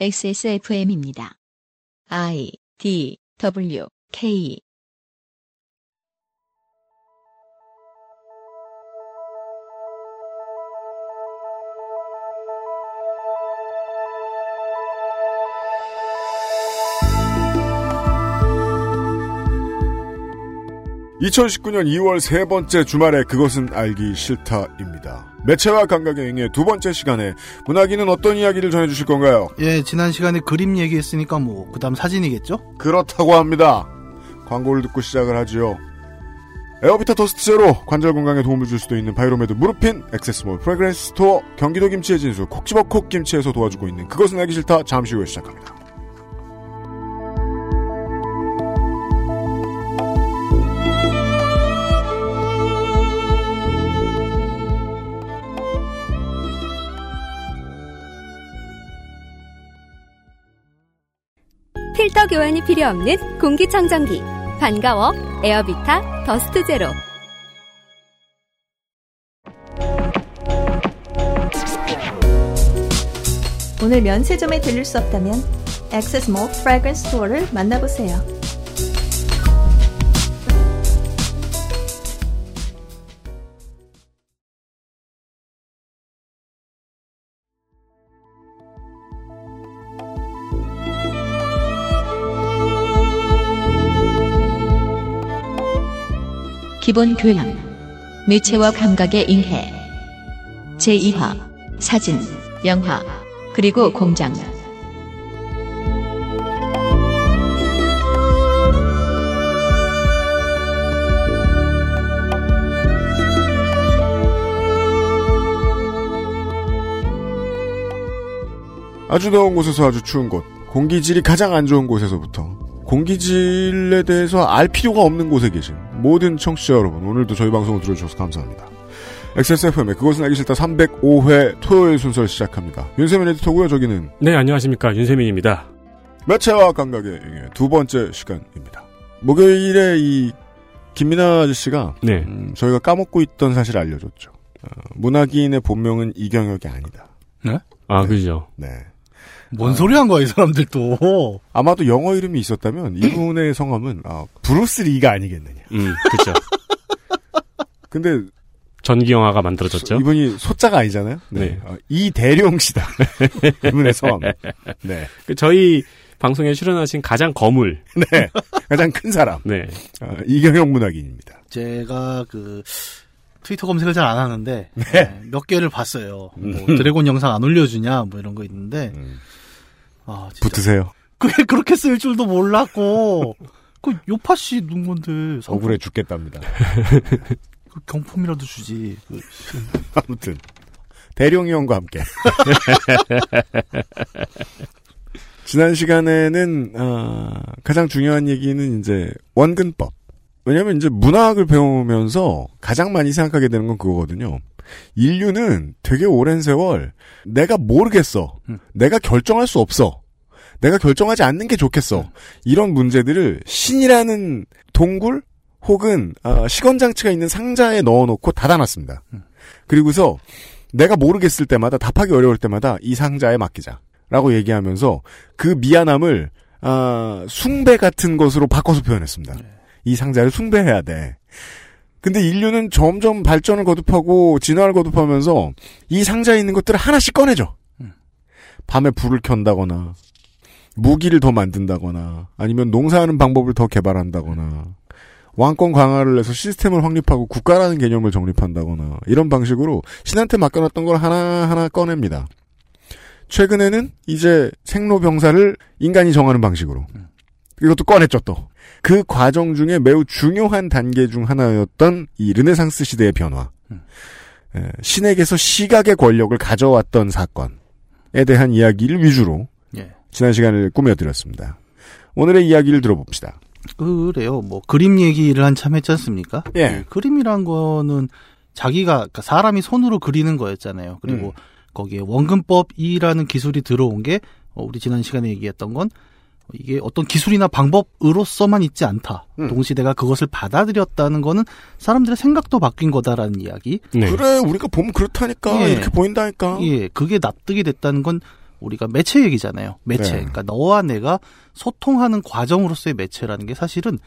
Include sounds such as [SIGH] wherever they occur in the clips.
XSFM입니다. I D W K (2019년 2월) 세 번째 주말에 그것은 알기 싫다입니다. 매체와 감각의 행의 두 번째 시간에 문학인은 어떤 이야기를 전해주실 건가요? 예, 지난 시간에 그림 얘기했으니까 뭐, 그 다음 사진이겠죠? 그렇다고 합니다. 광고를 듣고 시작을 하지요. 에어비타 더스트 제로 관절 건강에 도움을 줄 수도 있는 바이로메드 무르핀 액세스몰 프레그랜스 스토어 경기도 김치의 진수 콕 집어 콕 김치에서 도와주고 있는 그것은 알기 싫다 잠시 후에 시작합니다. 필터 교환이 필요 없는 공기청정기. 반가워. 에어비타 더스트 제로. 오늘 면세점에 들릴 수 없다면 액세스몰 프래그런스 스토어를 만나보세요. 기본 교양 매체와 감각의 인해 제2화 사진 영화 그리고 공장. 아주 더운 곳에서 아주 추운 곳 공기질이 가장 안 좋은 곳에서부터 공기질에 대해서 알 필요가 없는 곳에 계신 모든 청취자 여러분 오늘도 저희 방송을 들어주셔서 감사합니다. XSFM의 그것은 알기 싫다 305회 토요일 순서를 시작합니다. 윤세민 에디터고요. 저기는 네, 안녕하십니까. 윤세민입니다. 매체와 감각의 두 번째 시간입니다. 목요일에 이 김민아 아저씨가 네. 음, 저희가 까먹고 있던 사실을 알려줬죠. 어, 문학인의 본명은 이경혁이 아니다. 아, 네. 그죠. 네. 뭔 소리 한 거야, 이 사람들 또. 아마도 영어 이름이 있었다면 이분의 [CLEARS THROAT] 성함은 아, 브루스 리가 아니겠느냐. 음, 그죠. [LAUGHS] 근데 전기 영화가 만들어졌죠. 이분이 소자가 아니잖아요. 네. 네. 어, 이대룡 씨다. [LAUGHS] 이분의 성함. [LAUGHS] 네. 그 저희 방송에 출연하신 가장 거물. 네. 가장 큰 사람. 네. 어, 이경혁 문학인입니다. 제가 그, 트위터 검색을 잘 안 하는데, 네. 예, 몇 개를 봤어요. 뭐, 드래곤 영상 안 올려주냐, 뭐 이런 거 있는데, 음, 아, 진짜. 붙으세요. 그게 그렇게 쓸 줄도 몰랐고, 그, 요파씨 누군 건데, 상품- 억울해 죽겠답니다. 그 경품이라도 주지. 그, 아무튼 대룡이 형과 함께 [LAUGHS] 지난 시간에는 아, 가장 중요한 얘기는 이제 원근법. 왜냐하면 이제 문학을 배우면서 가장 많이 생각하게 되는 건 그거거든요. 인류는 되게 오랜 세월 내가 모르겠어. 음. 내가 결정할 수 없어. 내가 결정하지 않는 게 좋겠어. 이런 문제들을 신이라는 동굴 혹은 아, 시건 장치가 있는 상자에 넣어놓고 닫아놨습니다. 음. 그리고서 내가 모르겠을 때마다 답하기 어려울 때마다 이 상자에 맡기자라고 얘기하면서 그 미안함을 아, 숭배 같은 것으로 바꿔서 표현했습니다. 이 상자를 숭배해야 돼. 근데 인류는 점점 발전을 거듭하고 진화를 거듭하면서 이 상자에 있는 것들을 하나씩 꺼내죠. 음. 밤에 불을 켠다거나 무기를 더 만든다거나 아니면 농사하는 방법을 더 개발한다거나 왕권 강화를 해서 시스템을 확립하고 국가라는 개념을 정립한다거나 이런 방식으로 신한테 맡겨놨던 걸 하나하나 꺼냅니다. 최근에는 이제 생로병사를 인간이 정하는 방식으로 이것도 꺼냈죠 또. 그 과정 중에 매우 중요한 단계 중 하나였던 이 르네상스 시대의 변화. 에, 신에게서 시각의 권력을 가져왔던 사건에 대한 이야기를 위주로 예. 지난 시간을 꾸며드렸습니다. 오늘의 이야기를 들어봅시다. 그래요. 뭐 그림 얘기를 한참 했지 않습니까? 예. 그 그림이란 거는 자기가 그러니까 사람이 손으로 그리는 거였잖아요. 그리고 음. 거기에 원근법이라는 기술이 들어온 게 어, 우리 지난 시간에 얘기했던 건 이게 어떤 기술이나 방법으로서만 있지 않다. 음. 동시대가 그것을 받아들였다는 거는 사람들의 생각도 바뀐 거다라는 이야기. 네. 그래 우리가 보면 그렇다니까 예. 이렇게 보인다니까. 예, 그게 납득이 됐다는 건 우리가 매체 얘기잖아요. 매체. 네. 그러니까 너와 내가 소통하는 과정으로서의 매체라는 게 사실은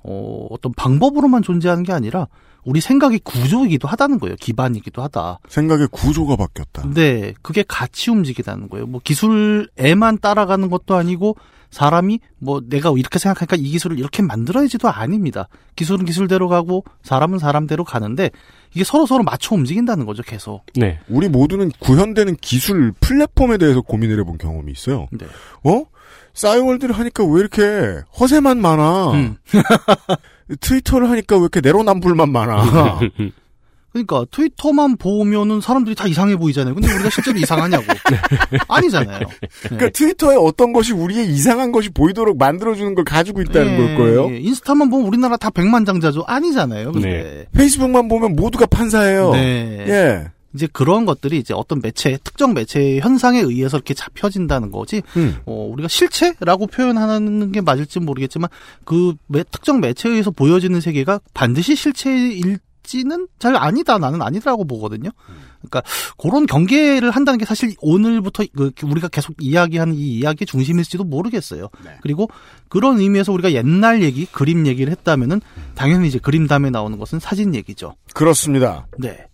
어, 어떤 방법으로만 존재하는 게 아니라 우리 생각의 구조이기도 하다는 거예요. 기반이기도 하다. 생각의 구조가 바뀌었다. 근데 그게 같이 움직이다는 거예요. 뭐 기술에만 따라가는 것도 아니고 사람이 뭐 내가 이렇게 생각하니까 이 기술을 이렇게 만들어야지도 아닙니다. 기술은 기술대로 가고 사람은 사람대로 가는데 이게 서로 서로 맞춰 움직인다는 거죠. 계속. 네. 우리 모두는 구현되는 기술 플랫폼에 대해서 고민을 해본 경험이 있어요. 네. 어? 싸이월드를 하니까 왜 이렇게 허세만 많아? 음. [LAUGHS] 트위터를 하니까 왜 이렇게 내로남불만 많아? [LAUGHS] 그러니까 트위터만 보면은 사람들이 다 이상해 보이잖아요. 근데 우리가 실제로 이상하냐고. [LAUGHS] 아니잖아요. 네. 그러니까 트위터에 어떤 것이 우리의 이상한 것이 보이도록 만들어주는 걸 가지고 있다는 예, 걸 거예요. 예. 인스타만 보면 우리나라 다 백만장자죠. 아니잖아요. 근데. 페이스북만 보면 모두가 판사예요. 네. 예. 이제 그런 것들이 이제 어떤 매체, 특정 매체 현상에 의해서 이렇게 잡혀진다는 거지. 음. 어, 우리가 실체라고 표현하는 게 맞을지 모르겠지만 그 매- 특정 매체에 의해서 보여지는 세계가 반드시 실체일 지는 잘 아니다. 나는 아니라고 보거든요. 그러니까 그런 경계를 한다는 게 사실 오늘부터 그 우리가 계속 이야기하는 이 이야기의 중심일지도 모르겠어요. 그리고 그런 의미에서 우리가 옛날 얘기, 그림 얘기를 했다면은 당연히 이제 그림 다음에 나오는 것은 사진 얘기죠. 그렇습니다. 네.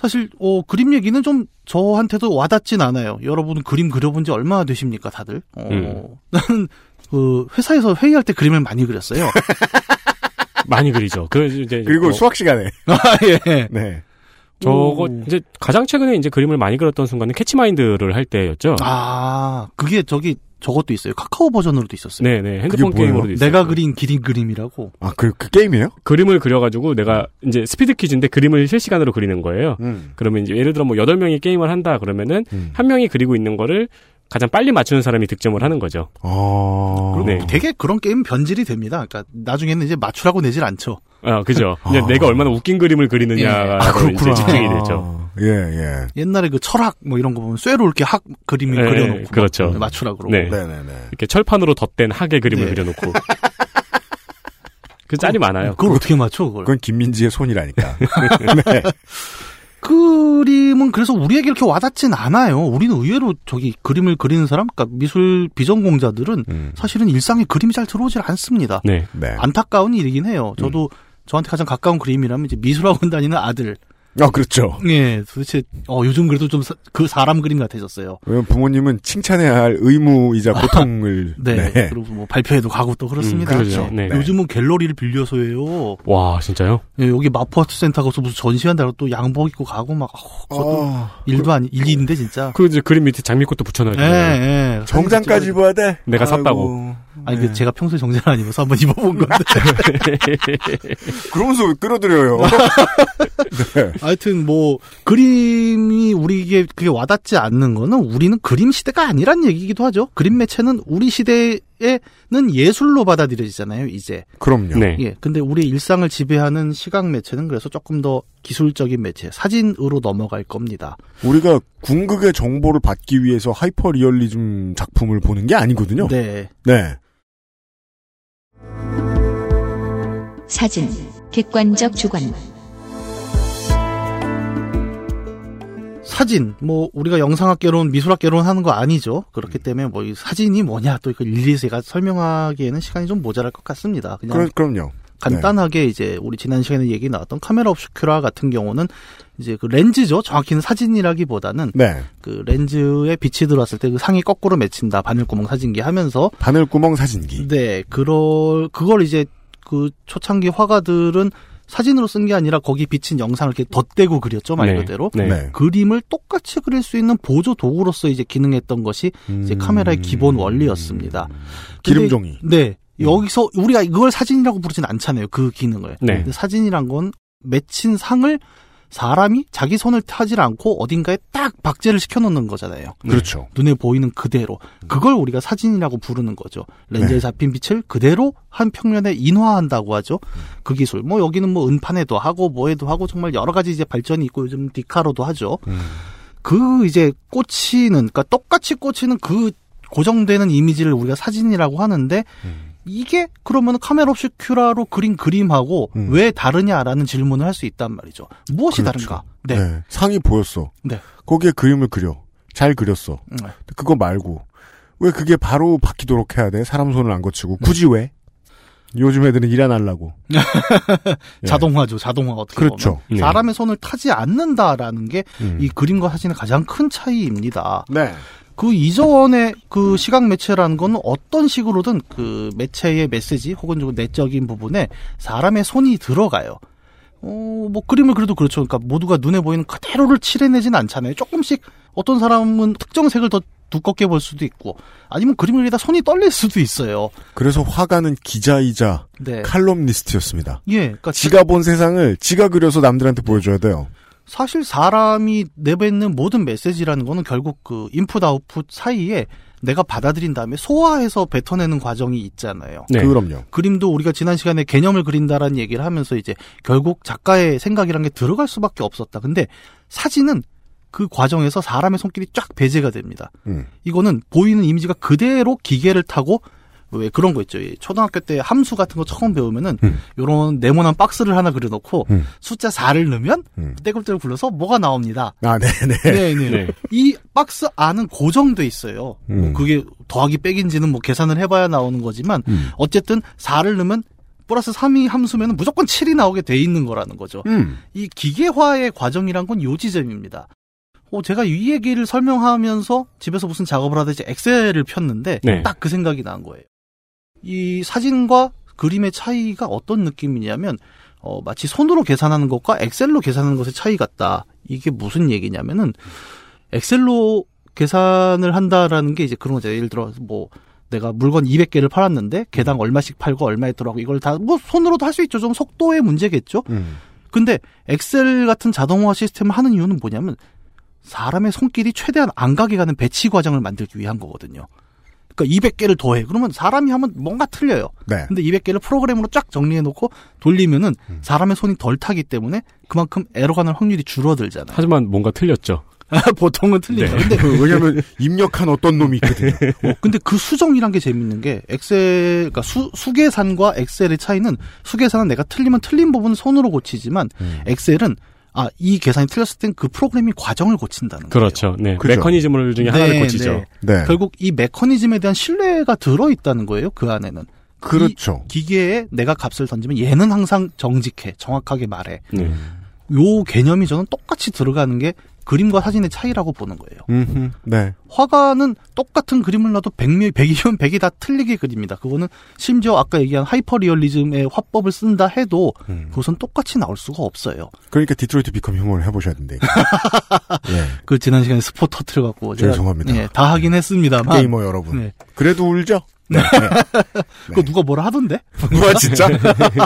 사실 어 그림 얘기는 좀 저한테도 와닿진 않아요. 여러분은 그림 그려본 지 얼마나 되십니까, 다들? 어, 음. [LAUGHS] 나는 그 회사에서 회의할 때 그림을 많이 그렸어요. [LAUGHS] 많이 그리죠. 그 이제 그리고 뭐 수학 시간에. [LAUGHS] 아 예. 네. 저거 오. 이제 가장 최근에 이제 그림을 많이 그렸던 순간은 캐치마인드를 할 때였죠. 아 그게 저기 저것도 있어요. 카카오 버전으로도 있었어요. 네네 핸드폰 그게 뭐예요? 게임으로도 있어요. 내가 그린 기린 그림이라고. 아, 그, 그 게임이에요? 그림을 그려가지고 내가 이제 스피드 퀴즈인데 그림을 실시간으로 그리는 거예요. 음. 그러면 이제 예를 들어 뭐 여덟 명이 게임을 한다 그러면은 음. 한 명이 그리고 있는 거를 가장 빨리 맞추는 사람이 득점을 하는 거죠. 아. 그리고 네. 되게 그런 게임 변질이 됩니다. 그러니까 나중에는 이제 맞추라고 내질 않죠. 아, 그죠. 아. 내가 얼마나 웃긴 그림을 그리느냐가 아, 그렇구나. 이제 집중이 되죠. 예, 예. 옛날에 그 철학 뭐 이런 거 보면 쇠로 이렇게 학 그림을 네, 그려놓고 막 그렇죠. 맞추라 그러고. 네. 네네네. 이렇게 철판으로 덧댄 학의 그림을 네. 그려놓고. [LAUGHS] 그 짤이 많아요. 그걸 어떻게 맞춰 그걸? 그건 김민지의 손이라니까. [LAUGHS] 네. 그림은 그래서 우리에게 이렇게 와닿진 않아요. 우리는 의외로 저기 그림을 그리는 사람, 그러니까 미술 비전공자들은 음. 사실은 일상에 그림이 잘 들어오질 않습니다. 네. 네. 안타까운 일이긴 해요. 저도 저한테 가장 가까운 그림이라면 이제 미술학원 다니는 아들. 아, 그렇죠. 예, 도대체 어 요즘 그래도 좀 그 사람 그림 같아졌어요. 왜냐면 부모님은 칭찬해야 할 의무이자 [LAUGHS] 고통을. 네. 그리고 뭐 발표회도 가고 또 그렇습니다. 음, 그러죠. 네. 요즘은 갤러리를 빌려서 해요. 와, 진짜요? 예, 여기 마포 아트 센터 가서 무슨 전시한다고 또 양복 입고 가고 막 어, 그것도 아, 일도 아니 일인데 진짜. 그 이제 그림 밑에 장미꽃도 붙여놔야죠. 예, 예. 정장까지 입어야 돼? 내가 아이고. 샀다고. 아니, 네. 그 제가 평소에 정장 안 입어서 한번 [LAUGHS] 입어본 건데. [LAUGHS] 그러면서 왜 끌어들여요? 네. 하여튼 뭐, 그림이 우리에게 그게 와닿지 않는 거는 우리는 그림 시대가 아니란 얘기기도 하죠. 그림 매체는 우리 시대에는 예술로 받아들여지잖아요, 이제. 그럼요. 네. 예. 근데 우리의 일상을 지배하는 시각 매체는 그래서 조금 더 기술적인 매체, 사진으로 넘어갈 겁니다. 우리가 궁극의 정보를 받기 위해서 하이퍼 리얼리즘 작품을 보는 게 아니거든요. 네. 네. 사진, 객관적 주관, 사진, 뭐, 우리가 영상학개론, 미술학개론 하는 거 아니죠. 그렇기 때문에 뭐, 이 사진이 뭐냐, 또 이거 일일이 제가 설명하기에는 시간이 좀 모자랄 것 같습니다. 그냥 그럼, 그럼요. 간단하게 이제 우리 지난 시간에 얘기 나왔던 카메라 옵스큐라 같은 경우는 이제 그 렌즈죠. 정확히는 사진이라기보다는 네. 그 렌즈에 빛이 들어왔을 때 그 상이 거꾸로 맺힌다. 바늘구멍 사진기 하면서 바늘구멍 사진기. 네, 그럴 그걸 이제 그 초창기 화가들은 사진으로 쓴 게 아니라 거기 비친 영상을 이렇게 덧대고 그렸죠. 말 네. 그대로. 네. 네. 그림을 똑같이 그릴 수 있는 보조 도구로서 이제 기능했던 것이 이제 음. 카메라의 기본 원리였습니다. 근데- 기름종이. 네. 음. 여기서 우리가 이걸 사진이라고 부르진 않잖아요. 그 기능을. 네. 근데 사진이란 건 맺힌 상을 사람이 자기 손을 타질 않고 어딘가에 딱 박제를 시켜놓는 거잖아요. 그렇죠. 눈에 보이는 그대로. 그걸 우리가 사진이라고 부르는 거죠. 렌즈에 네. 잡힌 빛을 그대로 한 평면에 인화한다고 하죠. 그 기술. 뭐 여기는 뭐 은판에도 하고 뭐에도 하고 정말 여러 가지 이제 발전이 있고 요즘 디카로도 하죠. 음. 그 이제 꽂히는 그러니까 똑같이 꽂히는 그 고정되는 이미지를 우리가 사진이라고 하는데 음. 이게 그러면 카메라 없이 큐라로 그린 그림하고 음. 왜 다르냐라는 질문을 할 수 있단 말이죠. 무엇이 그렇죠. 다른가? 네. 네. 상이 보였어. 네. 거기에 그림을 그려. 잘 그렸어. 음. 그거 말고 왜 그게 바로 바뀌도록 해야 돼? 사람 손을 안 거치고 굳이 왜? 요즘 애들은 일 안 하려고. 예. 자동화죠, 자동화 어떻게 그렇죠. 보면. 네. 사람의 손을 타지 않는다라는 게이 음. 그림과 사진의 가장 큰 차이입니다. 네. 그 이전의 그 시각 매체라는 건 어떤 식으로든 그 매체의 메시지 혹은 좀 내적인 부분에 사람의 손이 들어가요. 어, 뭐 그림을 그래도 그렇죠. 그러니까 모두가 눈에 보이는 그대로를 칠해내진 않잖아요. 조금씩 어떤 사람은 특정 색을 더 두껍게 볼 수도 있고 아니면 그림을 그리다 손이 떨릴 수도 있어요. 그래서 화가는 기자이자 네. 칼럼니스트였습니다. 예. 그러니까 지가 본 세상을 지가 그려서 남들한테 보여줘야 돼요. 사실 사람이 내뱉는 모든 메시지라는 거는 결국 그 인풋 아웃풋 사이에 내가 받아들인 다음에 소화해서 뱉어내는 과정이 있잖아요. 네. 그럼요. 그림도 우리가 지난 시간에 개념을 그린다라는 얘기를 하면서 이제 결국 작가의 생각이란 게 들어갈 수밖에 없었다. 근데 사진은 그 과정에서 사람의 손길이 쫙 배제가 됩니다. 음. 이거는 보이는 이미지가 그대로 기계를 타고 왜 그런 거 있죠. 이 초등학교 때 함수 같은 거 처음 배우면은 음. 요런 네모난 박스를 하나 그려 놓고 음. 숫자 4를 넣으면 음. 떼굴떼굴 굴러서 뭐가 나옵니다. 아, 네 네. 네네. 네. 이 박스 안은 고정돼 있어요. 뭐 음. 그게 더하기 빼기인지는 뭐 계산을 해 봐야 나오는 거지만 음. 어쨌든 4를 넣으면 플러스 3이 함수면 무조건 7이 나오게 돼 있는 거라는 거죠. 음. 이 기계화의 과정이란 건 요 지점입니다. 어, 제가 이 얘기를 설명하면서 집에서 무슨 작업을 하듯이 엑셀을 폈는데 네. 딱그 생각이 난 거예요. 이 사진과 그림의 차이가 어떤 느낌이냐면 어, 마치 손으로 계산하는 것과 엑셀로 계산하는 것의 차이 같다. 이게 무슨 얘기냐면은 엑셀로 계산을 한다라는 게 이제 그런 거죠. 예를 들어 뭐 내가 물건 200개를 팔았는데 개당 얼마씩 팔고 얼마에 들어가고 이걸 다 뭐 손으로도 할 수 있죠. 좀 속도의 문제겠죠. 음. 근데 엑셀 같은 자동화 시스템을 하는 이유는 뭐냐면 사람의 손길이 최대한 안 가게 가는 배치 과정을 만들기 위한 거거든요. 그러니까 200개를 더해. 그러면 사람이 하면 뭔가 틀려요. 네. 근데 200개를 프로그램으로 쫙 정리해 놓고 돌리면은 사람의 손이 덜 타기 때문에 그만큼 에러가 날 확률이 줄어들잖아요. 하지만 뭔가 틀렸죠. [LAUGHS] 보통은 틀리죠. 네. 근데 그, 왜냐면, 입력한 어떤 놈이 있거든요. [LAUGHS] 어, 근데 그 수정이란 게 재밌는 게 엑셀 그러니까 수, 수계산과 엑셀의 차이는 수계산은 내가 틀리면 틀린 부분은 손으로 고치지만 음. 엑셀은 아 이 계산이 틀렸을 땐 그 프로그램이 과정을 고친다는 거예요. 그렇죠. 네. 그죠. 메커니즘을 중에 하나를 네, 고치죠. 네. 네. 결국 이 메커니즘에 대한 신뢰가 들어 있다는 거예요. 그 안에는 그렇죠. 기계에 내가 값을 던지면 얘는 항상 정직해, 정확하게 말해. 네. 요 개념이 저는 똑같이 들어가는 게 그림과 사진의 차이라고 보는 거예요. 음흠. 네. 화가는 똑같은 그림을 놔도 100명, 100이면 100이 다 틀리게 그립니다. 그거는 심지어 아까 얘기한 하이퍼 리얼리즘의 화법을 쓴다 해도 음. 그것은 똑같이 나올 수가 없어요. 그러니까 디트로이트 비컴 휴먼을 해보셔야 된대. [LAUGHS] 예. 그 지난 시간에 스포 터트려 갖고 제가 죄송합니다. 예, 다 하긴 했습니다만 게이머 여러분. 네. 그래도 울죠? 네. [LAUGHS] 그거 누가 뭐라 하던데? 누가 진짜?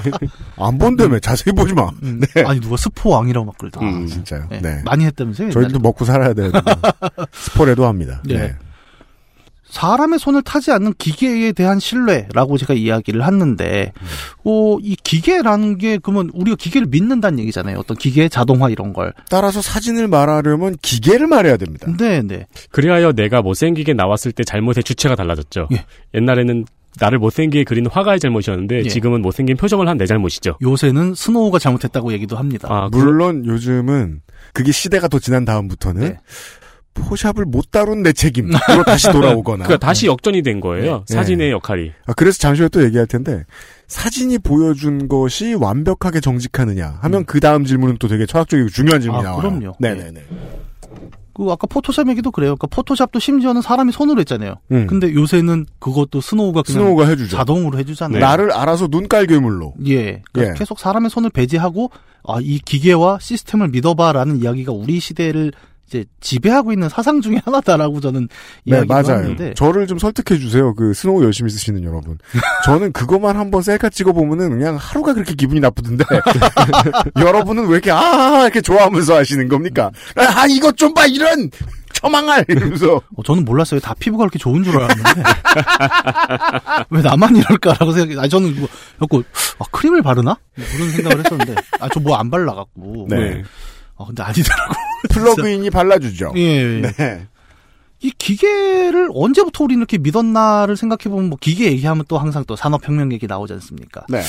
[LAUGHS] 안 본다며. 자세히 보지 마. 네. 아니 누가 스포 왕이라고 막 그러더라. 아, 진짜요? 네. 네. 많이 했다면서요? 저희도? 먹고 살아야 돼요. 스포레도 합니다. 네. 네. 사람의 손을 타지 않는 기계에 대한 신뢰라고 제가 이야기를 했는데, 어, 이 기계라는 게 그러면 우리가 기계를 믿는다는 얘기잖아요. 어떤 기계, 자동화 이런 걸. 따라서 사진을 말하려면 기계를 말해야 됩니다. 네, 네. 그리하여 내가 못생기게 나왔을 때 잘못의 주체가 달라졌죠. 예. 옛날에는 나를 못생기게 그린 화가의 잘못이었는데 예. 지금은 못생긴 표정을 한 내 잘못이죠. 요새는 스노우가 잘못했다고 얘기도 합니다. 아, 물론 요즘은 그게 시대가 더 지난 다음부터는 네. 포샵을 못 다룬 내 책임으로 다시 돌아오거나. 그러니까 다시 역전이 된 거예요. 네. 사진의 역할이. 아, 그래서 잠시 후에 또 얘기할 텐데 사진이 보여준 것이 완벽하게 정직하느냐 하면 그 다음 질문은 또 되게 철학적이고 중요한 질문이 아, 나와요. 그럼요. 네네네. 그 아까 포토샵 얘기도 그래요. 그러니까 포토샵도 심지어는 사람이 손으로 했잖아요. 음. 근데 요새는 그것도 스노우가 그냥 스노우가 해주죠. 자동으로 해주잖아요. 나를 알아서 눈깔 괴물로. 예. 그러니까 예. 계속 사람의 손을 배제하고 아, 이 기계와 시스템을 믿어봐라는 이야기가 우리 시대를 이제 지배하고 있는 사상 중에 하나다라고 저는 네, 이야기를 맞아요. 하는데 저를 좀 설득해 주세요. 그 스노우 열심히 쓰시는 여러분. 저는 그것만 한번 셀카 찍어 보면은 그냥 하루가 그렇게 기분이 나쁘던데. [LAUGHS] 여러분은 왜 이렇게 아 이렇게 좋아하면서 하시는 겁니까? 아 이것 좀 봐 이런 처망할 이러면서 어, 저는 몰랐어요. 다 피부가 그렇게 좋은 줄 알았는데 [LAUGHS] 왜 나만 이럴까라고 생각해. 아 저는 이거 갖고 아, 크림을 바르나 뭐 그런 생각을 했었는데 아 저 뭐 안 발라갖고. 네. 아 근데 아니더라고. [LAUGHS] 플러그인이 발라주죠. 예. 예. 네. 이 기계를 언제부터 우리 이렇게 믿었나를 생각해보면 뭐 기계 얘기하면 또 항상 또 산업혁명 얘기 나오지 않습니까? 네.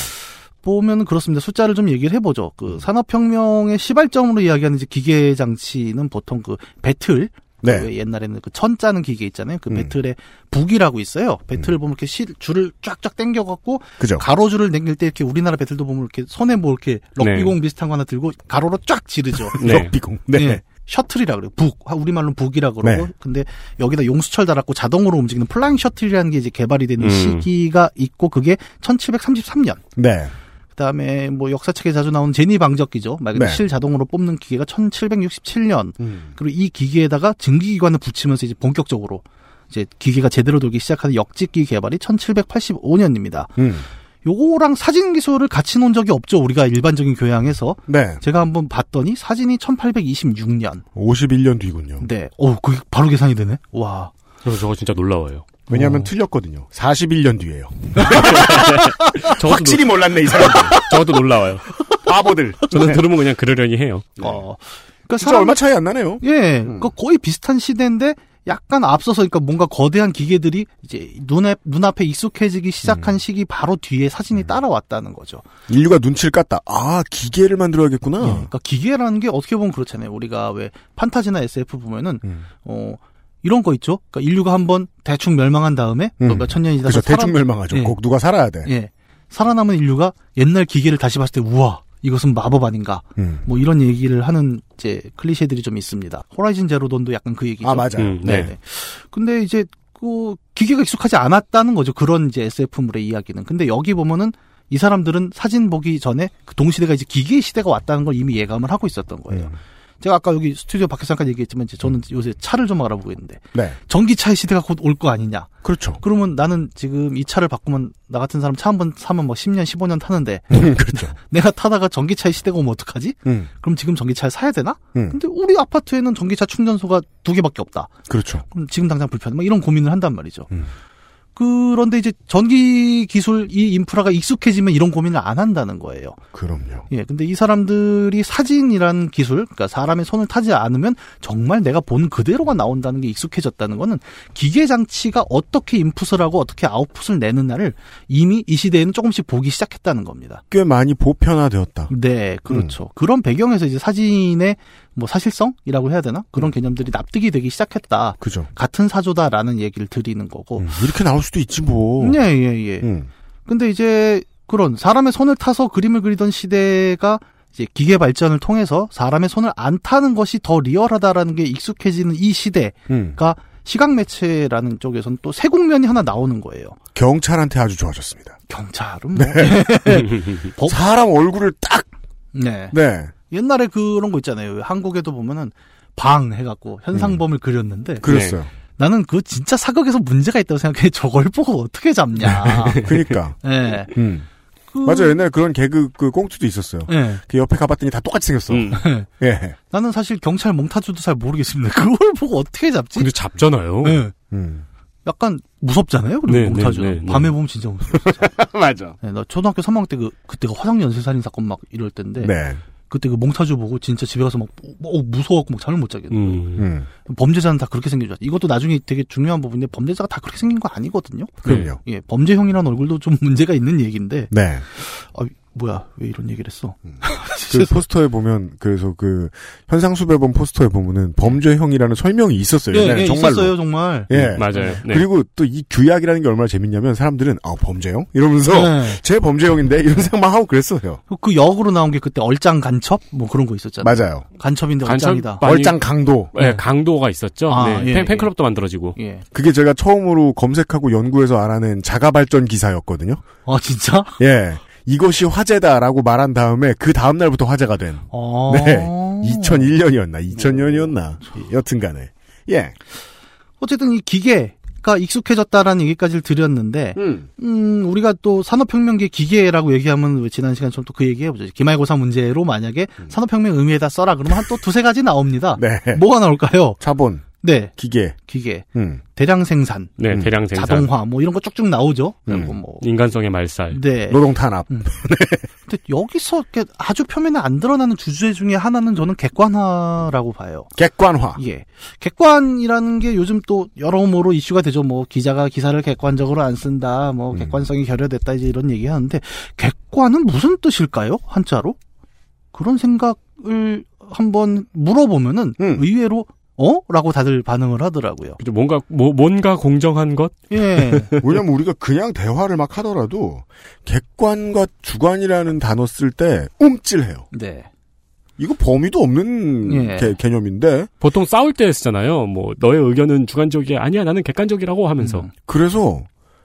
보면 그렇습니다. 숫자를 좀 얘기를 해보죠. 음. 그 산업혁명의 시발점으로 이야기하는 이제 기계 장치는 보통 그 베틀, 네. 그 옛날에는 그 천 짜는 기계 있잖아요. 그 음. 베틀에 북이라고 있어요. 베틀을 보면 이렇게 실, 줄을 쫙쫙 당겨갖고 그죠. 가로줄을 당길 때 이렇게 우리나라 베틀도 보면 이렇게 손에 뭐 이렇게 럭비공 비슷한 거 하나 들고 가로로 쫙 지르죠. [LAUGHS] 네. 럭비공. 네. 예. shuttle이라 그래요. 북. 우리말로는 북이라 그러고. 네. 근데 여기다 용수철 달았고 자동으로 움직이는 flying shuttle이라는 게 이제 개발이 되는 음. 시기가 있고 그게 1733년. 네. 그다음에 뭐 역사책에 자주 나오는 제니 방적기죠. 말 그대로 네. 실 자동으로 뽑는 기계가 1767년. 음. 그리고 이 기계에다가 증기기관을 붙이면서 이제 본격적으로 이제 기계가 제대로 돌기 시작하는 역직기 개발이 1785년입니다. 음. 요거랑 사진 기술을 같이 놓은 적이 없죠. 우리가 일반적인 교양에서 네. 제가 한번 봤더니 사진이 1826년. 51년 뒤군요. 네. 어, 그게 바로 계산이 되네. 와. 그래서 저거 진짜 놀라워요. 왜냐하면 어. 틀렸거든요. 41년 뒤에요. [LAUGHS] 확실히 몰랐네 이 사람들. 놀, 저것도 놀라워요. 바보들. 저는 네. 들으면 그냥 그러려니 해요. 어. 그러니까 진짜 사람 얼마 차이 안 나네요. 예. 음. 그 거의 비슷한 시대인데 약간 앞서서 그러니까 뭔가 거대한 기계들이 이제 눈에 눈앞에 익숙해지기 시작한 음. 시기 바로 뒤에 사진이 따라왔다는 거죠. 인류가 눈치를 깠다. 아 기계를 만들어야겠구나. 예. 그러니까 기계라는 게 어떻게 보면 그렇잖아요. 우리가 왜 판타지나 SF 보면은 음. 어 이런 거 있죠. 그러니까 인류가 한번 대충 멸망한 다음에 또 음. 몇천 년이 지나서 그죠 대충 멸망하죠. 예. 꼭 누가 살아야 돼. 예. 살아남은 인류가 옛날 기계를 다시 봤을 때 우와 이것은 마법 아닌가 음. 뭐 이런 얘기를 하는 이제 클리셰들이 좀 있습니다. 호라이즌 제로돈도 약간 그 얘기죠. 아 맞아요. 음, 네. 네. 근데 이제 그 기계가 익숙하지 않았다는 거죠. 그런 이제 SF물의 이야기는. 근데 여기 보면은 이 사람들은 사진 보기 전에 그 동시대가 이제 기계의 시대가 왔다는 걸 이미 예감을 하고 있었던 거예요. 음. 제가 아까 여기 스튜디오 밖에서 잠깐 얘기했지만 이제 저는 요새 차를 좀 알아보고 있는데 네. 전기차의 시대가 곧 올 거 아니냐. 그렇죠. 그러면 나는 지금 이 차를 바꾸면 나 같은 사람 차 한 번 사면 뭐 10년, 15년 타는데 [LAUGHS] 그렇죠. [LAUGHS] 내가 타다가 전기차의 시대가 오면 어떡하지? 음. 그럼 지금 전기차를 사야 되나? 음. 근데 우리 아파트에는 전기차 충전소가 두 개밖에 없다. 그렇죠. 그럼 지금 당장 불편해. 막 이런 고민을 한단 말이죠. 음. 그런데 이제 전기 기술 이 인프라가 익숙해지면 이런 고민을 안 한다는 거예요. 그럼요. 예. 근데 이 사람들이 사진이란 기술, 그러니까 사람의 손을 타지 않으면 정말 내가 본 그대로가 나온다는 게 익숙해졌다는 거는 기계 장치가 어떻게 인풋을 하고 어떻게 아웃풋을 내느냐를 이미 이 시대에는 조금씩 보기 시작했다는 겁니다. 꽤 많이 보편화되었다. 네, 그렇죠. 그런 배경에서 이제 사진의 뭐 사실성이라고 해야 되나? 그런 개념들이 납득이 되기 시작했다. 그죠. 같은 사조다라는 얘기를 드리는 거고. 음, 이렇게 나올 수도 있지 뭐. 예, 예, 예. 음. 근데 이제 그런 사람의 손을 타서 그림을 그리던 시대가 이제 기계 발전을 통해서 사람의 손을 안 타는 것이 더 리얼하다라는 게 익숙해지는 이 시대가 음. 시각 매체라는 쪽에서는 또 새 국면이 하나 나오는 거예요. 경찰한테 아주 좋아졌습니다. 경찰은 뭐 [LAUGHS] 법- 사람 얼굴을 딱. 네. 네. 옛날에 그런 거 있잖아요. 한국에도 보면은 방 해갖고 현상범을 그렸는데 그랬어요. 나는 그 진짜 사극에서 문제가 있다고 생각해. [LAUGHS] 저걸 보고 어떻게 잡냐. [LAUGHS] 그러니까. 예. 음. 그- 맞아요. 옛날에 그런 개그 그 꽁트도 있었어요. 예. 그 옆에 가봤더니 다 똑같이 생겼어. 음. [LAUGHS] 예. 나는 사실 경찰 몽타주도 잘 모르겠습니다. 그걸 보고 어떻게 잡지? 근데 잡잖아요. 예. 음. 약간 무섭잖아요. 그리고 네, 몽타주. 네, 네, 네. 밤에 보면 진짜 무서워. 진짜. 맞아. 네, 나 초등학교 3학년 때 그, 그때가 화성 연쇄살인 사건 막 이럴 때인데. 네. 그때 그 몽타주 보고 진짜 집에 가서 막, 어, 무서워갖고 막 잠을 못 자겠네. 음. 음. 범죄자는 다 그렇게 생겨져. 이것도 나중에 되게 중요한 부분인데 범죄자가 다 그렇게 생긴 거 아니거든요. 그럼요. 예, 범죄형이라는 얼굴도 좀 [LAUGHS] 문제가 있는 얘기인데. 네. 아, 뭐야, 왜 이런 얘기를 했어? [LAUGHS] 그 포스터에 보면 그래서 그 현상수배범 포스터에 보면은 범죄형이라는 설명이 있었어요. 예, 예, 정말로. 있었어요, 정말. 예. 맞아요. 네. 그리고 또 이 규약이라는 게 얼마나 재밌냐면 사람들은 아 범죄형 이러면서 네. [LAUGHS] 제 범죄형인데 이런 생각만 하고 그랬어요. 그 역으로 나온 게 그때 얼짱 간첩? 뭐 그런 거 있었잖아요. 맞아요. 간첩인데 간첩? 얼짱이다. 많이- 얼짱 강도. 네, 네. 강도가 있었죠. 아, 네. 예, 팬, 예. 팬클럽도 만들어지고. 예. 그게 제가 처음으로 검색하고 연구해서 알아낸 자가 발전 기사였거든요. 아, 진짜? 예. 이것이 화제다라고 말한 다음에 그 다음 날부터 화제가 된 어. 네. 2001년이었나 2000년이었나 여튼간에 예. 어쨌든 이 기계가 익숙해졌다라는 얘기까지를 드렸는데, 음. 음, 우리가 또 산업혁명기 기계라고 얘기하면 왜 지난 시간처럼 또 그 얘기해보죠. 기말고사 문제로 만약에 산업혁명 의미에다 써라 그러면 한 또 두세 가지 나옵니다. 네. 뭐가 나올까요? 자본, 네, 기계. 기계, 음. 대량 생산, 네, 음. 대량 생산. 자동화, 뭐 이런 거 쭉쭉 나오죠. 음. 그리고 뭐, 인간성의 말살. 네. 노동 탄압. [LAUGHS] 근데 여기서 이렇게 아주 표면에 안 드러나는 주제 중에 하나는 저는 객관화라고 봐요. 객관화. 예. 객관이라는 게 요즘 또 여러모로 이슈가 되죠. 뭐 기자가 기사를 객관적으로 안 쓴다. 뭐 음. 객관성이 결여됐다 이제 이런 얘기 하는데 객관은 무슨 뜻일까요? 한자로? 그런 생각을 한번 물어보면은 음. 의외로 어? 라고 다들 반응을 하더라고요. 그죠. 뭔가 뭐, 뭔가 공정한 것? 예. [LAUGHS] 왜냐면 우리가 그냥 대화를 막 하더라도 객관과 주관이라는 단어 쓸 때 움찔해요. 네. 이거 범위도 없는 예. 개, 개념인데 보통 싸울 때 쓰잖아요. 뭐 너의 의견은 주관적이야. 아니야 나는 객관적이라고 하면서. 음. 그래서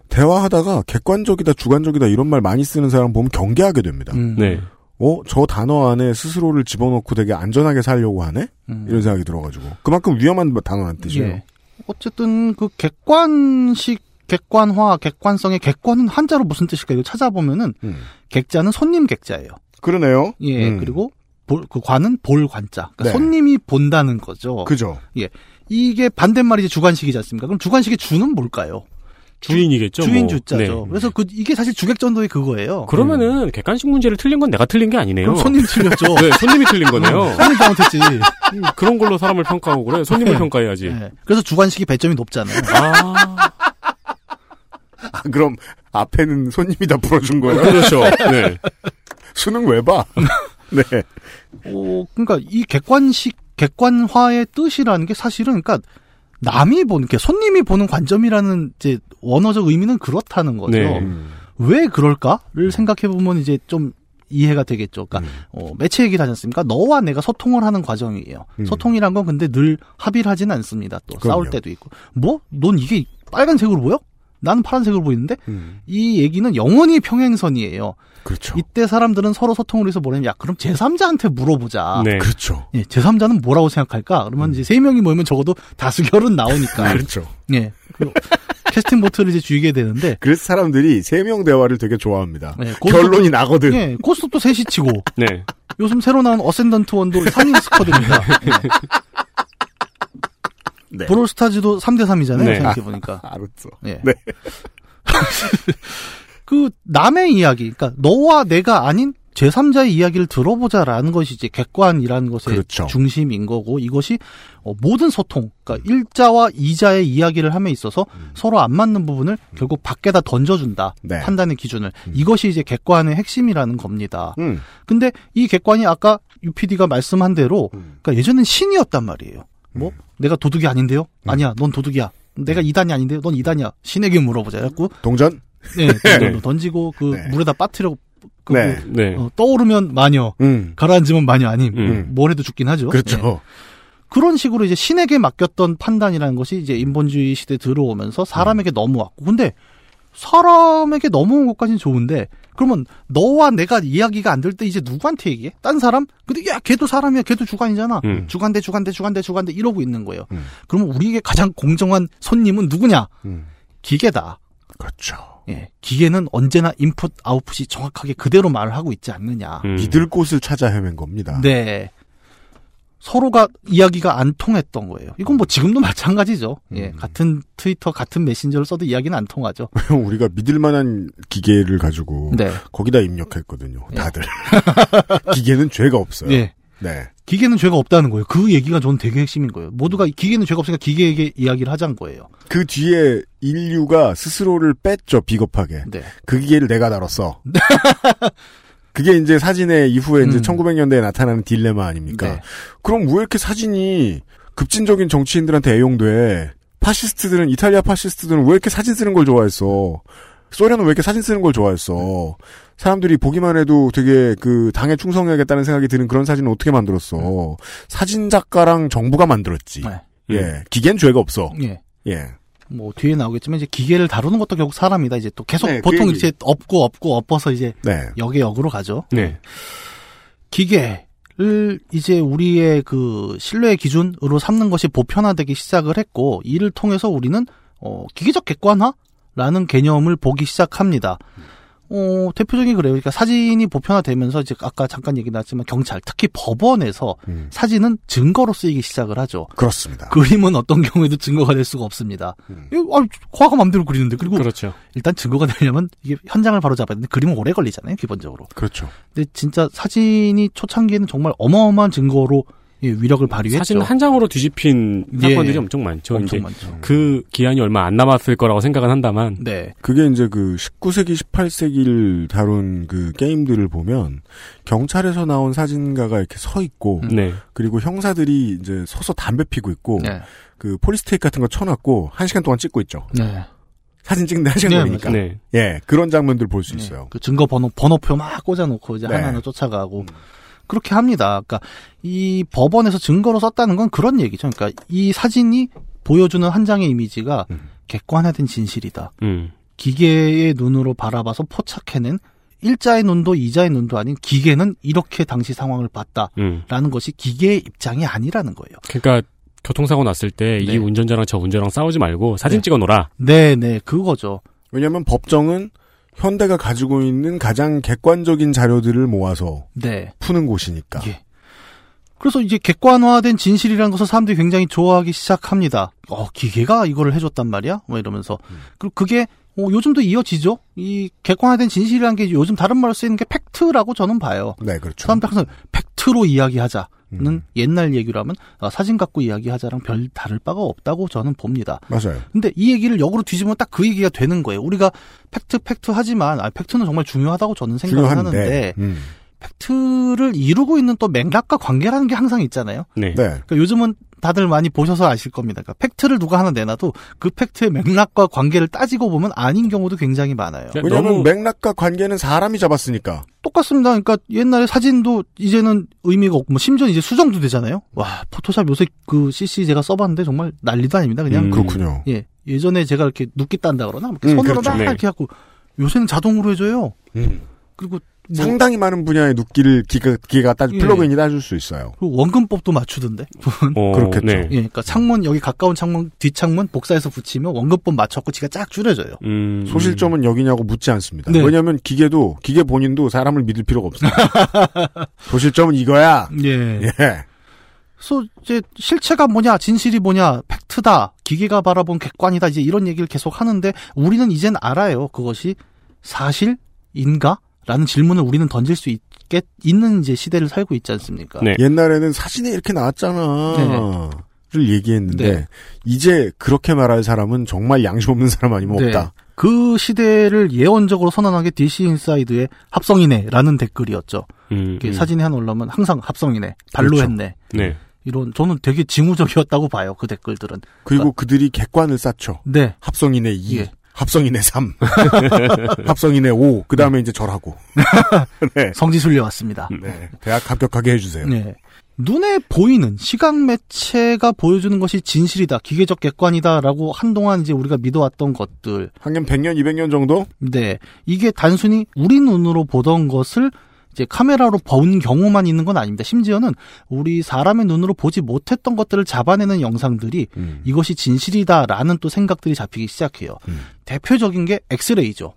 대화하다가 객관적이다 주관적이다 이런 말 많이 쓰는 사람 보면 경계하게 됩니다. 음. 네. 어, 저 단어 안에 스스로를 집어넣고 되게 안전하게 살려고 하네? 음. 이런 생각이 들어가지고. 그만큼 위험한 단어란 뜻이에요. 예. 어쨌든 그 객관식 객관화, 객관성의 객관은 한자로 무슨 뜻일까 이거 찾아보면은 음. 객자는 손님 객자예요. 그러네요. 예. 음. 그리고 볼, 그 관은 볼 관자. 그러니까 네. 손님이 본다는 거죠. 그죠. 이게 반대말이 주관식이지 않습니까? 그럼 주관식의 주는 뭘까요? 주인이겠죠. 주인 뭐. 주자죠. 네. 그래서 그 이게 사실 주객전도의 그거예요. 그러면은 객관식 문제를 틀린 건 내가 틀린 게 아니네요. 그럼 손님 틀렸죠. [LAUGHS] 네, 손님이 틀린 거네요. 손님 잘못했지. 음, 그런 걸로 사람을 평가하고 그래. 손님을 네. 평가해야지. 예. 그래서 주관식이 배점이 높잖아요. 아, 아, 그럼 앞에는 손님이 다 풀어준 거야. 그렇죠. 네. [LAUGHS] 수능 왜 봐? [LAUGHS] 네. 어, 그러니까 이 객관식 객관화의 뜻이라는 게 사실은 그러니까 남이 보는 게 손님이 보는 관점이라는 이제 원어적 의미는 그렇다는 거죠. 네. 음. 왜 그럴까를 생각해 보면 이제 좀 이해가 되겠죠. 그러니까 음. 어, 매체 얘기를 하지 않습니까? 너와 내가 소통을 하는 과정이에요. 음. 소통이란 건 근데 늘 합의를 하진 않습니다. 또 그럼요. 싸울 때도 있고. 뭐? 넌 이게 빨간색으로 보여? 나는 파란색으로 보이는데 음. 이 얘기는 영원히 평행선이에요. 그렇죠. 이때 사람들은 서로 소통을 위해서 뭐냐면 야 그럼 제3자한테 물어보자. 네. 그렇죠. 예, 제3자는 뭐라고 생각할까? 그러면 이제 세 명이 모이면 적어도 다수결은 나오니까. [LAUGHS] 그렇죠. 예. 그 캐스팅 보트를 이제 죽이게 되는데. [LAUGHS] 그래서 사람들이 세 명 대화를 되게 좋아합니다. 예, 결론이 나거든. 예, 고스톱도 셋이 치고. [LAUGHS] 네. 요즘 새로 나온 어센던트 원도 3인 스쿼드입니다. 네. 브롤스타즈도 3대 3이잖아요. 네. 생각해 보니까. 알았어. 예. 네. [LAUGHS] 그 남의 이야기, 그러니까 너와 내가 아닌 제3자의 이야기를 들어보자라는 것이 이제 객관이라는 것의 그렇죠. 중심인 거고 이것이 어, 모든 소통, 그러니까 일자와 이자의 이야기를 함에 있어서 서로 안 맞는 부분을 결국 밖에다 던져준다 음. 네. 판단의 기준을 이것이 이제 객관의 핵심이라는 겁니다. 음. 근데 이 객관이 아까 UPD가 말씀한 대로 음. 그러니까 예전엔 신이었단 말이에요. 뭐 내가 도둑이 아닌데요? 음. 아니야, 넌 도둑이야. 내가 이단이 아닌데요? 넌 이단이야 신에게 물어보자. 해갖고 동전? 네, [LAUGHS] 던전도 던지고 그 네. 물에다 빠뜨려 그 네. 네. 어, 떠오르면 마녀, 음. 가라앉으면 마녀 아님. 음. 뭘 해도 죽긴 하죠. 그렇죠. 네. 그런 식으로 이제 신에게 맡겼던 판단이라는 것이 이제 인본주의 시대 에 들어오면서 사람에게 넘어왔고. 근데 사람에게 넘어온 것까지는 좋은데 그러면 너와 내가 이야기가 안 될 때 이제 누구한테 얘기해? 딴 사람? 근데 야 걔도 사람이야. 걔도 주관이잖아. 음. 주관대 주관대 주관대 주관대 이러고 있는 거예요. 음. 그러면 우리에게 가장 공정한 손님은 누구냐? 음. 기계다. 그렇죠. 예. 기계는 언제나 인풋 아웃풋이 정확하게 그대로 말을 하고 있지 않느냐. 음. 믿을 곳을 찾아 헤맨 겁니다. 네. 서로가 이야기가 안 통했던 거예요. 이건 뭐 지금도 [LAUGHS] 마찬가지죠. 예. 음. 같은 트위터, 같은 메신저를 써도 이야기는 안 통하죠. [LAUGHS] 우리가 믿을 만한 기계를 가지고 네. 거기다 입력했거든요. 예. 다들. [LAUGHS] 기계는 죄가 없어요. 예. 네. 기계는 죄가 없다는 거예요. 그 얘기가 저는 되게 핵심인 거예요. 모두가 기계는 죄가 없으니까 기계에게 이야기를 하자는 거예요. 그 뒤에 인류가 스스로를 뺐죠, 비겁하게. 네. 그 기계를 내가 다뤘어. 그게 이제 사진의 이후에 이제 음. 1900년대에 나타나는 딜레마 아닙니까? 네. 그럼 왜 이렇게 사진이 급진적인 정치인들한테 애용돼? 파시스트들은, 이탈리아 파시스트들은 왜 이렇게 사진 쓰는 걸 좋아했어? 소련은 왜 이렇게 사진 쓰는 걸 좋아했어? 사람들이 보기만 해도 되게 그 당에 충성해야겠다는 생각이 드는 그런 사진을 어떻게 만들었어? 사진 작가랑 정부가 만들었지. 네. 예. 기계는 죄가 없어. 예. 예. 뭐 뒤에 나오겠지만 이제 기계를 다루는 것도 결국 사람이다. 이제 또 계속 네, 그 보통 얘기. 이제 엎고 엎고 엎어서 이제 네. 역의 역으로 가죠. 네. 기계를 이제 우리의 그 신뢰의 기준으로 삼는 것이 보편화되기 시작을 했고 이를 통해서 우리는 어 기계적 객관화라는 개념을 보기 시작합니다. 어 대표적인 그래요. 그러니까 사진이 보편화되면서 이제 아까 잠깐 얘기 나왔지만 경찰 특히 법원에서 음. 사진은 증거로 쓰이기 시작을 하죠. 그렇습니다. 그림은 어떤 경우에도 증거가 될 수가 없습니다. 음. 아, 과가 맘대로 그리는데 그리고 그렇죠. 일단 증거가 되려면 이게 현장을 바로 잡아야 되는데 그림은 오래 걸리잖아요, 기본적으로. 그렇죠. 근데 진짜 사진이 초창기에는 정말 어마어마한 증거로 예, 위력을 발휘했죠. 사진 한 장으로 뒤집힌 예. 사건들이 엄청 많죠. 엄청 이제 많죠. 그 기한이 얼마 안 남았을 거라고 생각은 한다만 네. 그게 이제 그 19세기, 18세기를 다룬 그 게임들을 보면 경찰에서 나온 사진가가 이렇게 서 있고 네. 그리고 형사들이 이제 서서 담배 피고 있고 네. 그 폴리스테이크 같은 거 쳐놨고 한 시간 동안 찍고 있죠. 네. 사진 찍는데 한 시간 네, 걸리니까. 네. 예, 그런 장면들 볼 수 있어요. 그 증거 번호 번호표 막 꽂아놓고 이제 네. 하나하나 쫓아가고 그렇게 합니다. 그러니까 이 법원에서 증거로 썼다는 건 그런 얘기죠. 그러니까 이 사진이 보여주는 한 장의 이미지가 음. 객관화된 진실이다. 음. 기계의 눈으로 바라봐서 포착해낸 일자의 눈도 이자의 눈도 아닌 기계는 이렇게 당시 상황을 봤다라는 음. 것이 기계의 입장이 아니라는 거예요. 그러니까 교통사고 났을 때이 네. 운전자랑 저 운전자랑 싸우지 말고 사진 네. 찍어 놓라. 네, 네, 그거죠. 왜냐하면 법정은 현대가 가지고 있는 가장 객관적인 자료들을 모아서 네. 푸는 곳이니까. 예. 그래서 이제 객관화된 진실이라는 것을 사람들이 굉장히 좋아하기 시작합니다. 어, 기계가 이거를 해줬단 말이야? 뭐 이러면서. 그리고 그게 어, 요즘도 이어지죠? 이 객관화된 진실이라는 게 요즘 다른 말로 쓰이는 게 팩트라고 저는 봐요. 네, 그렇죠. 사람들 항상 팩트로 이야기하자 는 음. 옛날 얘기라면 아, 사진 갖고 이야기하자랑 별 다를 바가 없다고 저는 봅니다. 맞아요. 근데 이 얘기를 역으로 뒤집으면 딱 그 얘기가 되는 거예요. 우리가 팩트 팩트 하지만 아, 팩트는 정말 중요하다고 저는 생각을 중요한데. 하는데 음. 팩트를 이루고 있는 또 맥락과 관계라는 게 항상 있잖아요. 네. 네. 그러니까 요즘은 다들 많이 보셔서 아실 겁니다. 그러니까 팩트를 누가 하나 내놔도 그 팩트의 맥락과 관계를 따지고 보면 아닌 경우도 굉장히 많아요. 그러니까 왜냐하면 너무 맥락과 관계는 사람이 잡았으니까. 똑같습니다. 그러니까 옛날에 사진도 이제는 의미가 없고 뭐 심지어 이제 수정도 되잖아요. 와 포토샵 요새 그 CC 제가 써봤는데 정말 난리도 아닙니다. 그냥 음. 그렇군요. 예 예전에 제가 이렇게 누끼 딴다 그러나 이렇게 음, 손으로 그렇죠. 막 네. 이렇게 하고 요새는 자동으로 해줘요. 음. 그리고 뭐 상당히 많은 분야의 눕기를 기가, 기가 따, 예. 플러그인이 따줄 수 있어요. 그리고 원근법도 맞추던데. 어, 그렇겠죠. 네. 예, 그러니까 창문 여기 가까운 창문 뒷창문 복사해서 붙이면 원근법 맞췄고 지가 쫙 줄여져요. 음, 소실점은 여기냐고 묻지 않습니다. 네. 왜냐하면 기계도 기계 본인도 사람을 믿을 필요가 없습니다. [LAUGHS] 소실점은 이거야. 예. 예. 그래서 이제 실체가 뭐냐, 진실이 뭐냐, 팩트다, 기계가 바라본 객관이다, 이제 이런 얘기를 계속 하는데 우리는 이젠 알아요. 그것이 사실인가? 라는 질문을 우리는 던질 수 있게 있는 이제 시대를 살고 있지 않습니까? 네. 옛날에는 사진에 이렇게 나왔잖아. 를 얘기했는데 네. 이제 그렇게 말할 사람은 정말 양심 없는 사람 아니면 네. 없다. 그 시대를 예언적으로 선언한 게 DC 인사이드의 합성이네라는 댓글이었죠. 음, 음. 사진에 한 올라오면 항상 합성이네, 발로 그렇죠. 했네. 네. 이런 저는 되게 징후적이었다고 봐요. 그 댓글들은. 그리고 그들이 객관을 쌓죠. 네. 합성인의 2, 예. 합성인의 3, [LAUGHS] 합성인의 5, 그 다음에 이제 절하고. [LAUGHS] 네. 성지순례 왔습니다. 네. 대학 합격하게 해주세요. 네. 눈에 보이는 시각 매체가 보여주는 것이 진실이다, 기계적 객관이다라고 한동안 이제 우리가 믿어왔던 것들. 한 년 100년, 200년 정도? 네. 이게 단순히 우리 눈으로 보던 것을 이제 카메라로 본 경우만 있는 건 아닙니다. 심지어는 우리 사람의 눈으로 보지 못했던 것들을 잡아내는 영상들이 음. 이것이 진실이다라는 또 생각들이 잡히기 시작해요. 음. 대표적인 게 엑스레이죠.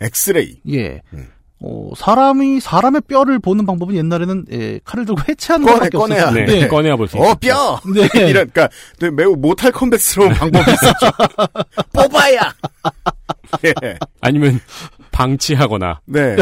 엑스레이. 예. 음. 어, 사람이 사람의 뼈를 보는 방법은 옛날에는 예, 칼을 들고 해체하는 꺼내, 것밖에 꺼내야. 없었어요. 네. 네. 꺼내야 볼수 어. 뼈! 네. [LAUGHS] 이런, 그니까, 매우 모탈 컴뱃스러운 방법이 있었죠. [LAUGHS] 뽑아야! [LAUGHS] 예. 아니면 방치하거나. 네.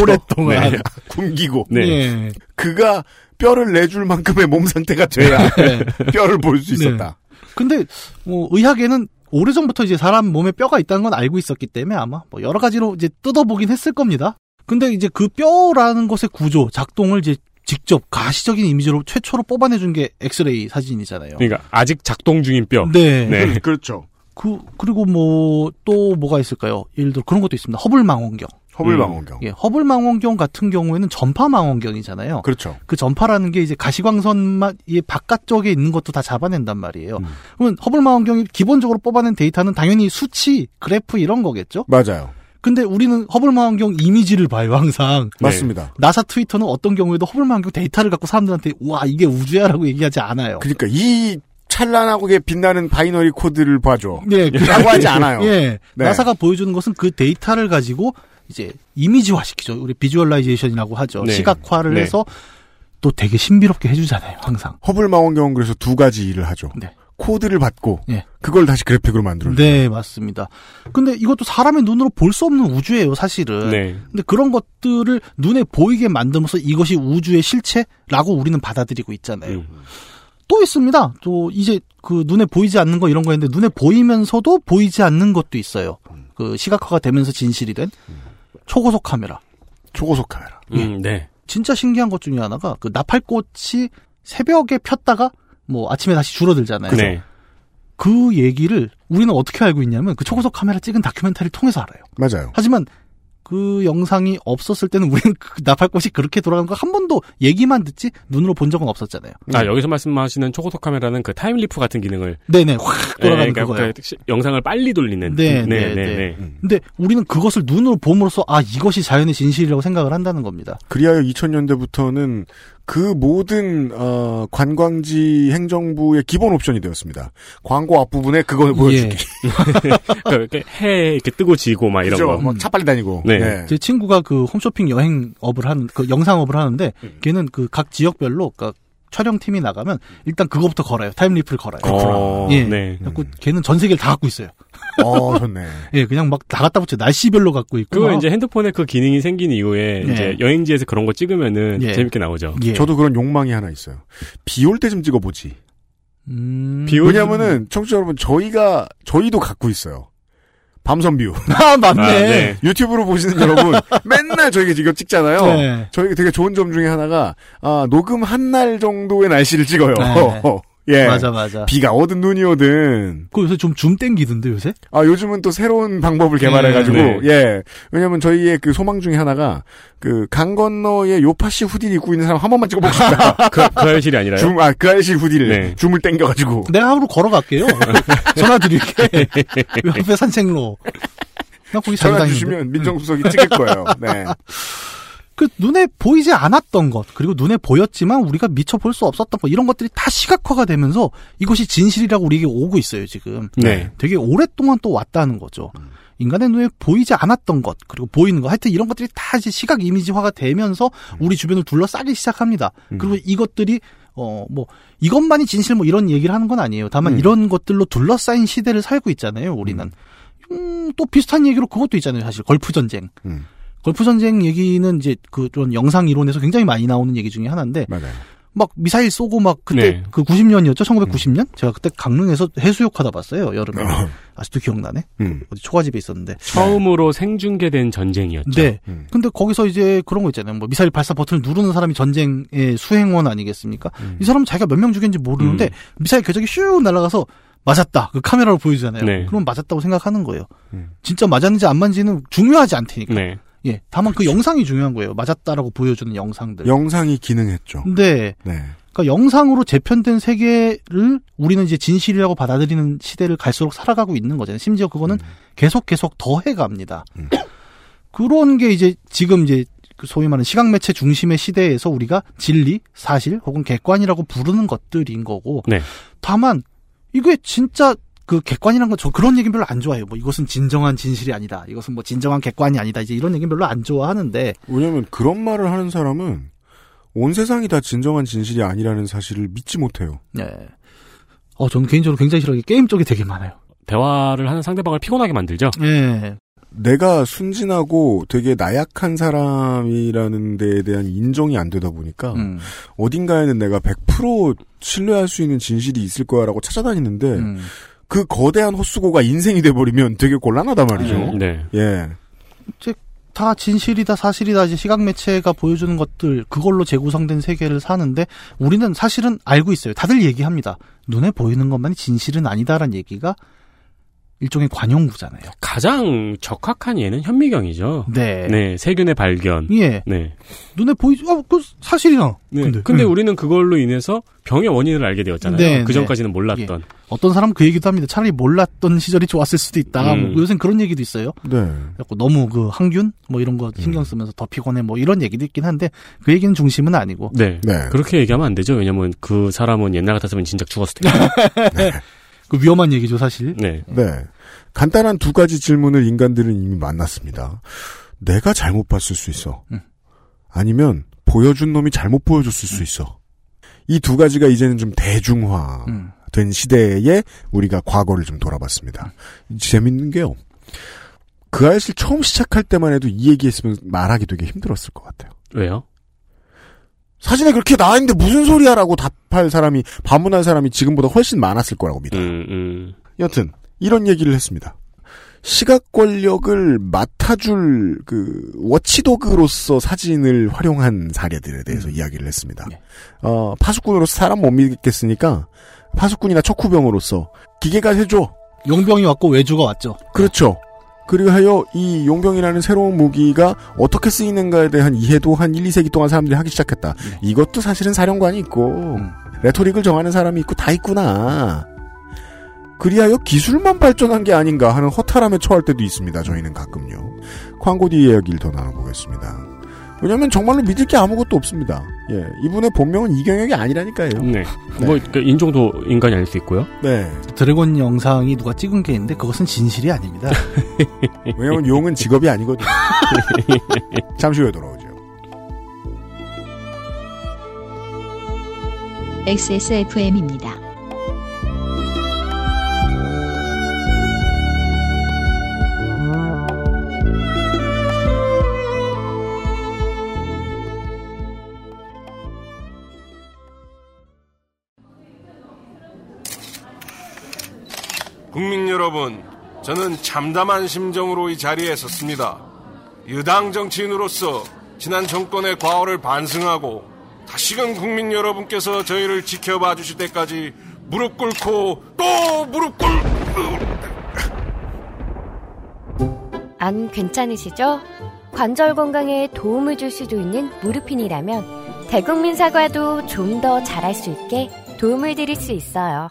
오랫동안. 네. 굶기고. 네. 예. 그가 뼈를 내줄 만큼의 몸 상태가 돼야 네. [LAUGHS] 뼈를 볼 수 있었다. 근데 뭐 의학에는 오래전부터 이제 사람 몸에 뼈가 있다는 건 알고 있었기 때문에 아마 뭐 여러 가지로 이제 뜯어보긴 했을 겁니다. 근데 이제 그 뼈라는 것의 구조, 작동을 이제 직접 가시적인 이미지로 최초로 뽑아내준 게 엑스레이 사진이잖아요. 그러니까 아직 작동 중인 뼈. 네. 네. [LAUGHS] 그렇죠. 그 그리고 뭐 또 뭐가 있을까요? 예를 들어 그런 것도 있습니다. 허블 망원경. 허블 망원경. 예, 허블 망원경 같은 경우에는 전파 망원경이잖아요. 그렇죠. 그 전파라는 게 이제 가시광선만 이 바깥쪽에 있는 것도 다 잡아낸단 말이에요. 음. 그러면 허블 망원경이 기본적으로 뽑아낸 데이터는 당연히 수치, 그래프 이런 거겠죠. 맞아요. 근데 우리는 허블 망원경 이미지를 봐요, 항상. 네. 맞습니다. 나사 트위터는 어떤 경우에도 허블 망원경 데이터를 갖고 사람들한테 와 이게 우주야라고 얘기하지 않아요. 그러니까 이 찬란하게 빛나는 binary code를 봐줘. 예, 라고 하지 않아요. 예, 네. 나사가 보여주는 것은 그 데이터를 가지고 이제 이미지화 시키죠. 우리 비주얼라이제이션이라고 하죠. 네. 시각화를 네. 해서 또 되게 신비롭게 해주잖아요, 항상. 허블 망원경은 그래서 두 가지 일을 하죠. 네. 코드를 받고 예. 그걸 다시 그래픽으로 만들어. 네, 맞습니다. 근데 이것도 사람의 눈으로 볼 수 없는 우주예요, 사실은. 네. 근데 그런 것들을 눈에 보이게 만들면서 이것이 우주의 실체라고 우리는 받아들이고 있잖아요. 음. 또 있습니다. 또 이제 그 눈에 보이지 않는 거 이런 거 있는데 눈에 보이면서도 보이지 않는 것도 있어요. 그 시각화가 되면서 진실이 된 초고속 카메라. 초고속 카메라. 음, 네. 진짜 신기한 것 중에 하나가 그 나팔꽃이 새벽에 폈다가 뭐 아침에 다시 줄어들잖아요. 네. 그 얘기를 우리는 어떻게 알고 있냐면 그 초고속 카메라 찍은 다큐멘터리를 통해서 알아요. 맞아요. 하지만 그 영상이 없었을 때는 우리는 그 나팔꽃이 그렇게 돌아가는 거 한 번도 얘기만 듣지 눈으로 본 적은 없었잖아요. 아, 여기서 말씀하시는 초고속 카메라는 그 타임리프 같은 기능을 네네 확 돌아가는 네, 그러니까 그거예요. 그 시- 영상을 빨리 돌리는. 네, 네, 네, 네, 네. 네. 근데 우리는 그것을 눈으로 봄으로써 아 이것이 자연의 진실이라고 생각을 한다는 겁니다. 그리하여 2000년대부터는 그 모든 어, 관광지 행정부의 기본 옵션이 되었습니다. 광고 앞부분에 그걸 보여주기. 그 이렇게 해 이렇게 뜨고 지고 막 이런 그죠? 거. 막차 빨리 다니고. 네. 제 친구가 그 홈쇼핑 여행업을 하는 그 영상업을 하는데 걔는 그 각 지역별로 그러니까 촬영팀이 나가면 일단 그거부터 걸어요. 타임리프를 걸어요. 어, 예. 네. 그래갖고 걔는 전 세계를 다 갖고 있어요. 어, 좋네. [LAUGHS] 예, 그냥 막다 갖다 붙여 날씨별로 갖고 있고. 그거 막. 이제 핸드폰에 그 기능이 생긴 이후에 예. 이제 여행지에서 그런 거 찍으면은 예. 재밌게 나오죠. 예. 저도 그런 욕망이 하나 있어요. 비 올 때 좀 찍어보지. 음... 비 올- 왜냐면은, 청취자 여러분, 저희가, 저희도 갖고 있어요. 밤선뷰. [LAUGHS] 아 맞네. 아, 네. 유튜브로 보시는 여러분, 맨날 저희가 이거 찍잖아요. 네. 저희가 되게 좋은 점 중에 하나가, 아, 녹음 한 날 정도의 날씨를 찍어요. 네. [LAUGHS] 예. 맞아 맞아. 비가 오든 눈이 오든. 그 요새 좀 줌 땡기던데 요새? 아, 요즘은 또 새로운 방법을 개발해가지고, 네. 예. 왜냐면 저희의 그 소망 중에 하나가, 그, 강 건너에 요파시 후디를 입고 있는 사람 한 번만 찍어보고 싶다. [LAUGHS] 그, 그 알실이 아니라요? 줌, 아, 그 아저씨 후디를, 네. 줌을 땡겨가지고. 내가 하루 걸어갈게요. [LAUGHS] 전화 드릴게. 옆에 산책로. 나 거기 전화. 주시면 민정수석이 찍을 거예요. 네. [LAUGHS] 그 눈에 보이지 않았던 것 그리고 눈에 보였지만 우리가 미처 볼 수 없었던 것 이런 것들이 다 시각화가 되면서 이것이 진실이라고 우리에게 오고 있어요 지금. 네. 되게 오랫동안 또 왔다는 거죠. 인간의 눈에 보이지 않았던 것 그리고 보이는 것 하여튼 이런 것들이 다 이제 시각 이미지화가 되면서 우리 주변을 둘러싸기 시작합니다. 그리고 이것들이 어 뭐 이것만이 진실 뭐 이런 얘기를 하는 건 아니에요. 다만 음. 이런 것들로 둘러싸인 시대를 살고 있잖아요. 우리는 음, 또 비슷한 얘기로 그것도 있잖아요. 사실 걸프 전쟁. 음. 걸프 전쟁 얘기는 이제 그런 영상 이론에서 굉장히 많이 나오는 얘기 중에 하나인데 맞아요. 막 미사일 쏘고 막 그때 네. 그 90년이었죠 1990년 제가 그때 강릉에서 해수욕 하다 봤어요 여름에 어. 아직도 기억나네 음. 어디 초가집에 있었는데 처음으로 생중계된 전쟁이었죠. 네 음. 근데 거기서 이제 그런 거 있잖아요 뭐 미사일 발사 버튼을 누르는 사람이 전쟁의 수행원 아니겠습니까 음. 이 사람은 자기가 몇 명 죽였는지 모르는데 음. 미사일 궤적이 슉 날아가서 맞았다 그 카메라로 보여주잖아요 네. 그럼 맞았다고 생각하는 거예요 음. 진짜 맞았는지 안 맞는지는 중요하지 않다니까 네. 예 다만 그 영상이 중요한 거예요 맞았다라고 보여주는 영상들 영상이 기능했죠. 근데 네. 그러니까 영상으로 재편된 세계를 우리는 이제 진실이라고 받아들이는 시대를 갈수록 살아가고 있는 거잖아요. 심지어 그거는 계속 계속 더해 갑니다. 음. [CLEARS THROAT] 그런 게 이제 지금 이제 그 소위 말하는 시각 매체 중심의 시대에서 우리가 진리, 사실 혹은 객관이라고 부르는 것들인 거고. 네. 다만 이게 진짜 그 객관이란 건저 그런 얘기 별로 안 좋아해요. 뭐 이것은 진정한 진실이 아니다. 이것은 뭐 진정한 객관이 아니다. 이제 이런 얘기 별로 안 좋아하는데 왜냐면 그런 말을 하는 사람은 온 세상이 다 진정한 진실이 아니라는 사실을 믿지 못해요. 네. 어, 저는 개인적으로 굉장히 싫어하는 게 게임 쪽이 되게 많아요. 대화를 하는 상대방을 피곤하게 만들죠. 예. 내가 순진하고 되게 나약한 사람이라는 데에 대한 인정이 안 되다 보니까 음. 어딘가에는 내가 100% 신뢰할 수 있는 진실이 있을 거야라고 찾아다니는데 음. 그 거대한 헛수고가 인생이 돼버리면 되게 곤란하단 말이죠. 음. 네. 예. 다 진실이다 사실이다 이제 시각 매체가 보여주는 것들 그걸로 재구성된 세계를 사는데 우리는 사실은 알고 있어요. 다들 얘기합니다. 눈에 보이는 것만이 진실은 아니다라는 얘기가 일종의 관용구잖아요. 가장 적합한 예는 현미경이죠. 네. 네. 세균의 발견. 예. 네. 눈에 보이지 어, 그 사실이야. 네. 근데, 근데, 음. 우리는 그걸로 인해서 병의 원인을 알게 되었잖아요. 네, 그 전까지는 몰랐던. 예. 어떤 사람은 그 얘기도 합니다. 차라리 몰랐던 시절이 좋았을 수도 있다. 음. 뭐 요새는 그런 얘기도 있어요. 네. 그래갖고 너무 그 항균 뭐 이런 거 신경 음. 쓰면서 더 피곤해 뭐 이런 얘기도 있긴 한데 그 얘기는 중심은 아니고 네. 네. 그렇게 얘기하면 안 되죠. 왜냐면 그 사람은 옛날 같았으면 진작 죽었을 [LAUGHS] 테니까. 그 위험한 얘기죠 사실. 네. 네. 간단한 두 가지 질문을 인간들은 이미 만났습니다. 내가 잘못 봤을 수 있어. 음. 아니면 보여준 놈이 잘못 보여줬을 수 있어. 이 두 가지가 이제는 좀 대중화가 음. 된 시대에 우리가 과거를 좀 돌아봤습니다. 재밌는 게요. 그 아이실 처음 시작할 때만 해도 이 얘기했으면 말하기 되게 힘들었을 것 같아요. 왜요? 사진에 그렇게 나와 있는데 무슨 소리야라고 답할 사람이 반문할 사람이 지금보다 훨씬 많았을 거라고 믿어요. 음, 음. 여튼 이런 얘기를 했습니다. 시각 권력을 맡아줄 그 워치도그로서 사진을 활용한 사례들에 대해서 이야기를 했습니다. 네. 어, 파수꾼으로서 사람 못 믿겠으니까 파수꾼이나 척후병으로서 기계가 해줘. 용병이 왔고 외주가 왔죠. 그렇죠. 그리하여 이 용병이라는 새로운 무기가 어떻게 쓰이는가에 대한 이해도 한 1, 2세기 동안 사람들이 하기 시작했다. 이것도 사실은 사령관이 있고 음. 레토릭을 정하는 사람이 있고 다 있구나. 그리하여 기술만 발전한 게 아닌가 하는 허탈함에 처할 때도 있습니다. 저희는 가끔요. 광고 뒤 이야기를 더 나눠보겠습니다. 왜냐하면 정말로 믿을 게 아무것도 없습니다. 예, 이분의 본명은 이경혁이 아니라니까요. 네. 뭐, 그 인종도 인간이 아닐 수 있고요. 네, 드래곤 영상이 누가 찍은 게 있는데 그것은 진실이 아닙니다. [LAUGHS] 왜냐하면 용은 직업이 아니거든. [LAUGHS] 잠시 후에 돌아오죠. XSFM입니다. 국민 여러분, 저는 참담한 심정으로 이 자리에 섰습니다. 유당 정치인으로서 지난 정권의 과오를 반성하고 다시금 국민 여러분께서 저희를 지켜봐 주실 때까지 무릎 꿇고 또 무릎 꿇... 안 괜찮으시죠? 관절 건강에 도움을 줄 수도 있는 무르핀이라면 대국민 사과도 좀 더 잘할 수 있게 도움을 드릴 수 있어요.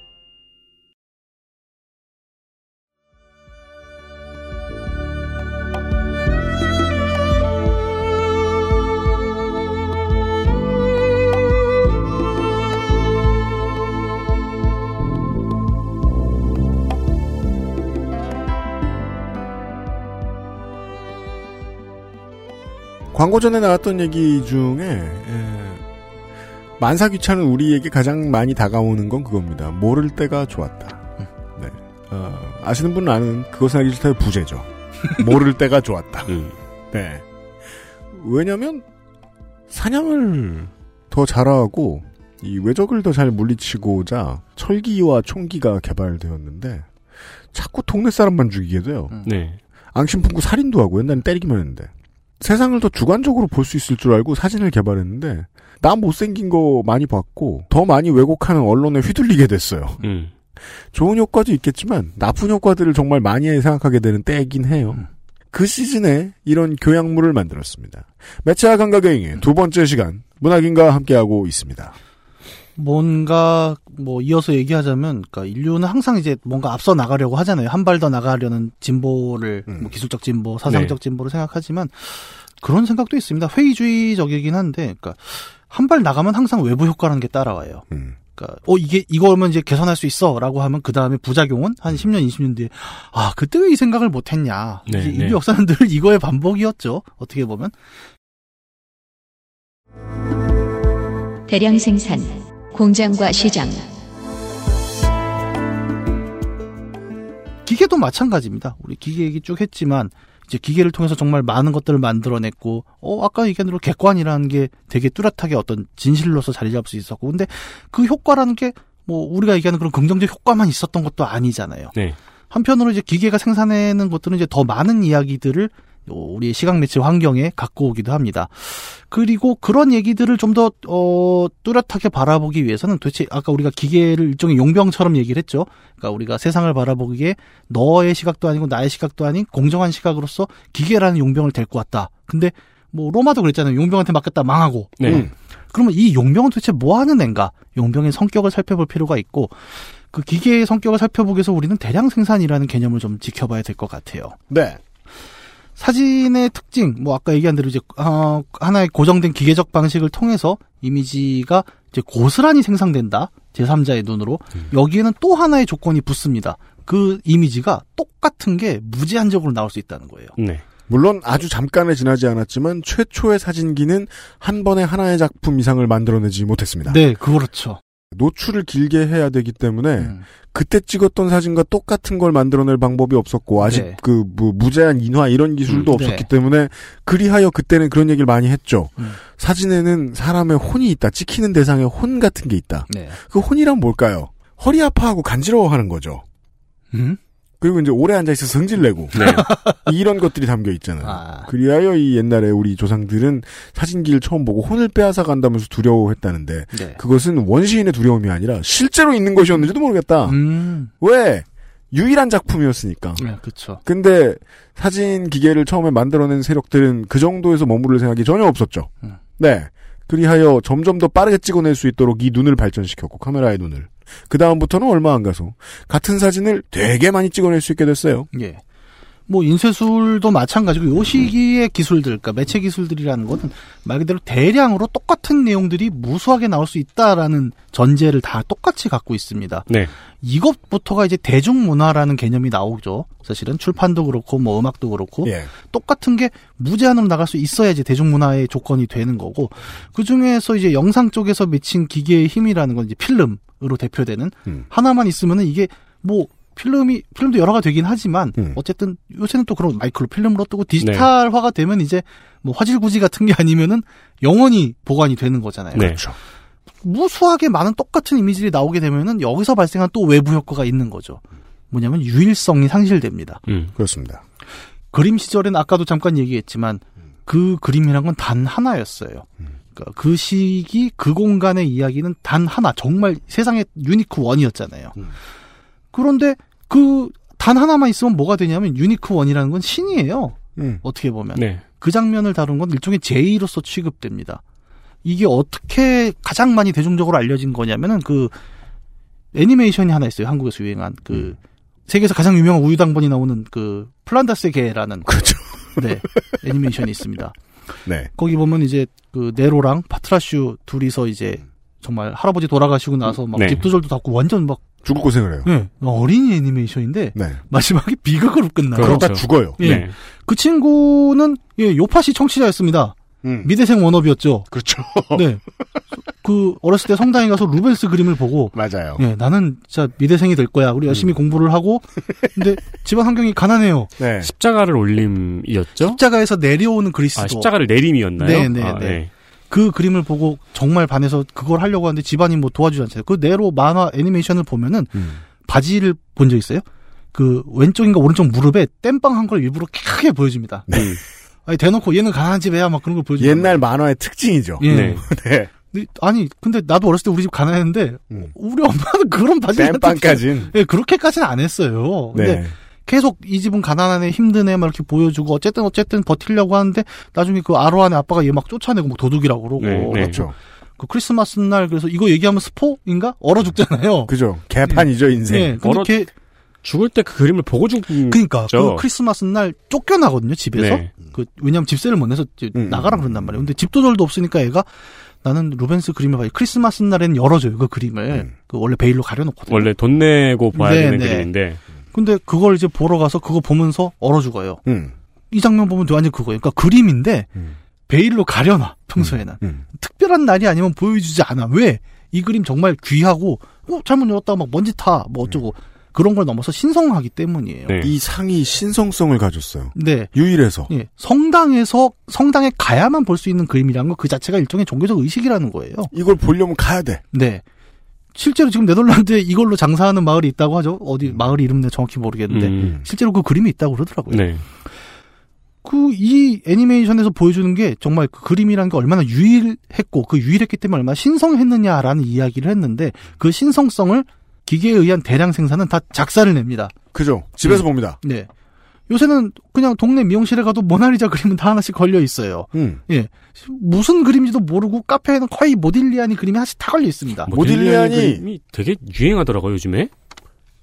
광고 전에 나왔던 얘기 중에 에, 만사 귀찮은 우리에게 가장 많이 다가오는 건 그겁니다. 모를 때가 좋았다. 네. 어, 아시는 분은 아는 그것은 알기 싫다의 부재죠. [LAUGHS] 모를 때가 좋았다. 음. 네. 왜냐면 사냥을 더 잘하고 이 외적을 더 잘 물리치고자 철기와 총기가 개발되었는데 자꾸 동네 사람만 죽이게 돼요. 네. 앙심풍구 살인도 하고 옛날엔 때리기만 했는데 세상을 더 주관적으로 볼 수 있을 줄 알고 사진을 개발했는데 나 못생긴 거 많이 봤고 더 많이 왜곡하는 언론에 휘둘리게 됐어요. 음. 좋은 효과도 있겠지만 나쁜 효과들을 정말 많이 생각하게 되는 때이긴 해요. 그 시즌에 이런 교양물을 만들었습니다. 매체와 감각여행의 두 번째 시간 문학인과 함께하고 있습니다. 뭔가 뭐 이어서 얘기하자면 그러니까 인류는 항상 이제 뭔가 앞서 나가려고 하잖아요. 한 발 더 나가려는 진보를 음. 뭐 기술적 진보, 사상적 진보를 생각하지만 그런 생각도 있습니다. 회의주의적이긴 한데 그러니까 한 발 나가면 항상 외부 효과라는 게 따라와요. 음. 그러니까 어 이게 이거면 이제 개선할 수 있어라고 하면 그 다음에 부작용은 한 10년, 20년 뒤에 아 그때 왜 이 생각을 못했냐. 네, 네. 인류 역사는 늘 이거의 반복이었죠. 어떻게 보면 대량 생산, 공장과 시장, 기계도 마찬가지입니다. 우리 기계 얘기 쭉 했지만 이제 기계를 통해서 정말 많은 것들을 만들어냈고 어 아까 얘기한 대로 객관이라는 게 되게 뚜렷하게 어떤 진실로서 자리 잡을 수 있었고 근데 그 효과라는 게 뭐 우리가 얘기하는 그런 긍정적 효과만 있었던 것도 아니잖아요. 네. 한편으로 이제 기계가 생산해내는 것들은 이제 더 많은 이야기들을 우리의 시각 매체 환경에 갖고 오기도 합니다. 그리고 그런 얘기들을 좀 더, 어, 뚜렷하게 바라보기 위해서는 도대체 아까 우리가 기계를 일종의 용병처럼 얘기를 했죠. 그러니까 우리가 세상을 바라보기에 너의 시각도 아니고 나의 시각도 아닌 공정한 시각으로서 기계라는 용병을 데리고 왔다. 근데 뭐 로마도 그랬잖아요. 용병한테 맡겼다 망하고. 네. 음. 그러면 이 용병은 도대체 뭐 하는 앤가? 용병의 성격을 살펴볼 필요가 있고 그 기계의 성격을 살펴보기 위해서 우리는 대량 생산이라는 개념을 좀 지켜봐야 될 것 같아요. 네. 사진의 특징, 뭐 아까 얘기한 대로 이제 어, 하나의 고정된 기계적 방식을 통해서 이미지가 이제 고스란히 생성된다. 제3자의 눈으로 여기에는 또 하나의 조건이 붙습니다. 그 이미지가 똑같은 게 무제한적으로 나올 수 있다는 거예요. 네. 물론 아주 잠깐에 지나지 않았지만 최초의 사진기는 한 번에 하나의 작품 이상을 만들어내지 못했습니다. 네, 그렇죠. 노출을 길게 해야 되기 때문에 음. 그때 찍었던 사진과 똑같은 걸 만들어낼 방법이 없었고 아직 네. 그뭐 무제한 인화 이런 기술도 음, 없었기 네. 때문에 그리하여 그때는 그런 얘기를 많이 했죠. 음. 사진에는 사람의 혼이 있다. 찍히는 대상의 혼 같은 게 있다. 네. 그 혼이란 뭘까요? 허리 아파하고 간지러워하는 거죠. 음? 그리고 이제 오래 앉아 있어서 성질 내고 네. [LAUGHS] 이런 것들이 담겨 있잖아요. 아. 그리하여 이 옛날에 우리 조상들은 사진기를 처음 보고 혼을 빼앗아 간다면서 두려워했다는데 네. 그것은 원시인의 두려움이 아니라 실제로 있는 것이었는지도 모르겠다. 음. 왜? 유일한 작품이었으니까. 네, 그렇죠. 근데 사진 기계를 처음에 만들어낸 세력들은 그 정도에서 머무를 생각이 전혀 없었죠. 음. 네. 그리하여 점점 더 빠르게 찍어낼 수 있도록 이 눈을 발전시켰고 카메라의 눈을. 그 다음부터는 얼마 안 가서 같은 사진을 되게 많이 찍어낼 수 있게 됐어요. 예. 뭐 인쇄술도 마찬가지고 요 시기의 기술들, 그러니까 매체 기술들이라는 거는 말 그대로 대량으로 똑같은 내용들이 무수하게 나올 수 있다라는 전제를 다 똑같이 갖고 있습니다. 네. 이것부터가 이제 대중문화라는 개념이 나오죠. 사실은 출판도 그렇고 뭐 음악도 그렇고 예. 똑같은 게 무제한으로 나갈 수 있어야지 대중문화의 조건이 되는 거고 그 중에서 이제 영상 쪽에서 미친 기계의 힘이라는 건 이제 필름 으로 대표되는 음. 하나만 있으면은 이게 뭐 필름이 필름도 여러가 되긴 하지만 음. 어쨌든 요새는 또 그런 마이크로 필름으로 뜨고 디지털화가 되면 이제 뭐 화질구지 같은 게 아니면은 영원히 보관이 되는 거잖아요. 네. 그렇죠. 무수하게 많은 똑같은 이미지들이 나오게 되면은 여기서 발생한 또 외부 효과가 있는 거죠. 뭐냐면 유일성이 상실됩니다. 음. 그렇습니다. 그림 시절엔 아까도 잠깐 얘기했지만 그 그림이란 건 단 하나였어요. 그러니까 그 시기 그 공간의 이야기는 단 하나 정말 세상의 유니크 원이었잖아요. 음. 그런데 그 단 하나만 있으면 뭐가 되냐면 유니크 원이라는 건 신이에요. 음. 어떻게 보면 네. 그 장면을 다룬 건 일종의 제의로서 취급됩니다. 이게 어떻게 가장 많이 대중적으로 알려진 거냐면은 그 애니메이션이 하나 있어요. 한국에서 유행한 그 세계에서 가장 유명한 우유당번이 나오는 그 플란다스의 개라는 그렇죠. 네 애니메이션이 있습니다. 네. 거기 보면 이제 그 네로랑 파트라슈 둘이서 이제 정말 할아버지 돌아가시고 나서 막 네. 집도절도 닫고 완전 막 죽을 고생을 해요. 예, 어린이 애니메이션인데 네. 마지막에 [LAUGHS] 비극으로 끝나요. 그렇죠. 그러다 죽어요. 예. 네. 그 친구는 예, 요파시 청취자였습니다. 음. 미대생 워너비였죠. 그렇죠. [LAUGHS] 네. 그 어렸을 때 성당에 가서 루벤스 그림을 보고 맞아요. 예, 나는 진짜 미대생이 될 거야. 우리 열심히 공부를 하고 근데 집안 환경이 가난해요. 네. 십자가를 올림이었죠? 십자가에서 내려오는 그리스도. 아, 십자가를 내림이었나요? 네, 네, 아, 네. 그 그림을 보고 정말 반해서 그걸 하려고 하는데 집안이 뭐 도와주지 않잖아요. 그 네로 만화 애니메이션을 보면은 음. 바지를 본 적 있어요? 그 왼쪽인가 오른쪽 무릎에 땜빵 한 걸 일부러 크게 보여줍니다. 음. [LAUGHS] 아니 대놓고 얘는 가난한 집애야 막 그런 걸 보여주고 옛날 만화의 특징이죠. 예. 네. [LAUGHS] 네. 근데 아니 근데 나도 어렸을 때 우리 집 가난했는데 음. 우리 엄마는 그런 바지를 땜빵까진. 예, 그렇게까지는 안 했어요. 근데 네. 계속 이 집은 가난하네 힘드네 막 이렇게 보여주고 어쨌든 어쨌든 버티려고 하는데 나중에 그 아로한의 아빠가 얘 막 쫓아내고 막 도둑이라고 그러고 네, 네. 그렇죠. 그 크리스마스 날 그래서 이거 얘기하면 스포인가 얼어 죽잖아요. 그죠. 개판이죠, 인생. 예, 근데 얼어- 걔 죽을 때 그 그림을 보고 죽은 그러니까. 그 크리스마스 날 쫓겨나거든요 집에서. 네. 그 왜냐면 집세를 못 내서 음. 나가라 그런단 말이에요. 근데 집도절도 없으니까 애가 나는 루벤스 그림을 봐요. 크리스마스 날에는 열어줘요 그 그림을. 음. 그 원래 베일로 가려놓거든요. 원래 돈 내고 봐야 네, 되는 네. 그림인데 근데 그걸 이제 보러 가서 그거 보면서 얼어 죽어요. 음. 이 장면 보면 완전 그거예요. 그러니까 그림인데 음. 베일로 가려놔 평소에는 음. 특별한 날이 아니면 보여주지 않아. 왜? 이 그림 정말 귀하고 어 잘못 열었다가 막 먼지 타 뭐 어쩌고 그런 걸 넘어서 신성하기 때문이에요. 네. 이 상이 신성성을 가졌어요. 네. 유일해서. 예, 성당에서 성당에 가야만 볼 수 있는 그림이라는 거 그 자체가 일종의 종교적 의식이라는 거예요. 이걸 보려면 가야 돼. 네. 실제로 지금 네덜란드에 이걸로 장사하는 마을이 있다고 하죠. 어디 마을 이름 내가 정확히 모르겠는데 음. 실제로 그 그림이 있다고 그러더라고요. 네. 그이 애니메이션에서 보여주는 게 정말 그 그림이라는 게 얼마나 유일했고 그 유일했기 때문에 얼마나 신성했느냐라는 이야기를 했는데 그 신성성을 기계에 의한 대량 생산은 다 작사를 냅니다. 그죠. 집에서 음. 봅니다. 네. 요새는 그냥 동네 미용실에 가도 모나리자 그림은 다 하나씩 걸려 있어요. 음. 예. 무슨 그림인지도 모르고 카페에는 거의 모딜리아니 그림이 하나씩 다 걸려 있습니다. 모딜리안이- 그림이 되게 유행하더라고요 요즘에.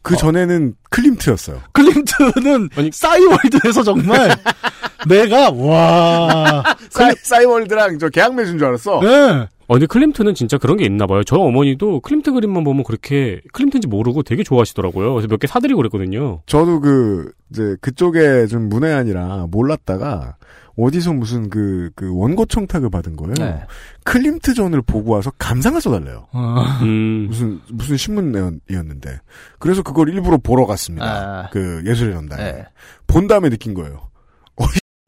그 전에는 클림트였어요. 클림트는 [LAUGHS] 아니- 싸이월드에서 정말 [LAUGHS] 내가 와. 싸이, 싸이월드랑 저 계약 맺은 줄 알았어. 네. 어, 근데 클림트는 진짜 그런 게 있나 봐요. 저 어머니도 클림트 그림만 보면 그렇게 클림트인지 모르고 되게 좋아하시더라고요. 그래서 몇 개 사드리고 그랬거든요. 저도 그 이제 그쪽에 좀 문외한이라 몰랐다가 어디서 무슨 그, 그 원고 청탁을 받은 거예요. 네. 클림트 전을 보고 와서 감상을 써달래요. 어. 음. 무슨 무슨 신문이었는데 그래서 그걸 일부러 보러 갔습니다. 아. 그 예술의 전당. 네. 본 다음에 느낀 거예요.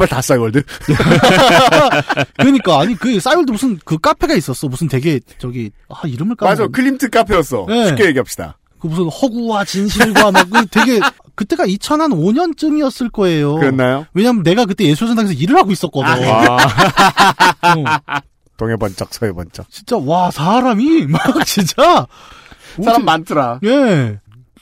어, 이발 다 싸이월드. [LAUGHS] 그러니까 아니 그 싸이월드 무슨 그 카페가 있었어. 무슨 되게 저기 아 이름을 까먹 맞아, 클림트 카페였어. 네. 쉽게 얘기합시다. 그 무슨 허구와 진실과 막그 되게 그때가 2005년쯤이었을 거예요. 그랬나요? 왜냐면 내가 그때 예술전당에서 일을 하고 있었거든. 아, [LAUGHS] 어, 동해 번쩍, 서해 번쩍. 진짜 와 사람이 [LAUGHS] 막 진짜 사람 많더라. 예.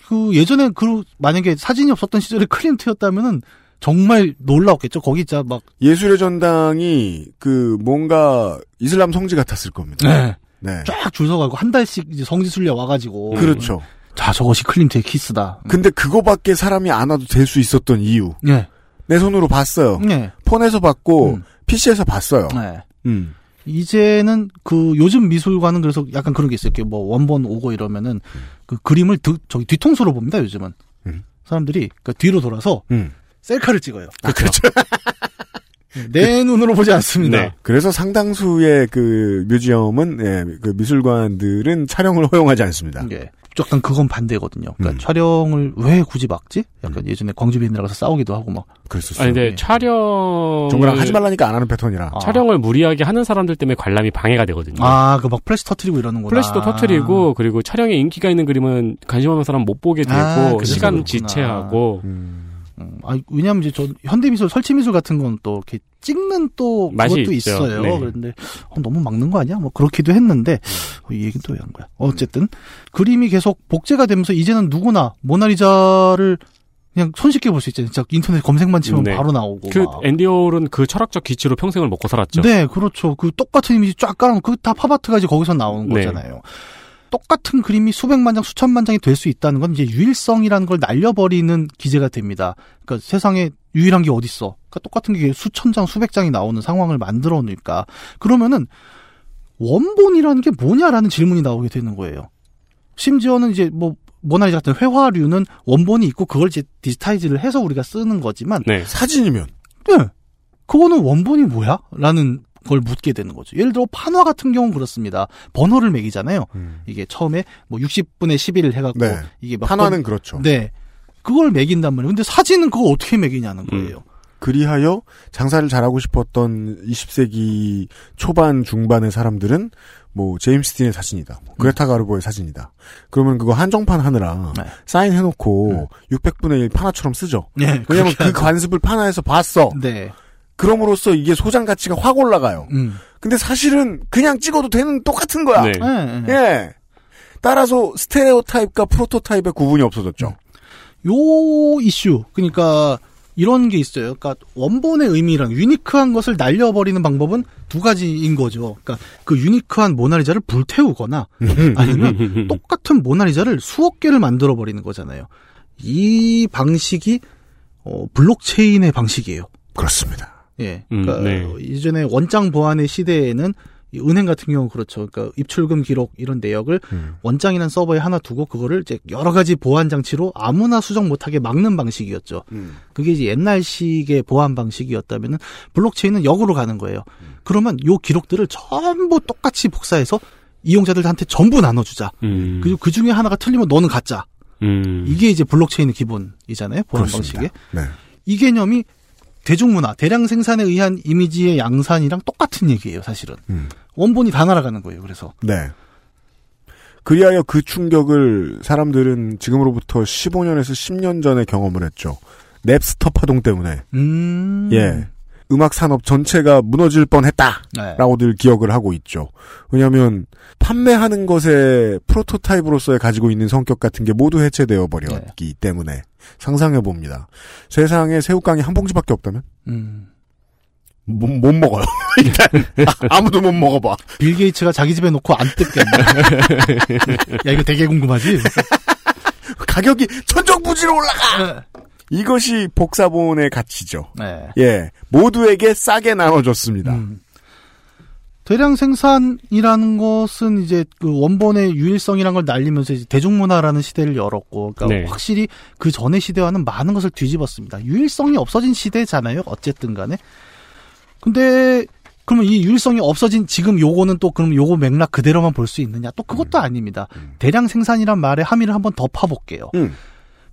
그 예전에 그 만약에 사진이 없었던 시절에 클림트였다면은 정말 놀라웠겠죠. 거기 진짜 막 예술의 전당이 그 뭔가 이슬람 성지 같았을 겁니다. 네. 네. 쫙 줄 서가지고 한 달씩 이제 성지 순례 와가지고 그렇죠. 자 저것이 클림트의 키스다. 근데 그거밖에 사람이 안 와도 될 수 있었던 이유. 예. 내 손으로 봤어요. 예. 폰에서 봤고 음. PC에서 봤어요. 네. 음. 이제는 그 요즘 미술관은 그래서 약간 그런 게 있어요. 뭐 원본 오고 이러면은 그 그림을 드, 저기 뒤통수로 봅니다. 요즘은 음. 사람들이 그 뒤로 돌아서 음. 셀카를 찍어요. 아, 그렇죠. [LAUGHS] 내 눈으로 보지 않습니다. 네. 그래서 상당수의 그 뮤지엄은 예, 그 미술관들은 촬영을 허용하지 않습니다. 예. 약간 그건 반대거든요. 그러니까 음. 촬영을 왜 굳이 막지? 약간 예전에 광주 비엔나 가서 싸우기도 하고 막. 그랬었어요. 아니, 근데 예. 촬영. 정부랑 하지 말라니까 안 하는 패턴이라. 아. 촬영을 무리하게 하는 사람들 때문에 관람이 방해가 되거든요. 아, 그 막 플래시 터트리고 이러는구나. 플래시도 터트리고 그리고 촬영에 인기가 있는 그림은 관심 없는 사람 못 보게 되고 아, 시간 그렇구나. 지체하고 음. 음, 아, 왜냐면 이제 저 현대미술, 설치미술 같은 건 또 이렇게 찍는 또 맛이 그것도 있죠. 있어요. 네. 그런데 어, 너무 막는 거 아니야? 뭐 그렇기도 했는데 어, 이 얘기는 또 왜 한 거야? 어쨌든 그림이 계속 복제가 되면서 이제는 누구나 모나리자를 그냥 손쉽게 볼 수 있잖아요. 진짜 인터넷 검색만 치면 네. 바로 나오고. 그 막. 앤디 올은 그 철학적 기치로 평생을 먹고 살았죠. 네, 그렇죠. 그 똑같은 이미지 쫙 깔아놓고 그 다 팝아트가 이제 거기서 나오는 네. 거잖아요. 똑같은 그림이 수백만 장, 수천만 장이 될 수 있다는 건 이제 유일성이라는 걸 날려버리는 기재가 됩니다. 그러니까 세상에 유일한 게 어딨어. 그러니까 똑같은 게 수천 장, 수백 장이 나오는 상황을 만들어 놓으니까. 그러면은 원본이라는 게 뭐냐라는 질문이 나오게 되는 거예요. 심지어는 이제 뭐 모나리자 같은 회화류는 원본이 있고 그걸 이제 디지타이즈를 해서 우리가 쓰는 거지만 네. 사진이면 네. 그거는 원본이 뭐야? 라는 걸 묻게 되는 거죠. 예를 들어 판화 같은 경우는 그렇습니다. 번호를 매기잖아요. 이게 처음에 뭐 60분의 11을 해갖고 네. 이게 몇 판화는 번- 그렇죠. 네. 그걸 매긴단 말이에요. 근데 사진은 그거 어떻게 매기냐는 거예요. 그리하여 장사를 잘하고 싶었던 20세기 초반 중반의 사람들은 뭐 제임스 딘의 사진이다. 뭐 그레타 가르보의 사진이다. 그러면 그거 한정판 하느라 네. 사인 해놓고 600분의 1 판화처럼 쓰죠. 네. 왜냐면 그 하죠. 관습을 판화에서 봤어. 네. 그럼으로써 이게 소장 가치가 확 올라가요. 음. 근데 사실은 그냥 찍어도 되는 똑같은 거야. 네. 네. 네. 예. 따라서 스테레오 타입과 프로토 타입의 구분이 없어졌죠. 요 이슈. 그러니까 이런 게 있어요. 그러니까 원본의 의미랑 유니크한 것을 날려버리는 방법은 두 가지인 거죠. 그러니까 그 유니크한 모나리자를 불태우거나 아니면 똑같은 모나리자를 수억 개를 만들어 버리는 거잖아요. 이 방식이 어, 블록체인의 방식이에요. 그렇습니다. 예. 음, 그러니까 네. 이전에 원장 보안의 시대에는 이 은행 같은 경우 그렇죠. 그러니까 입출금 기록 이런 내역을 음. 원장이라는 서버에 하나 두고 그거를 이제 여러 가지 보안 장치로 아무나 수정 못하게 막는 방식이었죠. 음. 그게 이제 옛날식의 보안 방식이었다면은 블록체인은 역으로 가는 거예요. 그러면 요 기록들을 전부 똑같이 복사해서 이용자들한테 전부 나눠주자. 음. 그리고 그 중에 하나가 틀리면 너는 가짜. 음. 이게 이제 블록체인의 기본이잖아요. 보안 그렇습니다. 방식에. 네. 이 개념이 대중문화, 대량 생산에 의한 이미지의 양산이랑 똑같은 얘기예요, 사실은. 음. 원본이 다 날아가는 거예요, 그래서. 네. 그리하여 그 충격을 사람들은 지금으로부터 15년에서 10년 전에 경험을 했죠. 넵스터 파동 때문에. 음. 예. 음악 산업 전체가 무너질 뻔했다. 네. 라고들 기억을 하고 있죠. 왜냐하면 판매하는 것의 프로토타입으로서의 가지고 있는 성격 같은 게 모두 해체되어 버렸기 네. 때문에 상상해 봅니다. 세상에 새우깡이 한 봉지밖에 없다면 음. 못, 못 먹어요. [LAUGHS] 일단 아, 무도 못 먹어봐. 빌 게이츠가 자기 집에 놓고 안 뜯겠네. [LAUGHS] 야, 이거 되게 궁금하지? [LAUGHS] 가격이 천정부지로 올라가. 이것이 복사본의 가치죠. 네. 예, 모두에게 싸게 나눠줬습니다. 음. 대량 생산이라는 것은 이제 그 원본의 유일성이라는 걸 날리면서 이제 대중문화라는 시대를 열었고, 그러니까 네. 확실히 그 전의 시대와는 많은 것을 뒤집었습니다. 유일성이 없어진 시대잖아요. 어쨌든 간에. 근데 그러면 이 유일성이 없어진 지금 요거는 또 그럼 요거 맥락 그대로만 볼 수 있느냐? 또 그것도 아닙니다. 대량 생산이란 말에 함의를 한번 더 파볼게요. 음.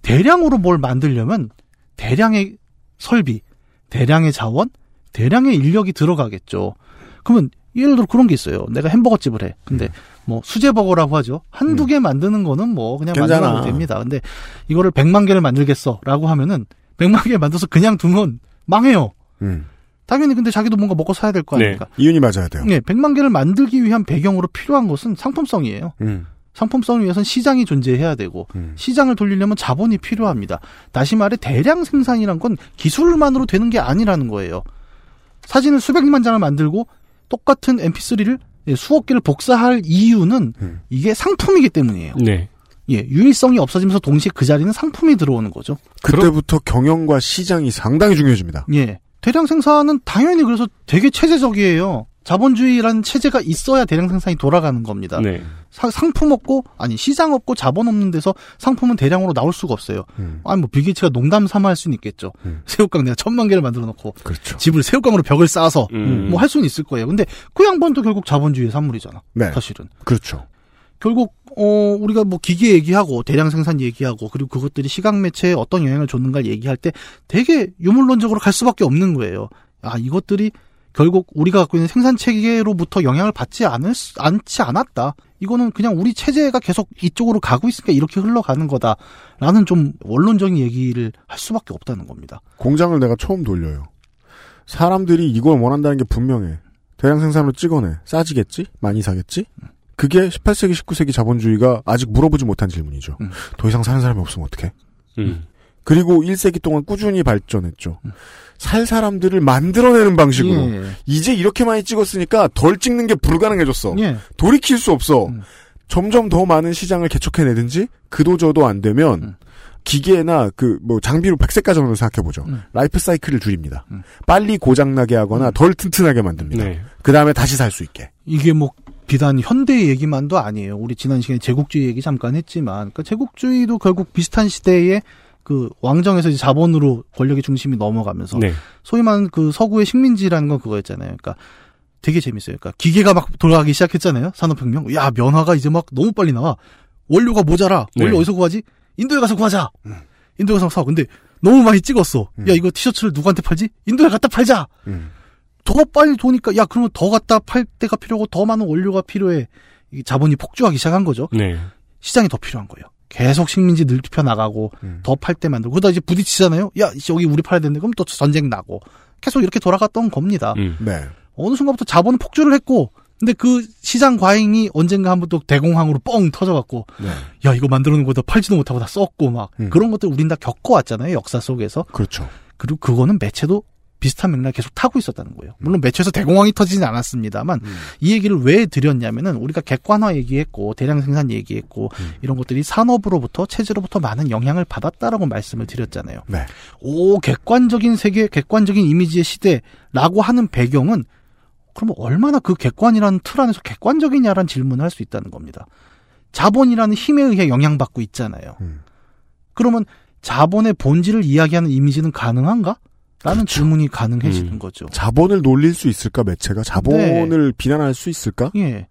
대량으로 뭘 만들려면 대량의 설비, 대량의 자원, 대량의 인력이 들어가겠죠. 그러면 예를 들어 그런 게 있어요. 내가 햄버거 집을 해. 근데 뭐 수제버거라고 하죠. 한두 개 만드는 거는 뭐 그냥 괜찮아. 만들어도 됩니다. 근데 이거를 100만 개를 만들겠어라고 하면은 100만 개 만들어서 그냥 두면 망해요. 음. 당연히 근데 자기도 뭔가 먹고 사야 될거 네. 아닙니까? 이윤이 맞아야 돼요. 예, 100만 개를 만들기 위한 배경으로 필요한 것은 상품성이에요. 음. 상품성을 위해서는 시장이 존재해야 되고 음. 시장을 돌리려면 자본이 필요합니다. 다시 말해 대량 생산이란 건 기술만으로 되는 게 아니라는 거예요. 사진을 수백만 장을 만들고 똑같은 MP3를 수억 개를 복사할 이유는 음. 이게 상품이기 때문이에요. 네. 예, 유일성이 없어지면서 동시에 그 자리는 상품이 들어오는 거죠. 그때부터 경영과 시장이 상당히 중요해집니다. 예. 대량 생산은 당연히 그래서 되게 체제적이에요. 자본주의라는 체제가 있어야 대량 생산이 돌아가는 겁니다. 네. 사- 상품 없고 아니 시장 없고 자본 없는 데서 상품은 대량으로 나올 수가 없어요. 음. 아니 뭐 빌게이츠가 농담 삼아 할 수는 있겠죠. 음. 새우깡 내가 천만 개를 만들어 놓고 그렇죠. 집을 새우깡으로 벽을 쌓아서 음. 뭐할 수는 있을 거예요. 근데 그 양반도 결국 자본주의의 산물이잖아. 네. 사실은. 그렇죠. 결국 어 우리가 뭐 기계 얘기하고 대량 생산 얘기하고 그리고 그것들이 시각 매체에 어떤 영향을 줬는가 얘기할 때 되게 유물론적으로 갈 수밖에 없는 거예요. 아 이것들이 결국 우리가 갖고 있는 생산 체계로부터 영향을 받지 않을 수- 않지 않았다. 이거는 그냥 우리 체제가 계속 이쪽으로 가고 있으니까 이렇게 흘러가는 거다라는 좀 원론적인 얘기를 할 수밖에 없다는 겁니다. 공장을 내가 처음 돌려요. 사람들이 이걸 원한다는 게 분명해. 대량 생산으로 찍어내. 싸지겠지? 많이 사겠지? 그게 18세기, 19세기 자본주의가 아직 물어보지 못한 질문이죠. 음. 더 이상 사는 사람이 없으면 어떡해? 음. 그리고 1세기 동안 꾸준히 발전했죠. 살 사람들을 만들어내는 방식으로. 예. 이제 이렇게 많이 찍었으니까 덜 찍는 게 불가능해졌어. 예. 돌이킬 수 없어. 음. 점점 더 많은 시장을 개척해내든지 그도저도 안 되면 음. 기계나 그 뭐 장비로 백색 가전으로 생각해 보죠. 음. 라이프 사이클을 줄입니다. 음. 빨리 고장 나게 하거나 덜 튼튼하게 만듭니다. 네. 그 다음에 다시 살 수 있게. 이게 뭐 비단 현대 얘기만도 아니에요. 우리 지난 시간에 제국주의 얘기 잠깐 했지만, 그 제국주의도 결국 비슷한 시대에 그 왕정에서 이제 자본으로 권력의 중심이 넘어가면서 네. 소위 말하는 그 서구의 식민지라는 건 그거였잖아요. 그러니까 되게 재밌어요. 그러니까 기계가 막 돌아가기 시작했잖아요. 산업혁명. 야 면화가 이제 막 너무 빨리 나와. 원료가 모자라. 원료 네. 어디서 구하지? 인도에 가서 구하자. 인도에 가서 사. 근데 너무 많이 찍었어. 음. 야 이거 티셔츠를 누구한테 팔지? 인도에 갖다 팔자. 음. 더 빨리 도니까 야 그러면 더 갖다 팔 때가 필요하고 더 많은 원료가 필요해. 이 자본이 폭주하기 시작한 거죠. 네. 시장이 더 필요한 거예요. 계속 식민지 넓혀 나가고 음. 더팔 때 만들고 그러다 이제 부딪히잖아요. 야 씨, 여기 우리 팔아야 되는데 그럼 또 전쟁 나고 계속 이렇게 돌아갔던 겁니다. 음. 네. 어느 순간부터 자본은 폭주를 했고 근데 그 시장 과잉이 언젠가 한번 또 대공황으로 뻥 터져갖고 네. 야 이거 만들어 놓은 거다 팔지도 못하고 다 썼고 막 음. 그런 것들 우린 다 겪어왔잖아요 역사 속에서 그렇죠. 그리고 그거는 매체도 비슷한 맥락 계속 타고 있었다는 거예요. 물론 매체에서 대공황이 터지진 않았습니다만 음. 이 얘기를 왜 드렸냐면은 우리가 객관화 얘기했고 대량 생산 얘기했고 음. 이런 것들이 산업으로부터 체제로부터 많은 영향을 받았다라고 말씀을 드렸잖아요. 네. 오 객관적인 세계, 객관적인 이미지의 시대라고 하는 배경은 그러면 얼마나 그 객관이라는 틀 안에서 객관적이냐라는 질문을 할 수 있다는 겁니다. 자본이라는 힘에 의해 영향받고 있잖아요. 음. 그러면 자본의 본질을 이야기하는 이미지는 가능한가? 라는 질문이 가능해지는 음. 거죠. 자본을 놀릴 수 있을까 매체가 자본을 비난할 수 있을까? 예.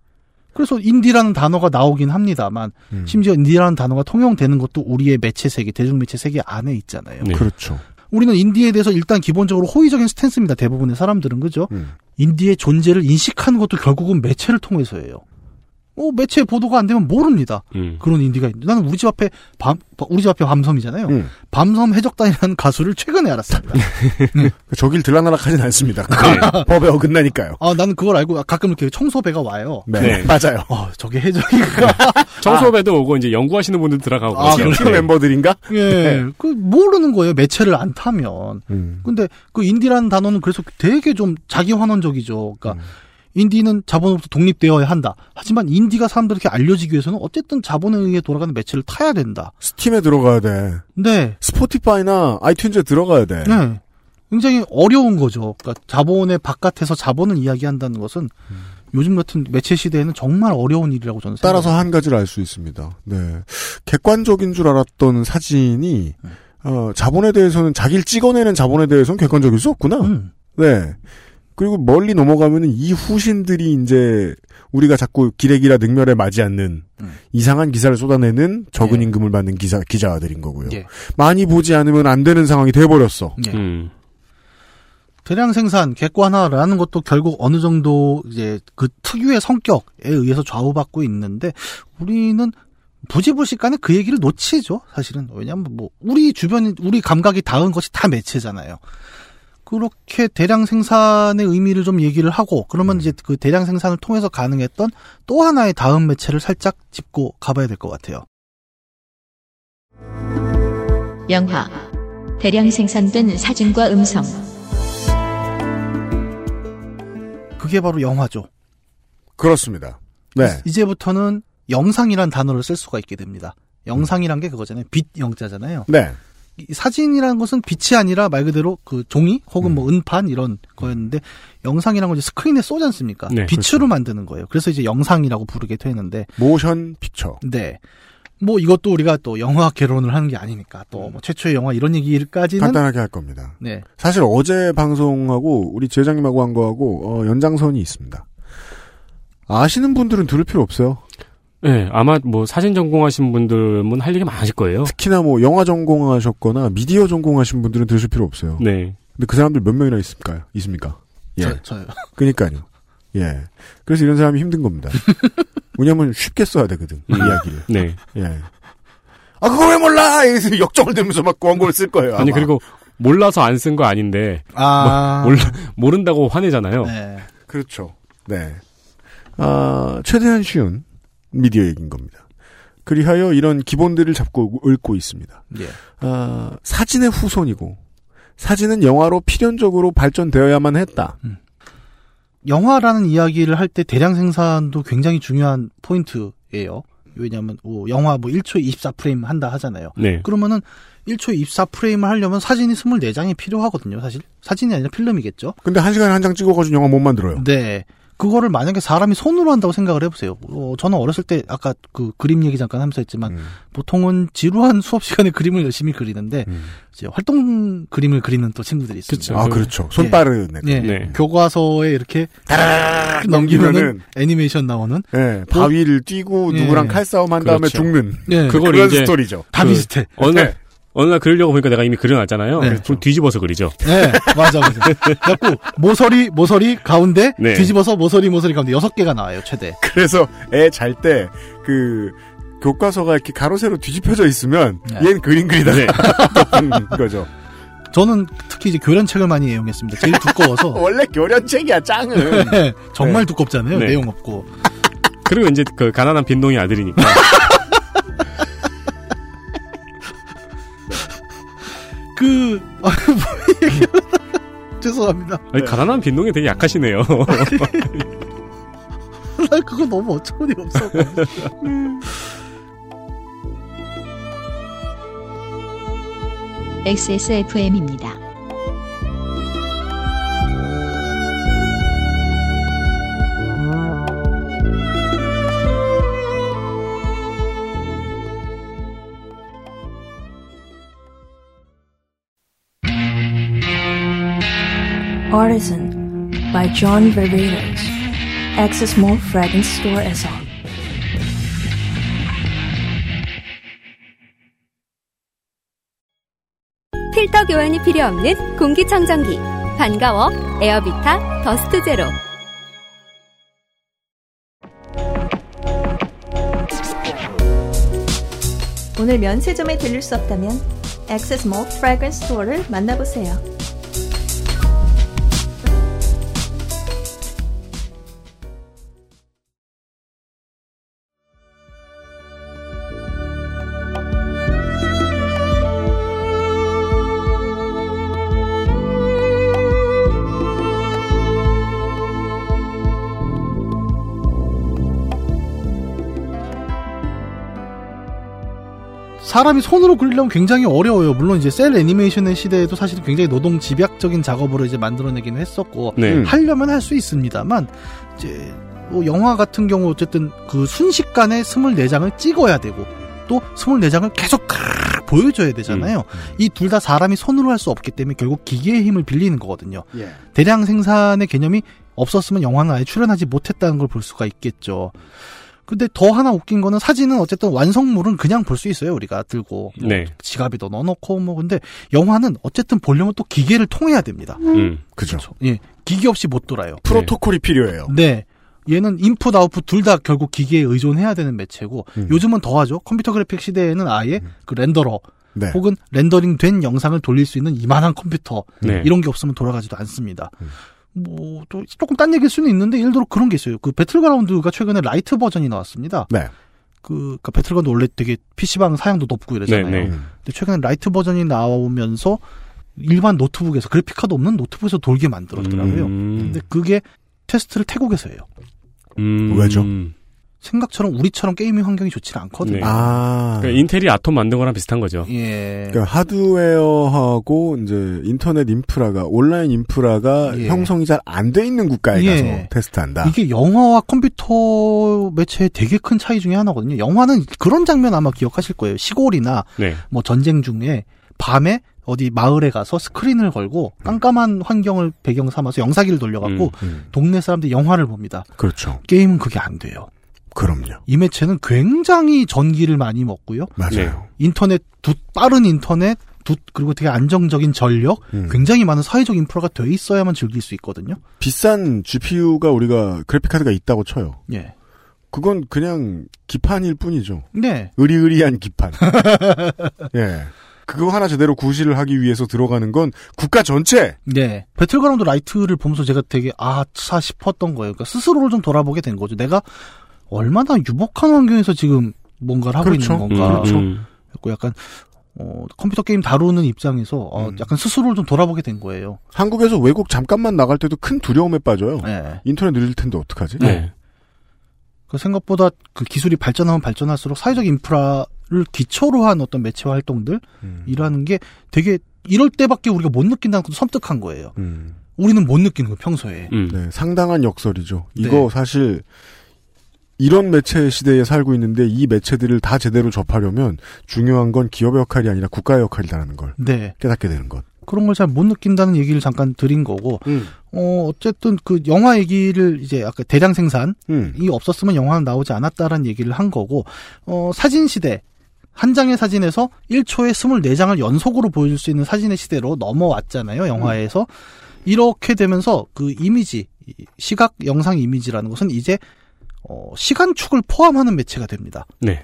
그래서 인디라는 단어가 나오긴 합니다만 음. 심지어 인디라는 단어가 통용되는 것도 우리의 매체 세계, 대중 매체 세계 안에 있잖아요. 네. 그렇죠. 우리는 인디에 대해서 일단 기본적으로 호의적인 스탠스입니다. 대부분의 사람들은 그죠? 음. 인디의 존재를 인식하는 것도 결국은 매체를 통해서예요. 어, 매체 보도가 안 되면 모릅니다. 음. 그런 인디가 있는데 나는 우리 집 앞에 밤 우리 집 앞에 밤섬이잖아요. 음. 밤섬 해적단이라는 가수를 최근에 알았습니다. [LAUGHS] 저길 들락날락하진 않습니다. 네. 법에 어긋나니까요. 아 나는 그걸 알고 가끔 이렇게 청소배가 와요. 네, 네. [LAUGHS] 맞아요. 어 저게 해적이가 [LAUGHS] 청소배도 오고 이제 연구하시는 분들 들어가고 아, 그러죠. 팀 멤버들인가? 예, 그 모르는 거예요. 매체를 안 타면. 음. 근데 그 인디라는 단어는 그래서 되게 좀 자기 환원적이죠. 그러니까 인디는 자본으로부터 독립되어야 한다. 하지만 인디가 사람들에게 알려지기 위해서는 어쨌든 자본에 의해 돌아가는 매체를 타야 된다. 스팀에 들어가야 돼. 네. 스포티파이나 아이튠즈에 들어가야 돼. 네. 굉장히 어려운 거죠. 그러니까 자본의 바깥에서 자본을 이야기한다는 것은 요즘 같은 매체 시대에는 정말 어려운 일이라고 저는 따라서 생각합니다. 한 가지를 알 수 있습니다. 네. 객관적인 줄 알았던 사진이, 어, 자본에 대해서는 자기를 찍어내는 자본에 대해서는 객관적일 수 없구나. 음. 네. 그리고 멀리 넘어가면은 이 후신들이 이제 우리가 자꾸 기레기라 능멸에 맞지 않는 음. 이상한 기사를 쏟아내는 적은 예. 임금을 받는 기사, 기자들인 거고요. 예. 많이 보지 않으면 안 되는 상황이 돼 버렸어. 예. 음. 대량 생산, 객관화라는 것도 결국 어느 정도 이제 그 특유의 성격에 의해서 좌우받고 있는데 우리는 부지불식간에 그 얘기를 놓치죠. 사실은 왜냐하면 뭐 우리 주변 우리 감각이 닿은 것이 다 매체잖아요. 그렇게 대량 생산의 의미를 좀 얘기를 하고 그러면 이제 그 대량 생산을 통해서 가능했던 또 하나의 다음 매체를 살짝 짚고 가봐야 될 것 같아요. 영화 대량 생산된 사진과 음성 그게 바로 영화죠. 그렇습니다. 네. 이제부터는 영상이란 단어를 쓸 수가 있게 됩니다. 영상이란 게 그거잖아요. 빛 영자잖아요. 네. 이 사진이라는 것은 빛이 아니라 말 그대로 그 종이 혹은 뭐 은판 이런 거였는데 영상이란 건 이제 스크린에 쏘지 않습니까? 네, 빛으로 만드는 거예요. 그래서 이제 영상이라고 부르게 되는데 모션 픽처. 네. 뭐 이것도 우리가 또 영화 개론을 하는 게 아니니까 또 뭐 최초의 영화 이런 얘기까지는 간단하게 할 겁니다. 네. 사실 어제 방송하고 우리 제장님하고 한 거하고 어, 연장선이 있습니다. 아시는 분들은 들을 필요 없어요. 네, 아마 뭐 사진 전공하신 분들은 할 얘기 많으실 거예요. 특히나 뭐 영화 전공하셨거나 미디어 전공하신 분들은 들으실 필요 없어요. 네. 근데 그 사람들 몇 명이나 있습니까? 있습니까? 예. 저, 저요. 그니까요. 예. 그래서 이런 사람이 힘든 겁니다. [LAUGHS] 왜냐면 쉽게 써야 되거든. 이 음. 이야기를. 네. 예. 아, 그걸 왜 몰라! 이래서 역정을 들면서 막 광고를 쓸 거예요. 아니 아마. 그리고 몰라서 안 쓴 거 아닌데 아. 몰라 모른다고 화내잖아요. 네. 그렇죠. 네. 아, 최대한 쉬운 미디어 얘기인 겁니다. 그리하여 이런 기본들을 잡고 읊고 있습니다. 예. 아, 사진의 후손이고, 사진은 영화로 필연적으로 발전되어야만 했다. 영화라는 이야기를 할 때 대량 생산도 굉장히 중요한 포인트예요. 왜냐하면 뭐 영화 뭐 1초에 24프레임 한다 하잖아요. 네. 그러면은 1초에 24프레임을 하려면 사진이 24장이 필요하거든요, 사실. 사진이 아니라 필름이겠죠. 근데 한 시간에 한 장 찍어가지고 영화 못 만들어요. 네. 그거를 만약에 사람이 손으로 한다고 생각을 해보세요. 어, 저는 어렸을 때 아까 그 그림 얘기 잠깐 하면서 했지만 음. 보통은 지루한 수업 시간에 그림을 열심히 그리는데 음. 이제 활동 그림을 그리는 또 친구들이 있습니다. 그쵸. 아, 그렇죠. 손 예. 빠르네. 네. 네. 교과서에 이렇게 따라락 넘기면은 넘기면은, 애니메이션 나오는 예, 바위를 뛰고 예. 누구랑 칼싸움 한 다음에 그렇죠. 죽는. 네. 그걸 그런 이제 스토리죠. 다 그- 비슷해. 어느 날 네. 어느 날 그리려고 보니까 내가 이미 그려놨잖아요. 네. 그럼 뒤집어서 그리죠. 네, 맞아, 맞아. [LAUGHS] 그래갖고, 모서리, 모서리, 가운데, 네. 뒤집어서 모서리, 모서리, 가운데 여섯 개가 나와요, 최대. 그래서 애 잘 때, 그, 교과서가 이렇게 가로, 세로 뒤집혀져 있으면, 네. 얘는 그림 그리다. 네. [LAUGHS] 는 거죠. 저는 특히 이제 교련책을 많이 애용했습니다. 제일 두꺼워서. [LAUGHS] 원래 교련책이야, 짱은. 네, 정말 네. 두껍잖아요, 네. 내용 없고. 그리고 이제 그 가난한 빈동이 아들이니까 그, 아, 뭐 얘기하려다가 [LAUGHS] 죄송합니다. 아니, 가난한 빈동이 되게 약하시네요. [LAUGHS] 나 그거 너무 어처구니 없어. XSFM입니다. Artisan by John Varvatos. Access Mall Fragrance Store에서 필터 교환이 필요 없는 공기청정기. 반가워 에어비타 더스트 제로. 오늘 면세점에 들릴 수 없다면 Access Mall Fragrance Store를 만나보세요. 사람이 손으로 그리려면 굉장히 어려워요. 물론 이제 셀 애니메이션의 시대에도 사실은 굉장히 노동 집약적인 작업으로 이제 만들어내긴 했었고 네. 음. 하려면 할 수 있습니다만 이제 뭐 영화 같은 경우 어쨌든 그 순식간에 24장을 찍어야 되고 또 24장을 계속 보여줘야 되잖아요. 음. 이 둘 다 사람이 손으로 할 수 없기 때문에 결국 기계의 힘을 빌리는 거거든요. 예. 대량 생산의 개념이 없었으면 영화는 아예 출연하지 못했다는 걸 볼 수가 있겠죠. 근데 더 하나 웃긴 거는 사진은 어쨌든 완성물은 그냥 볼 수 있어요. 우리가 들고 뭐 네. 지갑에도 넣어놓고 뭐 근데 영화는 어쨌든 보려면 또 기계를 통해야 됩니다. 음. 그죠. 예, 기계 없이 못 돌아요. 프로토콜이 필요해요. 네. 얘는 인풋 아웃풋 둘 다 결국 기계에 의존해야 되는 매체고 음. 요즘은 더하죠. 컴퓨터 그래픽 시대에는 아예 그 렌더러 네. 혹은 렌더링 된 영상을 돌릴 수 있는 이만한 컴퓨터 네. 이런 게 없으면 돌아가지도 않습니다. 음. 뭐 또 조금 딴 얘기일 수는 있는데 예를 들어 그런 게 있어요. 그 배틀그라운드가 최근에 라이트 버전이 나왔습니다. 네. 그 그러니까 배틀그라운드 원래 되게 PC방 사양도 높고 이러잖아요. 네, 네. 음. 근데 최근에 라이트 버전이 나오면서 일반 노트북에서 그래픽 카드 없는 노트북에서 돌게 만들었더라고요. 음. 근데 그게 테스트를 태국에서 해요. 음. 왜죠? 생각처럼 우리처럼 게이밍 환경이 좋지는 않거든요. 네. 아. 그러니까 인텔이 아톰 만든 거랑 비슷한 거죠. 예. 그러니까 하드웨어하고 이제 인터넷 인프라가 온라인 인프라가 예. 형성이 잘 안 돼 있는 국가에 예. 가서 테스트한다. 이게 영화와 컴퓨터 매체의 되게 큰 차이 중에 하나거든요. 영화는 그런 장면 아마 기억하실 거예요. 시골이나 네. 뭐 전쟁 중에 밤에 어디 마을에 가서 스크린을 걸고 깜깜한 환경을 배경 삼아서 영사기를 돌려갖고 음, 동네 사람들이 영화를 봅니다. 그렇죠. 게임은 그게 안 돼요. 그럼요. 이 매체는 굉장히 전기를 많이 먹고요. 맞아요. 인터넷, 두, 빠른 인터넷, 두, 그리고 되게 안정적인 전력, 음. 굉장히 많은 사회적 인프라가 돼 있어야만 즐길 수 있거든요. 비싼 GPU가 우리가 그래픽 카드가 있다고 쳐요. 예. 그건 그냥 기판일 뿐이죠. 네. 의리의리한 기판. [LAUGHS] 예. 그거 하나 제대로 구실을 하기 위해서 들어가는 건 국가 전체. 네. 배틀그라운드 라이트를 보면서 제가 되게 아차 싶었던 거예요. 그러니까 스스로를 좀 돌아보게 된 거죠. 내가 얼마나 유복한 환경에서 지금 뭔가를 하고 그렇죠. 있는 건가. 음, 음. 그리고 약간 어, 컴퓨터 게임 다루는 입장에서 어, 음. 약간 스스로를 좀 돌아보게 된 거예요. 한국에서 외국 잠깐만 나갈 때도 큰 두려움에 빠져요. 네. 인터넷 느릴 텐데 어떡하지? 네. 그 생각보다 그 기술이 발전하면 발전할수록 사회적 인프라를 기초로 한 어떤 매체 활동들 음. 이라는 게 되게 이럴 때밖에 우리가 못 느낀다는 것도 섬뜩한 거예요. 음. 우리는 못 느끼는 거 평소에. 음. 네, 상당한 역설이죠. 이거 네. 사실 이런 매체 시대에 살고 있는데 이 매체들을 다 제대로 접하려면 중요한 건 기업의 역할이 아니라 국가의 역할이라는 걸 네. 깨닫게 되는 것. 그런 걸 잘 못 느낀다는 얘기를 잠깐 드린 거고, 음. 어, 어쨌든 그 영화 얘기를 이제 아까 대량 생산이 음. 없었으면 영화는 나오지 않았다라는 얘기를 한 거고, 어, 사진 시대. 한 장의 사진에서 1초에 24장을 연속으로 보여줄 수 있는 사진의 시대로 넘어왔잖아요, 영화에서. 이렇게 되면서 그 이미지, 이 시각 영상 이미지라는 것은 이제, 어, 시간축을 포함하는 매체가 됩니다. 네.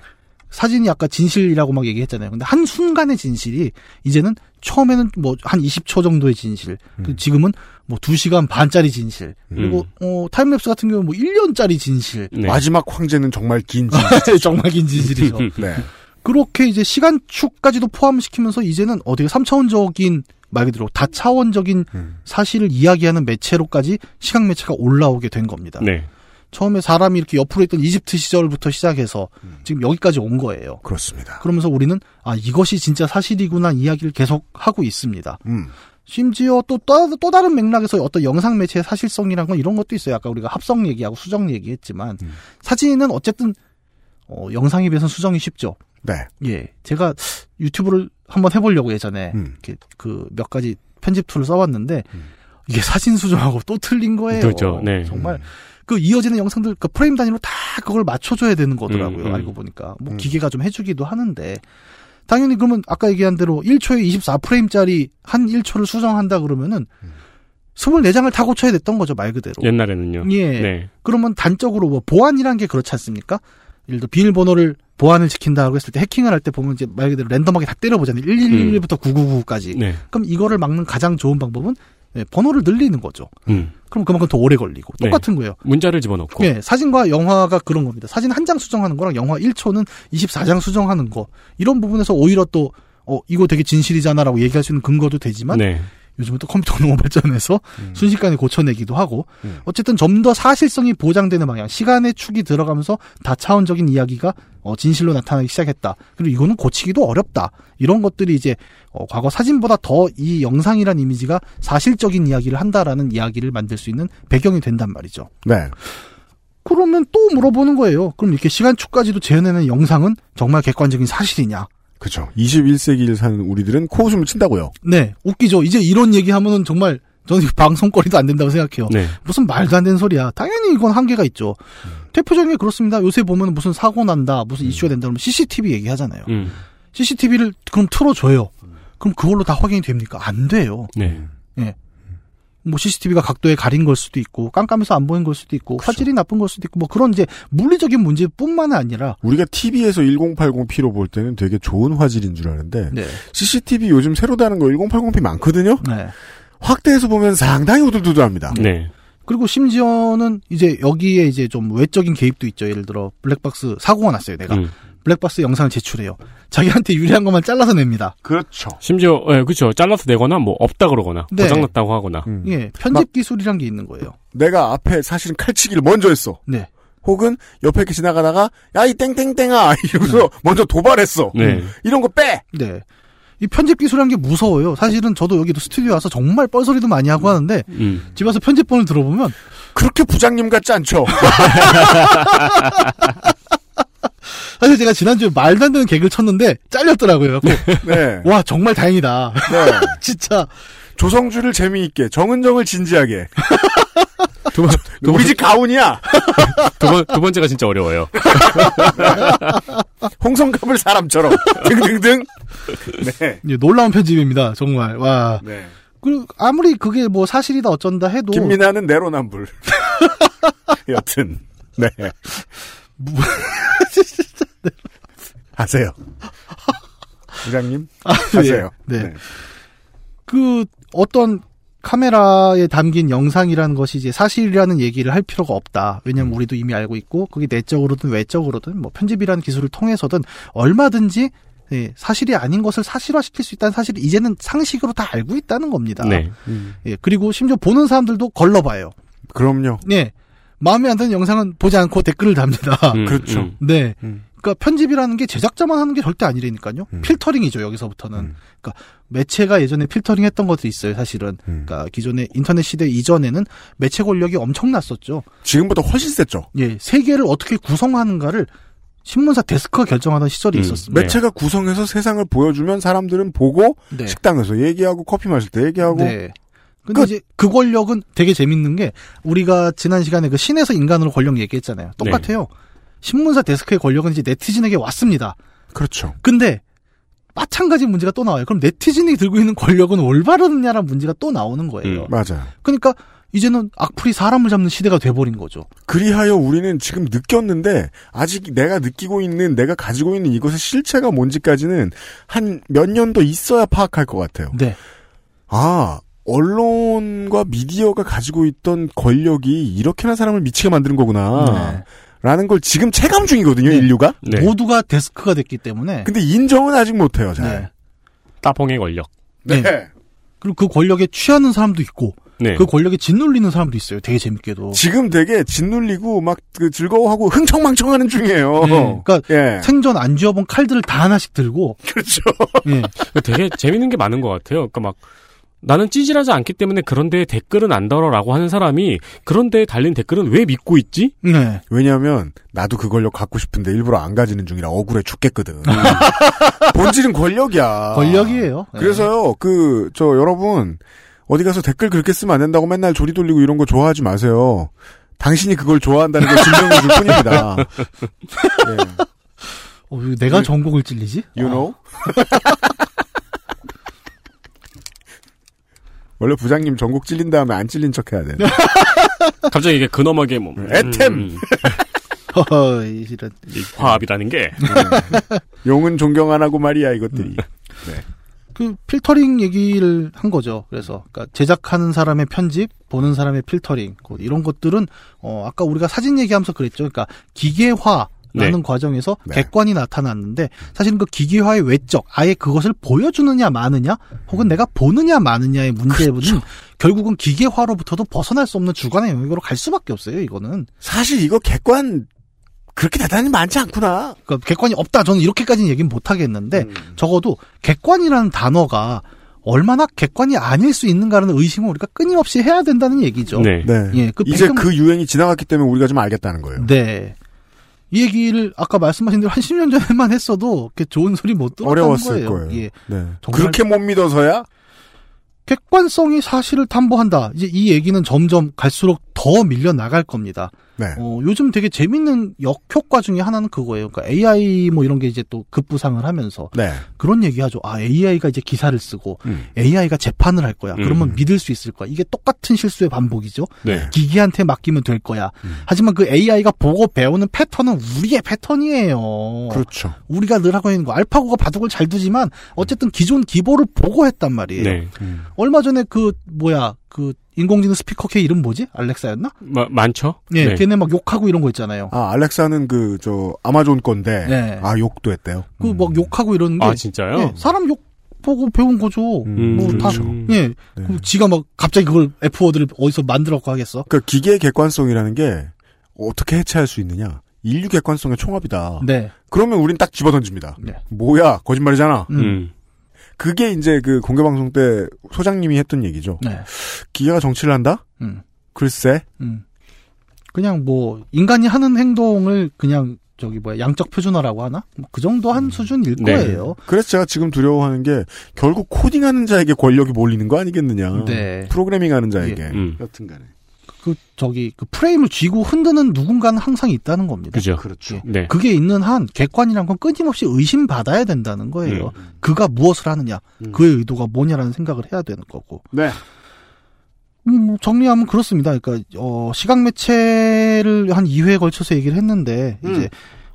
사진이 아까 진실이라고 막 얘기했잖아요. 근데 한 순간의 진실이 이제는 처음에는 뭐 한 20초 정도의 진실, 그 지금은 뭐 2시간 반짜리 진실, 그리고 어 타임랩스 같은 경우는 뭐 1년짜리 진실. 네. 마지막 황제는 정말 긴 진. [LAUGHS] 정말 긴 진실이죠. [LAUGHS] 네. 그렇게 이제 시간축까지도 포함시키면서 이제는 어떻게 3차원적인 말 그대로 다차원적인 음. 사실을 이야기하는 매체로까지 시각 매체가 올라오게 된 겁니다. 네. 처음에 사람이 이렇게 옆으로 있던 이집트 시절부터 시작해서 지금 여기까지 온 거예요. 그렇습니다. 그러면서 우리는 아 이것이 진짜 사실이구나 이야기를 계속 하고 있습니다. 음. 심지어 또, 또, 또 다른 맥락에서 어떤 영상 매체의 사실성이란 건 이런 것도 있어요. 아까 우리가 합성 얘기하고 수정 얘기했지만 음. 사진은 어쨌든 어, 영상에 비해서는 수정이 쉽죠. 네. 예, 제가 유튜브를 한번 해보려고 예전에 음. 이렇게 그 몇 가지 편집 툴을 써봤는데 이게 사진 수정하고 또 틀린 거예요. 그렇죠. 네. 정말 그 이어지는 영상들 그 프레임 단위로 다 그걸 맞춰줘야 되는 거더라고요. 음, 음. 알고 보니까 뭐 음. 기계가 좀 해주기도 하는데 당연히 그러면 아까 얘기한 대로 1초에 24프레임짜리 한 1초를 수정한다 그러면은 24장을 다 고쳐야 됐던 거죠 말 그대로. 옛날에는요. 예. 네. 그러면 단적으로 뭐 보안이란 게 그렇지 않습니까? 예를 들어 비밀번호를 보안을 지킨다고 했을 때 해킹을 할 때 보면 이제 말 그대로 랜덤하게 다 때려보잖아요. 111부터 999까지. 네. 그럼 이거를 막는 가장 좋은 방법은 예, 번호를 늘리는 거죠. 음. 그럼 그만큼 더 오래 걸리고 네. 똑같은 거예요. 문자를 집어넣고. 예, 사진과 영화가 그런 겁니다. 사진 한 장 수정하는 거랑 영화 1초는 24장 수정하는 거. 이런 부분에서 오히려 또, 어, 이거 되게 진실이잖아라고 얘기할 수 있는 근거도 되지만, 네. 요즘은 또 컴퓨터가 너무 발전해서 음. 순식간에 고쳐내기도 하고 음. 어쨌든 좀 더 사실성이 보장되는 방향 시간의 축이 들어가면서 다차원적인 이야기가 어, 진실로 나타나기 시작했다 그리고 이거는 고치기도 어렵다 이런 것들이 이제 어, 과거 사진보다 더 이 영상이란 이미지가 사실적인 이야기를 한다라는 이야기를 만들 수 있는 배경이 된단 말이죠 네. 그러면 또 물어보는 거예요 그럼 이렇게 시간 축까지도 재현해낸 영상은 정말 객관적인 사실이냐 그죠. 21세기를 사는 우리들은 코웃음을 친다고요. 네, 웃기죠. 이제 이런 얘기 하면은 정말 저는 방송거리도 안 된다고 생각해요. 네. 무슨 말도 안 되는 소리야. 당연히 이건 한계가 있죠. 대표적인 게 그렇습니다. 요새 보면 무슨 사고 난다, 무슨 이슈가 된다 그러면 CCTV 얘기하잖아요. 음. CCTV를 그럼 틀어줘요. 그럼 그걸로 다 확인이 됩니까? 안 돼요. 네. 뭐 CCTV가 각도에 가린 걸 수도 있고 깜깜해서 안 보인 걸 수도 있고 화질이 나쁜 걸 수도 있고 뭐 그런 이제 물리적인 문제뿐만 아니라 우리가 TV에서 1080p로 볼 때는 되게 좋은 화질인 줄 아는데 네. CCTV 요즘 새로 다는 거 1080p 많거든요. 네. 확대해서 보면 상당히 우둘두둘합니다. 네. 그리고 심지어는 이제 여기에 이제 좀 외적인 개입도 있죠. 예를 들어 블랙박스 사고가 났어요. 내가 음. 블랙박스 영상을 제출해요. 자기한테 유리한 것만 잘라서 냅니다. 그렇죠. 심지어 예, 그렇죠. 잘라서 내거나 뭐 없다 그러거나 네. 고장났다고 하거나. 음. 예, 편집 기술이란 게 있는 거예요. 내가 앞에 사실은 칼치기를 먼저 했어. 네. 혹은 옆에 이렇게 지나가다가 야 이 땡땡땡아 [LAUGHS] 이러면서 먼저 도발했어. 네. 이런 거 빼. 네. 이 편집 기술이란 게 무서워요. 사실은 저도 여기도 스튜디오 와서 정말 뻘소리도 많이 하고 하는데 음. 집 와서 편집본을 들어보면 그렇게 부장님 같지 않죠. [LAUGHS] 사실 제가 지난주에 말도 안 되는 개그를 쳤는데 잘렸더라고요. [LAUGHS] 네. 와 정말 다행이다. 네. [LAUGHS] 진짜 조성주를 재미있게 정은정을 진지하게. [LAUGHS] 두, 번, 두, 우리 번, 집 가훈이야. 두, 번, 두 번째가 진짜 어려워요. 홍성갑을 사람처럼 등등등. 네. 놀라운 편집입니다. 정말 와. 네. 그리고 아무리 그게 뭐 사실이다 어쩐다 해도 김민아는 내로남불. 여튼 네. [LAUGHS] 하세요. 부장님 하세요. 네. 그 어떤 카메라에 담긴 영상이라는 것이 이제 사실이라는 얘기를 할 필요가 없다. 왜냐면 우리도 이미 알고 있고 그게 내적으로든 외적으로든 뭐 편집이라는 기술을 통해서든 얼마든지 예, 사실이 아닌 것을 사실화시킬 수 있다는 사실을 이제는 상식으로 다 알고 있다는 겁니다. 네. 예, 그리고 심지어 보는 사람들도 걸러봐요. 그럼요. 예, 마음에 안 드는 영상은 보지 않고 댓글을 답니다. 음, [LAUGHS] 그렇죠. 음. 네. 음. 그러니까 편집이라는 게 제작자만 하는 게 절대 아니라니까요. 음. 필터링이죠 여기서부터는. 음. 그러니까 매체가 예전에 필터링 했던 것들이 있어요 사실은. 음. 그러니까 기존의 인터넷 시대 이전에는 매체 권력이 엄청났었죠. 지금보다 훨씬 셌죠. 예, 세계를 어떻게 구성하는가를 신문사 데스크가 결정하던 시절이 음. 있었습니다. 네. 매체가 구성해서 세상을 보여주면 사람들은 보고 네. 식당에서 얘기하고 커피 마실 때 얘기하고 네. 근데 끝. 이제 그 권력은 되게 재밌는 게 우리가 지난 시간에 그 신에서 인간으로 권력 얘기했잖아요. 똑같아요. 신문사 데스크의 권력은 이제 네티즌에게 왔습니다. 그렇죠. 근데 마찬가지 문제가 또 나와요. 그럼 네티즌이 들고 있는 권력은 올바르느냐라는 문제가 또 나오는 거예요. 음. 맞아요. 그러니까 이제는 악플이 사람을 잡는 시대가 돼버린 거죠. 그리하여 우리는 지금 느꼈는데 아직 내가 느끼고 있는 내가 가지고 있는 이것의 실체가 뭔지까지는 한 몇 년 더 있어야 파악할 것 같아요. 네. 아 언론과 미디어가 가지고 있던 권력이 이렇게나 사람을 미치게 만드는 거구나. 네. 라는 걸 지금 체감 중이거든요, 네. 인류가. 네. 모두가 데스크가 됐기 때문에. 근데 인정은 아직 못해요, 잘. 네. 따봉의 권력. 네. 그리고 그 권력에 취하는 사람도 있고, 네. 그 권력에 짓눌리는 사람도 있어요. 되게 재밌게도. 지금 되게 짓눌리고 막 그 즐거워하고 흥청망청하는 중이에요. 네. 그러니까 예. 생전 안 쥐어본 칼들을 다 하나씩 들고, 그렇죠. 예. 되게 재밌는 게 많은 것 같아요. 그러니까 막 나는 찌질하지 않기 때문에 그런데 댓글은 안 달아라고 하는 사람이 그런데 달린 댓글은 왜 믿고 있지? 네. 왜냐하면 나도 그 권력 갖고 싶은데 일부러 안 가지는 중이라 억울해 죽겠거든. [LAUGHS] 본질은 권력이야. 권력이에요. 네. 그래서요, 그, 저, 여러분, 어디 가서 댓글 그렇게 쓰면 안 된다고 맨날 조리 돌리고 이런 거 좋아하지 마세요. 당신이 그걸 좋아한다는 걸 증명해 줄 뿐입니다. [LAUGHS] 네. 어, 왜 내가 전곡을 찔리지? You know? 원래 부장님 전국 찔린 다음에 안 찔린 척 해야 돼. [LAUGHS] 갑자기 이게 근엄하게 뭐 애템! 음, [LAUGHS] 허허, 이 실은. 이 화합이라는 게 용은 존경 안 하고 말이야, 이것들이. 그 필터링 얘기를 한 거죠. 그래서 그러니까 제작하는 사람의 편집, 보는 사람의 필터링, 그 이런 것들은 어 아까 우리가 사진 얘기하면서 그랬죠. 그러니까 기계화 라는 과정에서 네. 객관이 나타났는데 사실은 그 기계화의 외적 아예 그것을 보여주느냐 마느냐 혹은 내가 보느냐 마느냐의 문제는 그렇죠. 결국은 기계화로부터도 벗어날 수 없는 주관의 영역으로 갈 수밖에 없어요 이거는 사실 이거 객관 그렇게 대단히 많지 않구나. 그러니까 객관이 없다 저는 이렇게까지는 얘기는 못 하겠는데 음. 적어도 객관이라는 단어가 얼마나 객관이 아닐 수 있는가라는 의심을 우리가 끊임없이 해야 된다는 얘기죠. 네. 네. 예, 그 이제 그 유행이 지나갔기 때문에 우리가 좀 알겠다는 거예요. 네. 이 얘기를 아까 말씀하신 대로 한 10년 전에만 했어도 이렇게 좋은 소리 못 들었다는 어려웠을 거예요. 거예요. 예. 네. 그렇게 못 믿어서야 객관성이 사실을 탐보한다. 이제 이 얘기는 점점 갈수록 더 밀려 나갈 겁니다. 네. 어, 요즘 되게 재밌는 역효과 중에 하나는 그거예요. 그러니까 AI 뭐 이런 게 이제 또 급부상을 하면서 네. 그런 얘기 하죠. 아, AI가 이제 기사를 쓰고 음. AI가 재판을 할 거야. 그러면 음. 믿을 수 있을 거야. 이게 똑같은 실수의 반복이죠. 네. 기계한테 맡기면 될 거야. 음. 하지만 그 AI가 보고 배우는 패턴은 우리의 패턴이에요. 그렇죠. 우리가 늘 하고 있는 거 알파고가 바둑을 잘 두지만 어쨌든 기존 기보를 보고 했단 말이에요. 네. 음. 얼마 전에 그 뭐야 그 인공지능 스피커 K 이름 뭐지? 알렉사였나? 마- 많죠? 예, 네. 걔네 막 욕하고 이런 거 있잖아요. 아, 알렉사는 그, 저, 아마존 건데. 네. 아, 욕도 했대요. 그 막 욕하고 이러는 게 아, 진짜요? 예, 사람 욕 보고 배운 거죠. 음, 뭐 다 그렇죠. 예. 네. 그럼 지가 막 갑자기 그걸 F 워드를 어디서 만들었고 하겠어? 그 기계의 객관성이라는 게 어떻게 해체할 수 있느냐? 인류 객관성의 총합이다. 네. 그러면 우린 딱 집어던집니다. 네. 뭐야? 거짓말이잖아. 음. 음. 그게 이제 그 공개방송 때 소장님이 했던 얘기죠. 네. 기계가 정치를 한다? 음. 글쎄. 음. 그냥 뭐 인간이 하는 행동을 그냥 저기 뭐야 양적 표준화라고 하나? 뭐 그 정도 한 수준일 네. 거예요. 그래서 제가 지금 두려워하는 게 결국 코딩하는 자에게 권력이 몰리는 거 아니겠느냐. 네. 프로그래밍하는 자에게. 음. 여튼간에. 그 저기 그 프레임을 쥐고 흔드는 누군가는 항상 있다는 겁니다. 그죠. 그렇죠. 네. 그게 있는 한 객관이란 건 끊임없이 의심받아야 된다는 거예요. 그가 무엇을 하느냐, 음. 그의 의도가 뭐냐라는 생각을 해야 되는 거고. 네. 음, 뭐 정리하면 그렇습니다. 그러니까 어, 시각 매체를 한 2회에 걸쳐서 얘기를 했는데 음. 이제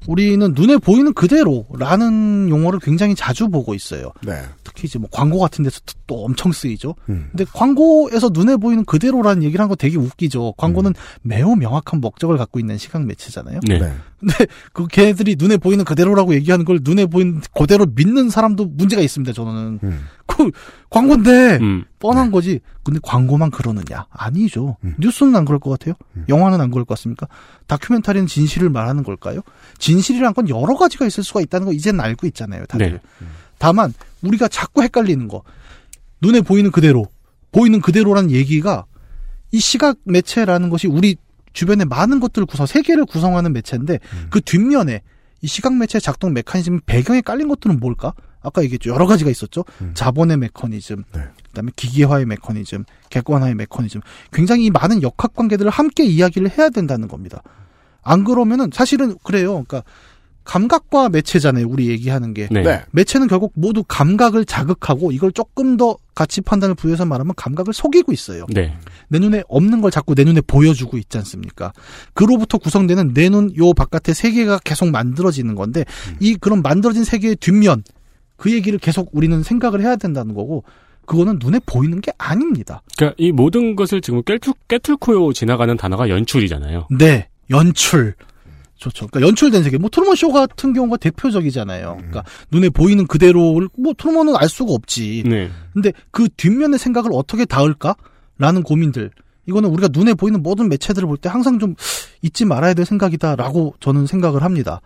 우리는 눈에 보이는 그대로라는 용어를 굉장히 자주 보고 있어요. 네. 특히 이제 뭐 광고 같은 데서 또 엄청 쓰이죠. 음. 근데 광고에서 눈에 보이는 그대로라는 얘기를 한 거 되게 웃기죠. 광고는 매우 명확한 목적을 갖고 있는 시각 매체잖아요. 네. 네. 근데 그 걔들이 눈에 보이는 그대로라고 얘기하는 걸 눈에 보이는 그대로 믿는 사람도 문제가 있습니다. 저는 음. 그 광고인데 음. 뻔한 거지. 근데 광고만 그러느냐? 아니죠. 음. 뉴스는 안 그럴 것 같아요. 음. 영화는 안 그럴 것 같습니까? 다큐멘터리는 진실을 말하는 걸까요? 진실이란 건 여러 가지가 있을 수가 있다는 거 이제는 알고 있잖아요. 다들. 네. 다만 우리가 자꾸 헷갈리는 거. 눈에 보이는 그대로, 보이는 그대로라는 얘기가 이 시각 매체라는 것이 우리 주변에 많은 것들을 구성, 세계를 구성하는 매체인데 음. 그 뒷면에 이 시각 매체의 작동 메커니즘 배경에 깔린 것들은 뭘까? 아까 얘기했죠. 여러 가지가 있었죠. 음. 자본의 메커니즘, 네. 그다음에 기계화의 메커니즘, 객관화의 메커니즘. 굉장히 이 많은 역학 관계들을 함께 이야기를 해야 된다는 겁니다. 안 그러면은 사실은 그래요. 그러니까 감각과 매체잖아요. 우리 얘기하는 게. 네. 네. 매체는 결국 모두 감각을 자극하고 이걸 조금 더 가치 판단을 부여해서 말하면 감각을 속이고 있어요. 네. 내 눈에 없는 걸 자꾸 내 눈에 보여주고 있지 않습니까? 그로부터 구성되는 내 눈 요 바깥의 세계가 계속 만들어지는 건데 이 그런 만들어진 세계의 뒷면 그 얘기를 계속 우리는 생각을 해야 된다는 거고 그거는 눈에 보이는 게 아닙니다. 그러니까 이 모든 것을 지금 깨뚫, 깨뚫고 지나가는 단어가 연출이잖아요. 네, 연출. 좋죠. 그러니까 연출된 세계. 뭐 트루먼 쇼 같은 경우가 대표적이잖아요. 그러니까 눈에 보이는 그대로를 뭐 트루먼은 알 수가 없지. 네. 근데 그 뒷면의 생각을 어떻게 닿을까라는 고민들. 이거는 우리가 눈에 보이는 모든 매체들을 볼 때 항상 좀 잊지 말아야 될 생각이다라고 저는 생각을 합니다.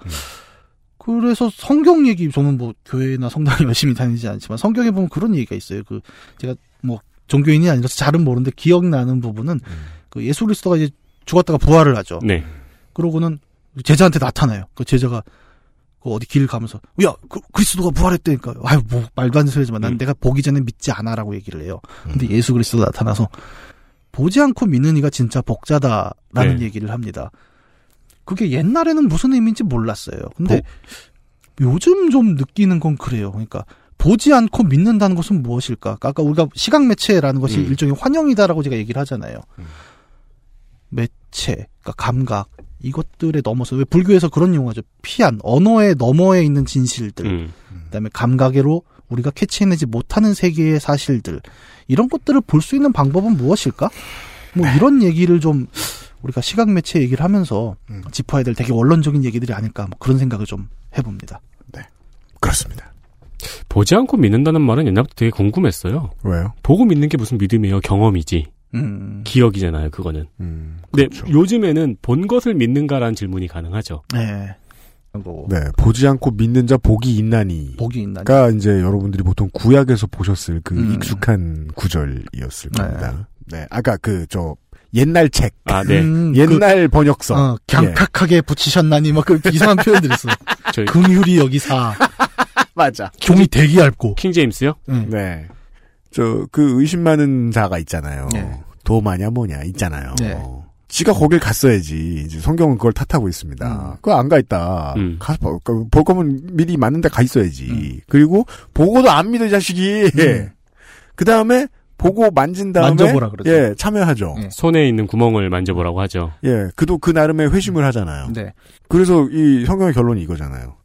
그래서 성경 얘기 저는 뭐 교회나 성당에 [LAUGHS] 열심히 다니지 않지만 성경에 보면 그런 얘기가 있어요. 그 제가 뭐 종교인이 아니라서 잘은 모르는데 기억나는 부분은 그 예수 그리스도가 이제 죽었다가 부활을 하죠. 네. 그러고는 제자한테 나타나요. 그 제자가 그 어디 길 가면서 야 그, 그리스도가 부활했다니까. 아유 뭐 말도 안 되는 소리지만 난 음. 내가 보기 전에 믿지 않아라고 얘기를 해요. 근데 예수 그리스도 나타나서 보지 않고 믿는 이가 진짜 복자다라는 네. 얘기를 합니다. 그게 옛날에는 무슨 의미인지 몰랐어요. 근데 요즘 좀 느끼는 건 그래요. 그러니까 보지 않고 믿는다는 것은 무엇일까? 아까 우리가 시각 매체라는 것이 음. 일종의 환영이다라고 제가 얘기를 하잖아요. 음. 매체, 그러니까 감각 이것들에 넘어서 왜 불교에서 그런 용어죠. 피안 언어의 너머에 있는 진실들, 음. 그다음에 감각으로 우리가 캐치해내지 못하는 세계의 사실들 이런 것들을 볼 수 있는 방법은 무엇일까? 뭐 이런 얘기를 좀 우리가 시각 매체 얘기를 하면서 음. 짚어야 될 되게 원론적인 얘기들이 아닐까 뭐 그런 생각을 좀 해봅니다. 그렇습니다. 보지 않고 믿는다는 말은 옛날부터 되게 궁금했어요. 왜요? 보고 믿는 게 무슨 믿음이에요? 경험이지. 음. 기억이잖아요, 그거는. 음, 근데 그렇죠. 요즘에는 본 것을 믿는가라는 질문이 가능하죠. 네. 네, 보지 않고 믿는 자 복이 있나니. 복이 있나? 가 이제 여러분들이 보통 구약에서 보셨을 그 음. 익숙한 구절이었을 네. 겁니다. 네, 아까 그 저 옛날 책, 아, 네. 음, 옛날 번역서. 그, 어, 갱탁하게 붙이셨나니 막그 이상한 [LAUGHS] 표현들 있어. 저희 긍휼이 여기 사 맞아. 종이 되게 얇고. 킹 제임스요? 음. 네. 저 그 의심 많은 자가 있잖아요. 네. 도마냐 뭐냐 있잖아요. 네. 지가 거길 갔어야지. 이제 성경은 그걸 탓하고 있습니다. 음. 그거 안 가 있다. 음. 가서 볼, 거- 볼 거면 미리 맞는 데 가 있어야지. 음. 그리고 보고도 안 믿어 이 자식이. 음. [LAUGHS] 그 다음에 보고 만진 다음에 만져보라 그러죠. 예 참여하죠. 예. 손에 있는 구멍을 만져보라고 하죠. 예, 그도 그 나름의 회심을 하잖아요. 네. 그래서 이 성경의 결론이 이거잖아요.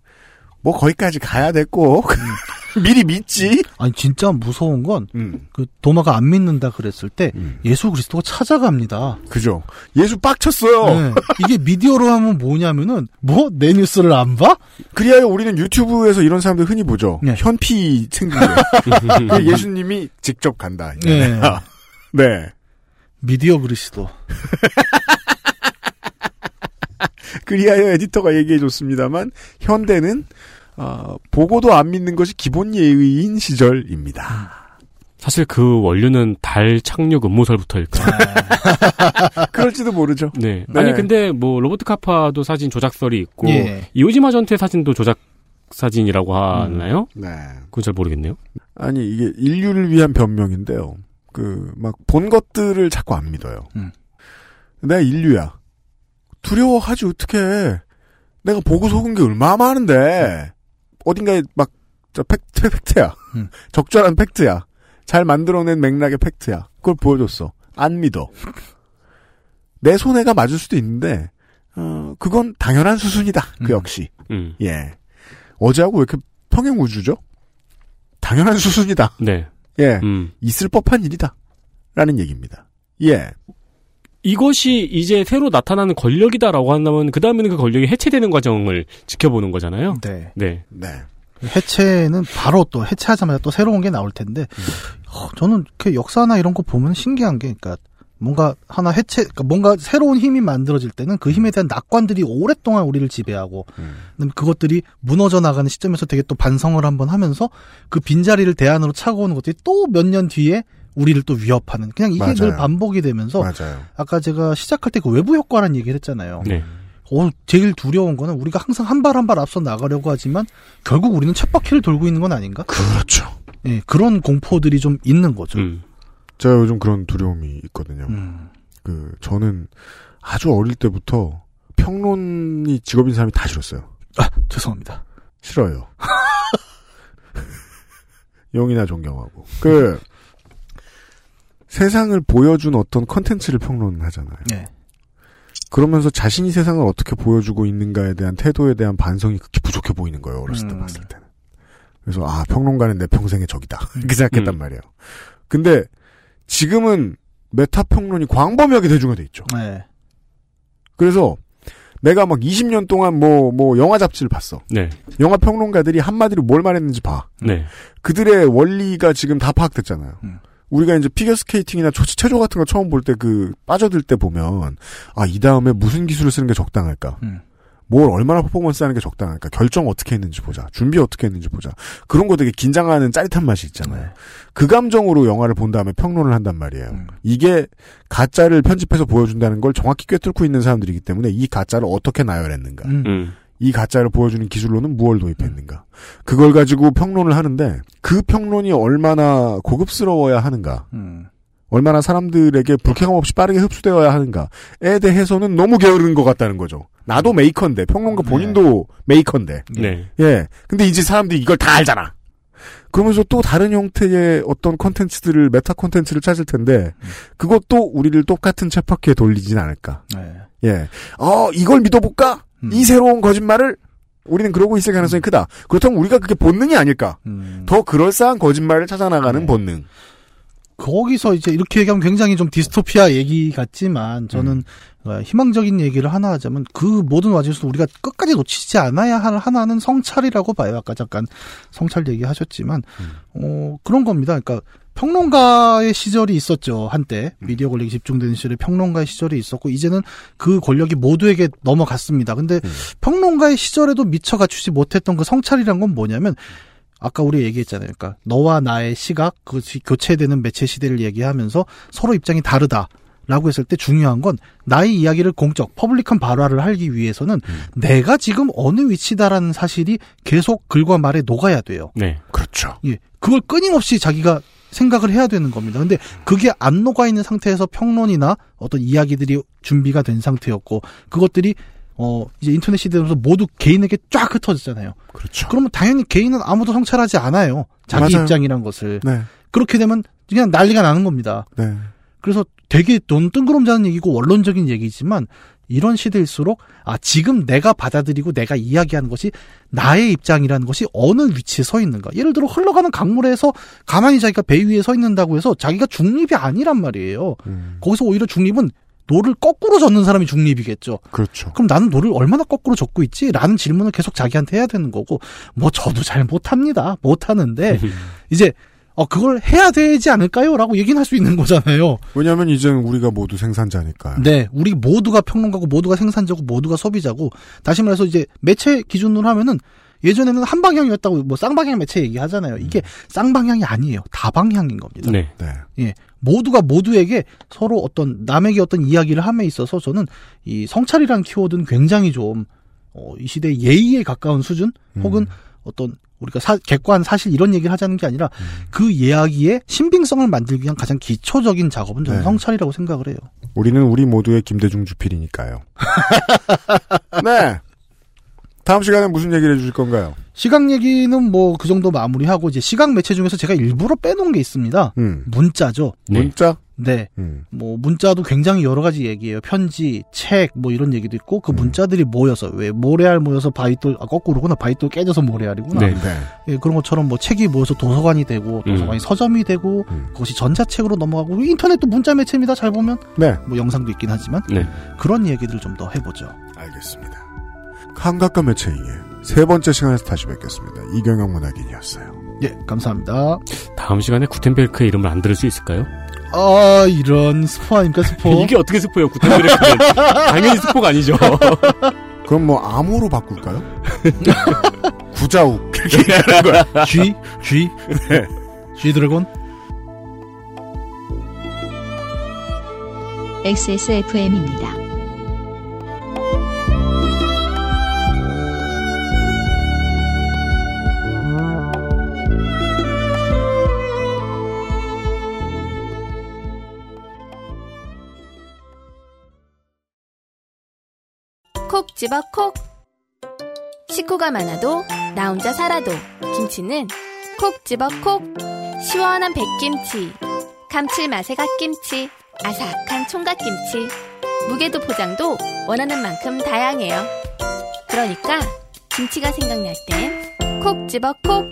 뭐 거기까지 가야 됐고 [LAUGHS] [LAUGHS] 미리 믿지. 아니 진짜 무서운 건그 음, 도마가 안 믿는다 그랬을 때 음. 예수 그리스도가 찾아갑니다. 그죠. 예수 빡쳤어요. 네. 이게 미디어로 하면 뭐냐면은 뭐 내 뉴스를 안 봐? 그리하여 우리는 유튜브에서 이런 사람들 흔히 보죠. 네. 현피 생기게. [LAUGHS] 그 예수님이 직접 간다. 네. [LAUGHS] 네. 미디어 그리스도. 그리하여 에디터가 얘기해줬습니다만 현대는 어, 보고도 안 믿는 것이 기본 예의인 시절입니다. 사실 그 원료는 달 착륙 음모설부터일까. [LAUGHS] 그럴지도 모르죠. 네. 네. 아니 근데 뭐 로버트 카파도 사진 조작설이 있고 예. 이오지마 전태 사진도 조작 사진이라고 하나요? 네. 그건 잘 모르겠네요. 아니 이게 인류를 위한 변명인데요. 그 막 본 것들을 자꾸 안 믿어요. 음. 내가 인류야. 두려워하지 어떻게? 내가 보고 속은 게 얼마나 많은데 어딘가에 막 저 팩트 [LAUGHS] 팩트야. 음. 적절한 팩트야. 잘 만들어낸 맥락의 팩트야. 그걸 보여줬어. 안 믿어. 내 손해가 맞을 수도 있는데 어 그건 당연한 수순이다. 그 음. 역시. 음. 예. 어제하고 왜 이렇게 평행 우주죠? 당연한 수순이다. 네. 예. 음. 있을 법한 일이다. 라는 얘기입니다. 예. 이것이 이제 새로 나타나는 권력이다라고 한다면 그 다음에는 그 권력이 해체되는 과정을 지켜보는 거잖아요. 네. 네. 네. 해체는 바로 또 해체하자마자 또 새로운 게 나올 텐데 어, 저는 그 역사나 이런 거 보면 신기한 게 그러니까 뭔가 하나 해체 그러니까 뭔가 새로운 힘이 만들어질 때는 그 힘에 대한 낙관들이 오랫동안 우리를 지배하고 음. 그것들이 무너져 나가는 시점에서 되게 또 반성을 한번 하면서 그 빈자리를 대안으로 차고 오는 것들이 또 몇 년 뒤에 우리를 또 위협하는 그냥 이게 맞아요. 늘 반복이 되면서 맞아요. 아까 제가 시작할 때 그 외부 효과라는 얘기를 했잖아요. 네. 어, 제일 두려운 거는 우리가 항상 한 발 한 발 앞서 나가려고 하지만 결국 우리는 쳇바퀴를 돌고 있는 건 아닌가? 그렇죠. 예, 그런 공포들이 좀 있는 거죠. 음. 제가 요즘 그런 두려움이 있거든요. 음. 그, 저는 아주 어릴 때부터 평론이 직업인 사람이 다 싫었어요. 아, 죄송합니다. 싫어요. [LAUGHS] 용이나 존경하고. 그, 세상을 보여준 어떤 컨텐츠를 평론하잖아요. 네. 그러면서 자신이 세상을 어떻게 보여주고 있는가에 대한 태도에 대한 반성이 극히 부족해 보이는 거예요. 어렸을 때 음. 봤을 때는. 그래서 아 평론가는 내 평생의 적이다 [LAUGHS] 이렇게 생각했단 음. 말이에요. 근데 지금은 메타 평론이 광범위하게 대중화돼 있죠. 네. 그래서 내가 막 20년 동안 뭐뭐 영화 잡지를 봤어. 네. 영화 평론가들이 한마디로 뭘 말했는지 봐. 네. 그들의 원리가 지금 다 파악됐잖아요. 음. 우리가 이제 피겨 스케이팅이나 초- 체조 같은 거 처음 볼 때 그 빠져들 때 보면 아 이 다음에 무슨 기술을 쓰는 게 적당할까? 음. 뭘 얼마나 퍼포먼스 하는 게 적당할까? 결정 어떻게 했는지 보자. 준비 어떻게 했는지 보자. 그런 거 되게 긴장하는 짜릿한 맛이 있잖아요. 네. 그 감정으로 영화를 본 다음에 평론을 한단 말이에요. 음. 이게 가짜를 편집해서 보여준다는 걸 정확히 꿰뚫고 있는 사람들이기 때문에 이 가짜를 어떻게 나열했는가? 음. 음. 이 가짜를 보여주는 기술로는 무엇을 도입했는가? 그걸 가지고 평론을 하는데 그 평론이 얼마나 고급스러워야 하는가? 음. 얼마나 사람들에게 불쾌감 없이 빠르게 흡수되어야 하는가에 대해서는 너무 게으른 것 같다는 거죠. 나도 메이커인데 평론가 본인도 메이커인데 네. 예. 근데 이제 사람들이 이걸 다 알잖아. 그러면서 또 다른 형태의 어떤 컨텐츠들을 meta 컨텐츠를 찾을 텐데 그것도 우리를 똑같은 쳇바퀴에 돌리진 않을까. 네. 예. 어 이걸 믿어볼까? 음. 이 새로운 거짓말을 우리는 그러고 있을 가능성이 크다. 그렇다면 우리가 그게 본능이 아닐까? 음. 더 그럴싸한 거짓말을 찾아나가는 네. 본능. 거기서 이제 이렇게 얘기하면 굉장히 좀 디스토피아 얘기 같지만 저는 어, 희망적인 얘기를 하나 하자면 그 모든 와중에서 우리가 끝까지 놓치지 않아야 할 하나는 성찰이라고 봐요. 아까 잠깐 성찰 얘기하셨지만 어 그런 겁니다. 그러니까 평론가의 시절이 있었죠 한때 미디어 권력이 집중되는 시절에 평론가의 시절이 있었고 이제는 그 권력이 모두에게 넘어갔습니다. 근데 평론가의 시절에도 미처 갖추지 못했던 그 성찰이란 건 뭐냐면 아까 우리 얘기했잖아요. 그러니까 너와 나의 시각, 그 교체되는 매체 시대를 얘기하면서 서로 입장이 다르다. 라고 했을 때 중요한 건 나의 이야기를 공적, public한 발화를 하기 위해서는 내가 지금 어느 위치다라는 사실이 계속 글과 말에 녹아야 돼요. 네. 그렇죠. 예. 그걸 끊임없이 자기가 생각을 해야 되는 겁니다. 근데 그게 안 녹아 있는 상태에서 평론이나 어떤 이야기들이 준비가 된 상태였고 그것들이 어 이제 인터넷 시대에서 모두 개인에게 쫙 흩어졌잖아요. 그렇죠. 그러면 당연히 개인은 아무도 성찰하지 않아요. 자기 맞아요. 입장이란 것을. 네. 그렇게 되면 그냥 난리가 나는 겁니다. 네. 그래서 되게 돈 뜬구름 자는 얘기고 원론적인 얘기지만 이런 시대일수록 아 지금 내가 받아들이고 내가 이야기하는 것이 나의 입장이라는 것이 어느 위치에 서 있는가 예를 들어 흘러가는 강물에서 가만히 자기가 배 위에 서 있는다고 해서 자기가 중립이 아니란 말이에요 음. 거기서 오히려 중립은 노를 거꾸로 젓는 사람이 중립이겠죠 그렇죠. 그럼 나는 노를 얼마나 거꾸로 젓고 있지? 라는 질문을 계속 자기한테 해야 되는 거고 뭐 저도 잘 못합니다 못하는데 이제 어 그걸 해야 되지 않을까요? 라고 얘기는 할 수 있는 거잖아요 왜냐하면 이제는 우리가 모두 생산자니까요. 네, 우리 모두가 평론가고 모두가 생산자고 모두가 소비자고 다시 말해서 이제 매체 기준으로 하면은 예전에는 한 방향이었다고 뭐 쌍방향 매체 얘기하잖아요. 이게 쌍방향이 아니에요. 다방향인 겁니다. 네. 네. 예. 모두가 모두에게 서로 어떤 남에게 어떤 이야기를 함에 있어서 저는 이 성찰이라는 키워드는 굉장히 좀 어, 이 시대 예의에 가까운 수준 혹은 어떤 우리가 사- 객관 사실 이런 얘기를 하자는 게 아니라 그 이야기의 신빙성을 만들기 위한 가장 기초적인 작업은 저는 네. 성찰이라고 생각을 해요. 우리는 우리 모두의 김대중 주필이니까요. [LAUGHS] 네. 다음 시간에 무슨 얘기를 해주실 건가요? 시각 얘기는 뭐 그 정도 마무리하고 이제 시각 매체 중에서 제가 일부러 빼놓은 게 있습니다. 음. 문자죠. 네. 문자? 네. 음. 뭐 문자도 굉장히 여러 가지 얘기예요. 편지, 책 뭐 이런 얘기도 있고 그 문자들이 모여서 왜 모래알 모여서 바위돌 아 거꾸로구나 바위돌 깨져서 모래알이구나. 네. 네. 예, 그런 것처럼 뭐 책이 모여서 도서관이 되고 도서관이 음. 서점이 되고 음. 그것이 전자책으로 넘어가고 인터넷도 문자 매체입니다. 잘 보면 네. 뭐 영상도 있긴 하지만 네. 그런 얘기들을 좀 더 해보죠. 알겠습니다. 감각과 매체의 세 번째 시간에서 다시 뵙겠습니다. 이경영 문학인이었어요. 예, 감사합니다. 다음 시간에 구텐베르크의 이름을 안 들을 수 있을까요? 아 이런 스포 아닙니까 스포? [LAUGHS] 이게 어떻게 스포예요? 구텐베르크는 [LAUGHS] 당연히 스포가 아니죠. [LAUGHS] 그럼 뭐 암호로 바꿀까요? 구자욱 이렇게 얘기하는 거야. G G 네. G 드래곤 XSFM입니다. 콕 집어 콕. 식구가 많아도 나 혼자 살아도 김치는 콕 집어 콕. 시원한 백김치, 감칠맛의 갓김치, 아삭한 총각김치. 무게도 포장도 원하는 만큼 다양해요. 그러니까 김치가 생각날 땐 콕 집어 콕.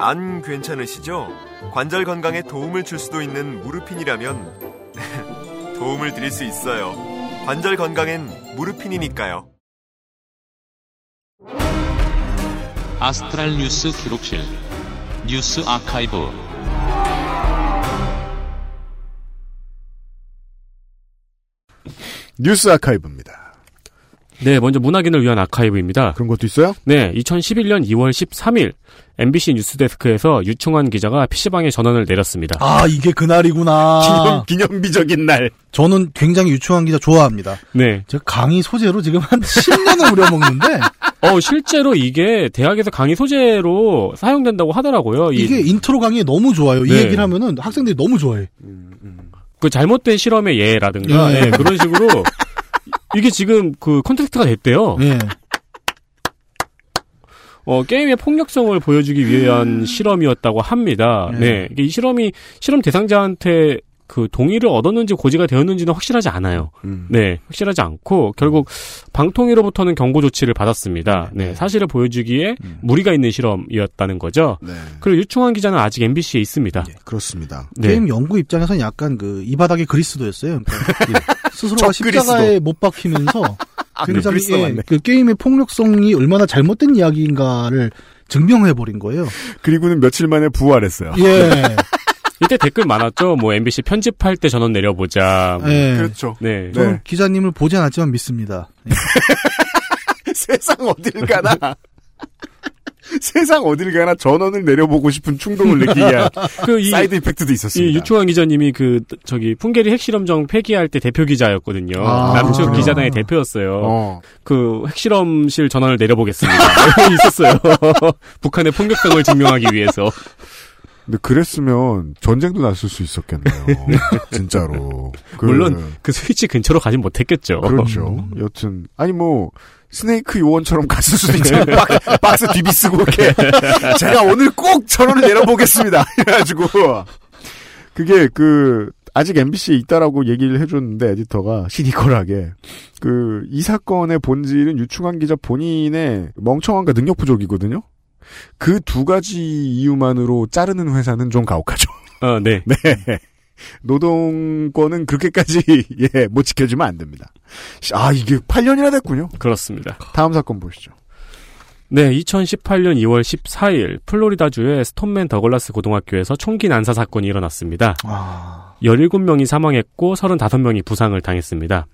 안 괜찮으시죠? 관절 건강에 도움을 줄 수도 있는 무르핀이라면 [LAUGHS] 도움을 드릴 수 있어요. 관절 건강엔 무르핀이니까요. 아스트랄 뉴스 기록실 뉴스 아카이브 뉴스 아카이브입니다. 네, 먼저 문학인을 위한 아카이브입니다. 그런 것도 있어요? 네, 2011년 2월 13일 MBC 뉴스데스크에서 유충환 기자가 PC방에 전원을 내렸습니다. 아 이게 그날이구나. 기념, 기념비적인 날. 저는 굉장히 유충한 기자 좋아합니다. 네. 제가 강의 소재로 지금 한 10년을 우려먹는데 [LAUGHS] 어, 실제로 이게 대학에서 강의 소재로 사용된다고 하더라고요. 이- 이게 인트로 강의에 너무 좋아요. 이 네. 얘기를 하면은 학생들이 너무 좋아해. 그 잘못된 실험의 예라든가 예. 예, 그런 식으로 [LAUGHS] 이게 지금 그 context가 됐대요. 예. 어, 게임의 폭력성을 보여주기 위한 실험이었다고 합니다. 네. 네. 이게 이 실험이 실험 대상자한테 그 동의를 얻었는지 고지가 되었는지는 확실하지 않아요. 음. 네, 확실하지 않고 결국 방통위로부터는 경고 조치를 받았습니다. 네, 사실을 보여주기에 무리가 있는 실험이었다는 거죠. 네. 그리고 유충환 기자는 아직 MBC에 있습니다. 그렇습니다. 네. 게임 연구 입장에서는 약간 그 이 바닥의 그리스도였어요. 그러니까 이 [LAUGHS] 스스로가 그리스도. 십자가에 못 박히면서 [LAUGHS] 아, 굉장히 그리스도 예, 맞네. 그 게임의 폭력성이 얼마나 잘못된 이야기인가를 증명해 버린 거예요. 그리고는 며칠 만에 부활했어요. 예. [LAUGHS] 이때 댓글 많았죠. 뭐 MBC 편집할 때 전원 내려보자. 뭐. 예. 그렇죠. 네. 저는 기자님을 보지 않았지만 믿습니다. 예. [LAUGHS] 세상 어딜 가나. 세상 어딜 가나 전원을 내려보고 싶은 충동을 느끼게 한 [LAUGHS] 그 이, side effect도 이 있었습니다. 유충환 기자님이 그 저기 풍계리 핵실험장 폐기할 때 대표 기자였거든요. 아, 남측 그렇구나. 기자단의 대표였어요. 어. 그 핵실험실 전원을 내려보겠습니다. [LAUGHS] 있었어요. 북한의 폭력성을 증명하기 위해서. 근데 그랬으면 전쟁도 났을 수 있었겠네요. [LAUGHS] 진짜로. 그- 물론 그 스위치 근처로 가진 못했겠죠. 그렇죠. 여튼 아니 뭐 스네이크 요원처럼 갔을 수도 있잖아요. 박, [LAUGHS] 박스 뒤비쓰고 이렇게 [LAUGHS] 제가 오늘 꼭 전원을 내려보겠습니다. 이래가지고 그게 그 아직 MBC에 있다라고 얘기를 해줬는데 에디터가 시니컬하게 그 이 사건의 본질은 유충환 기자 본인의 멍청함과 능력 부족이거든요. 그 두 가지 이유만으로 자르는 회사는 좀 가혹하죠. [LAUGHS] 어, 네. 네. 노동권은 그렇게까지 [LAUGHS] 예, 못 지켜주면 안 됩니다. 아 이게 8년이나 됐군요. 그렇습니다. 다음 사건 보시죠. 네, 2018년 2월 14일 플로리다주의 스톤맨 더글라스 고등학교에서 총기 난사 사건이 일어났습니다. 아, 17명이 사망했고 35명이 부상을 당했습니다.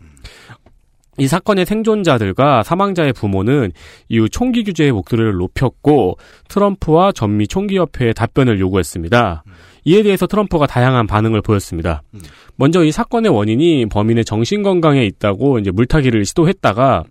이 사건의 생존자들과 사망자의 부모는 이후 총기 규제의 목소리를 높였고 트럼프와 전미 총기협회에 답변을 요구했습니다. 이에 대해서 트럼프가 다양한 반응을 보였습니다. 먼저 이 사건의 원인이 범인의 정신건강에 있다고 이제 물타기를 시도했다가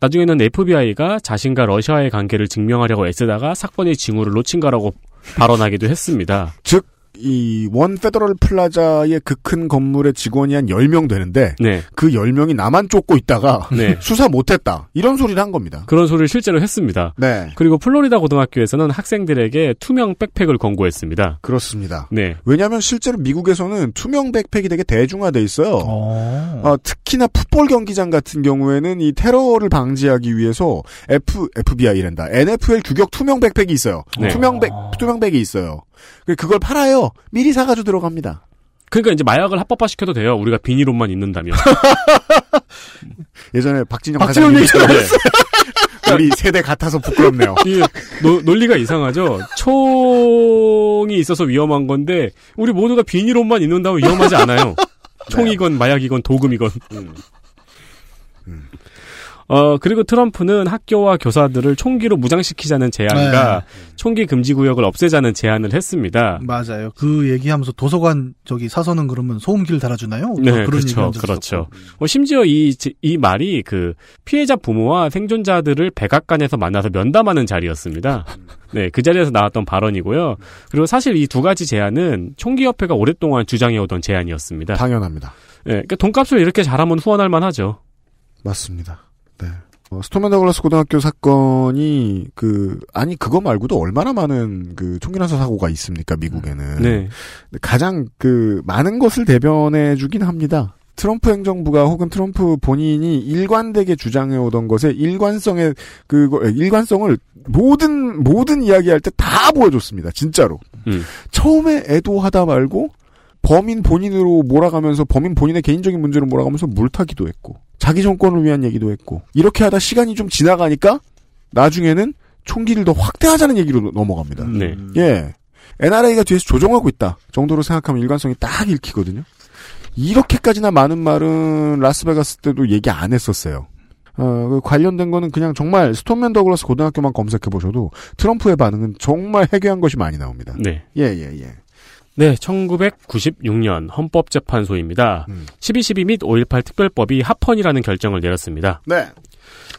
나중에는 FBI가 자신과 러시아의 관계를 증명하려고 애쓰다가 사건의 징후를 놓친 거라고 발언하기도 했습니다. [LAUGHS] 즉, 이 원 페더럴 플라자의 그 큰 건물의 직원이 한 10명 되는데 네. 그 10명이 나만 쫓고 있다가 네. [LAUGHS] 수사 못했다. 이런 소리를 한 겁니다. 그런 소리를 실제로 했습니다. 네. 그리고 플로리다 고등학교에서는 학생들에게 투명 백팩을 권고했습니다. 그렇습니다. 네. 왜냐하면 실제로 미국에서는 투명 백팩이 되게 대중화돼 있어요. 어. 어, 특히나 풋볼 경기장 같은 경우에는 이 테러를 방지하기 위해서 F FBI란다. NFL 규격 투명 백팩이 있어요. 네. 투명 백 투명 백이 있어요. 그- 그걸 팔아요. 미리 사가지고 들어갑니다. 그러니까 이제 마약을 합법화 시켜도 돼요. 우리가 비닐옷만 입는다면. [LAUGHS] 예전에 박진영 박진영 네. [LAUGHS] 우리 세대 같아서 부끄럽네요. 이 노- 논리가 이상하죠. 총이 있어서 위험한 건데 우리 모두가 비닐옷만 입는다면 위험하지 않아요. [LAUGHS] 총이건 마약이건 도금이건. 어, 그리고 트럼프는 학교와 교사들을 총기로 무장시키자는 제안과 총기 금지 구역을 없애자는 제안을 했습니다. 맞아요. 그 얘기하면서 도서관 저기 사서는 그러면 소음기를 달아주나요? 뭐 네, 그런 그렇죠, 그렇죠. 뭐 심지어 이, 이 말이 그 피해자 부모와 생존자들을 백악관에서 만나서 면담하는 자리였습니다. 네, 그 자리에서 나왔던 발언이고요. 그리고 사실 이 두 가지 제안은 총기협회가 오랫동안 주장해오던 제안이었습니다. 당연합니다. 네, 그러니까 돈값을 이렇게 잘하면 후원할 만하죠. 맞습니다. 네. 어, 스토맨 더글라스 고등학교 사건이 그 아니 그거 말고도 얼마나 많은 그 총기난사 사고가 있습니까 미국에는. 네. 가장 그 많은 것을 대변해 주긴 합니다. 트럼프 행정부가 혹은 트럼프 본인이 일관되게 주장해 오던 것의 일관성의 그거 일관성을 모든 모든 이야기할 때 다 보여줬습니다. 진짜로. 음. 처음에 애도하다 말고 범인 본인으로 몰아가면서 범인 본인의 개인적인 문제로 몰아가면서 물타기도 했고 자기 정권을 위한 얘기도 했고 이렇게 하다 시간이 좀 지나가니까 나중에는 총기를 더 확대하자는 얘기로 넘어갑니다. 네. 예. NRA가 뒤에서 조정하고 있다 정도로 생각하면 일관성이 딱 읽히거든요. 이렇게까지나 많은 말은 라스베가스 때도 얘기 안 했었어요. 어, 그 관련된 거는 그냥 정말 스톤맨 더글라스 고등학교만 검색해 보셔도 트럼프의 반응은 정말 해괴한 것이 많이 나옵니다. 네. 예, 예, 예. 네, 1996년 헌법재판소입니다. 음. 12.12 및 5.18 특별법이 합헌이라는 결정을 내렸습니다. 네.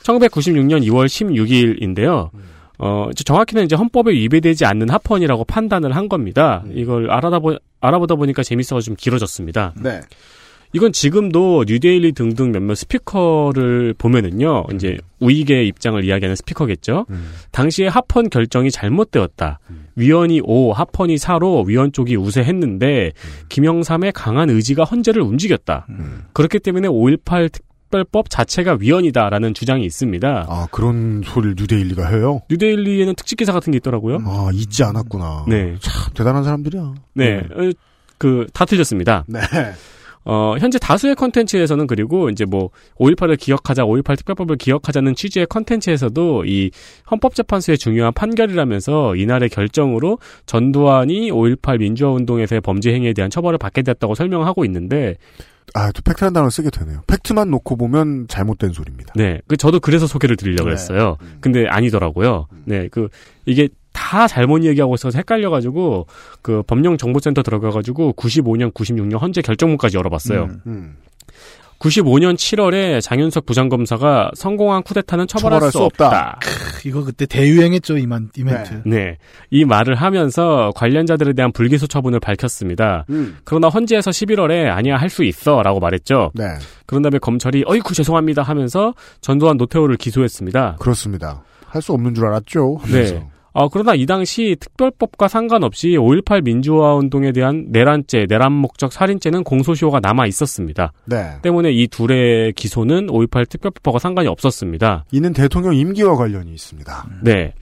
1996년 2월 16일인데요. 어, 이제 정확히는 이제 헌법에 위배되지 않는 합헌이라고 판단을 한 겁니다. 이걸 알아다 보, 알아보다 보니까 재밌어서 좀 길어졌습니다. 네. 이건 지금도 뉴데일리 등등 몇몇 스피커를 보면은요, 이제 우익의 입장을 이야기하는 스피커겠죠. 당시에 합헌 결정이 잘못되었다. 위원이 5, 합헌이 4로 위원 쪽이 우세했는데 김영삼의 강한 의지가 헌재를 움직였다. 그렇기 때문에 5.18 특별법 자체가 위헌이다라는 주장이 있습니다. 아 그런 소리를 뉴데일리가 해요? 뉴데일리에는 특집 기사 같은 게 있더라고요. 아 잊지 않았구나. 네. 참 대단한 사람들이야. 네. 그다 틀렸습니다. 네. 어, 현재 다수의 컨텐츠에서는 그리고 이제 뭐 5.18을 기억하자, 5.18 특별법을 기억하자는 취지의 컨텐츠에서도 이 헌법재판소의 중요한 판결이라면서 이날의 결정으로 전두환이 5.18 민주화 운동에서의 범죄 행위에 대한 처벌을 받게 됐다고 설명하고 있는데 아, 또 팩트란 단어를 쓰게 되네요. 팩트만 놓고 보면 잘못된 소리입니다. 네. 그 저도 그래서 소개를 드리려고 네. 했어요. 근데 아니더라고요. 네. 그 이게 다 잘못 얘기하고 있어서 헷갈려가지고 그 법령 정보센터 들어가가지고 95년, 96년 헌재 결정문까지 열어봤어요. 음. 95년 7월에 장윤석 부장검사가 성공한 쿠데타는 처벌할, 처벌할 수, 수 없다. 없다. 이거 그때 대유행했죠 이만 이멘트. 네. 이 말을 하면서 관련자들에 대한 불기소 처분을 밝혔습니다. 음. 그러나 헌재에서 11월에 아니야 할 수 있어 라고 말했죠. 네. 그런 다음에 검찰이 어이쿠 죄송합니다 하면서 전두환 노태우를 기소했습니다. 그렇습니다. 할 수 없는 줄 알았죠. 하면서. 네. 어, 그러나 이 당시 특별법과 상관없이 5.18 민주화 운동에 대한 내란죄, 내란 목적 살인죄는 공소시효가 남아 있었습니다. 네. 때문에 이 둘의 기소는 5.18 특별법과 상관이 없었습니다. 이는 대통령 임기와 관련이 있습니다. 네.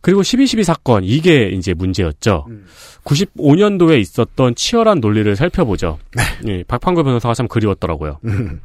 그리고 12.12 사건, 이게 이제 문제였죠. 음. 95년도에 있었던 치열한 논리를 살펴보죠. 예, 박판구 변호사가 참 그리웠더라고요. 음.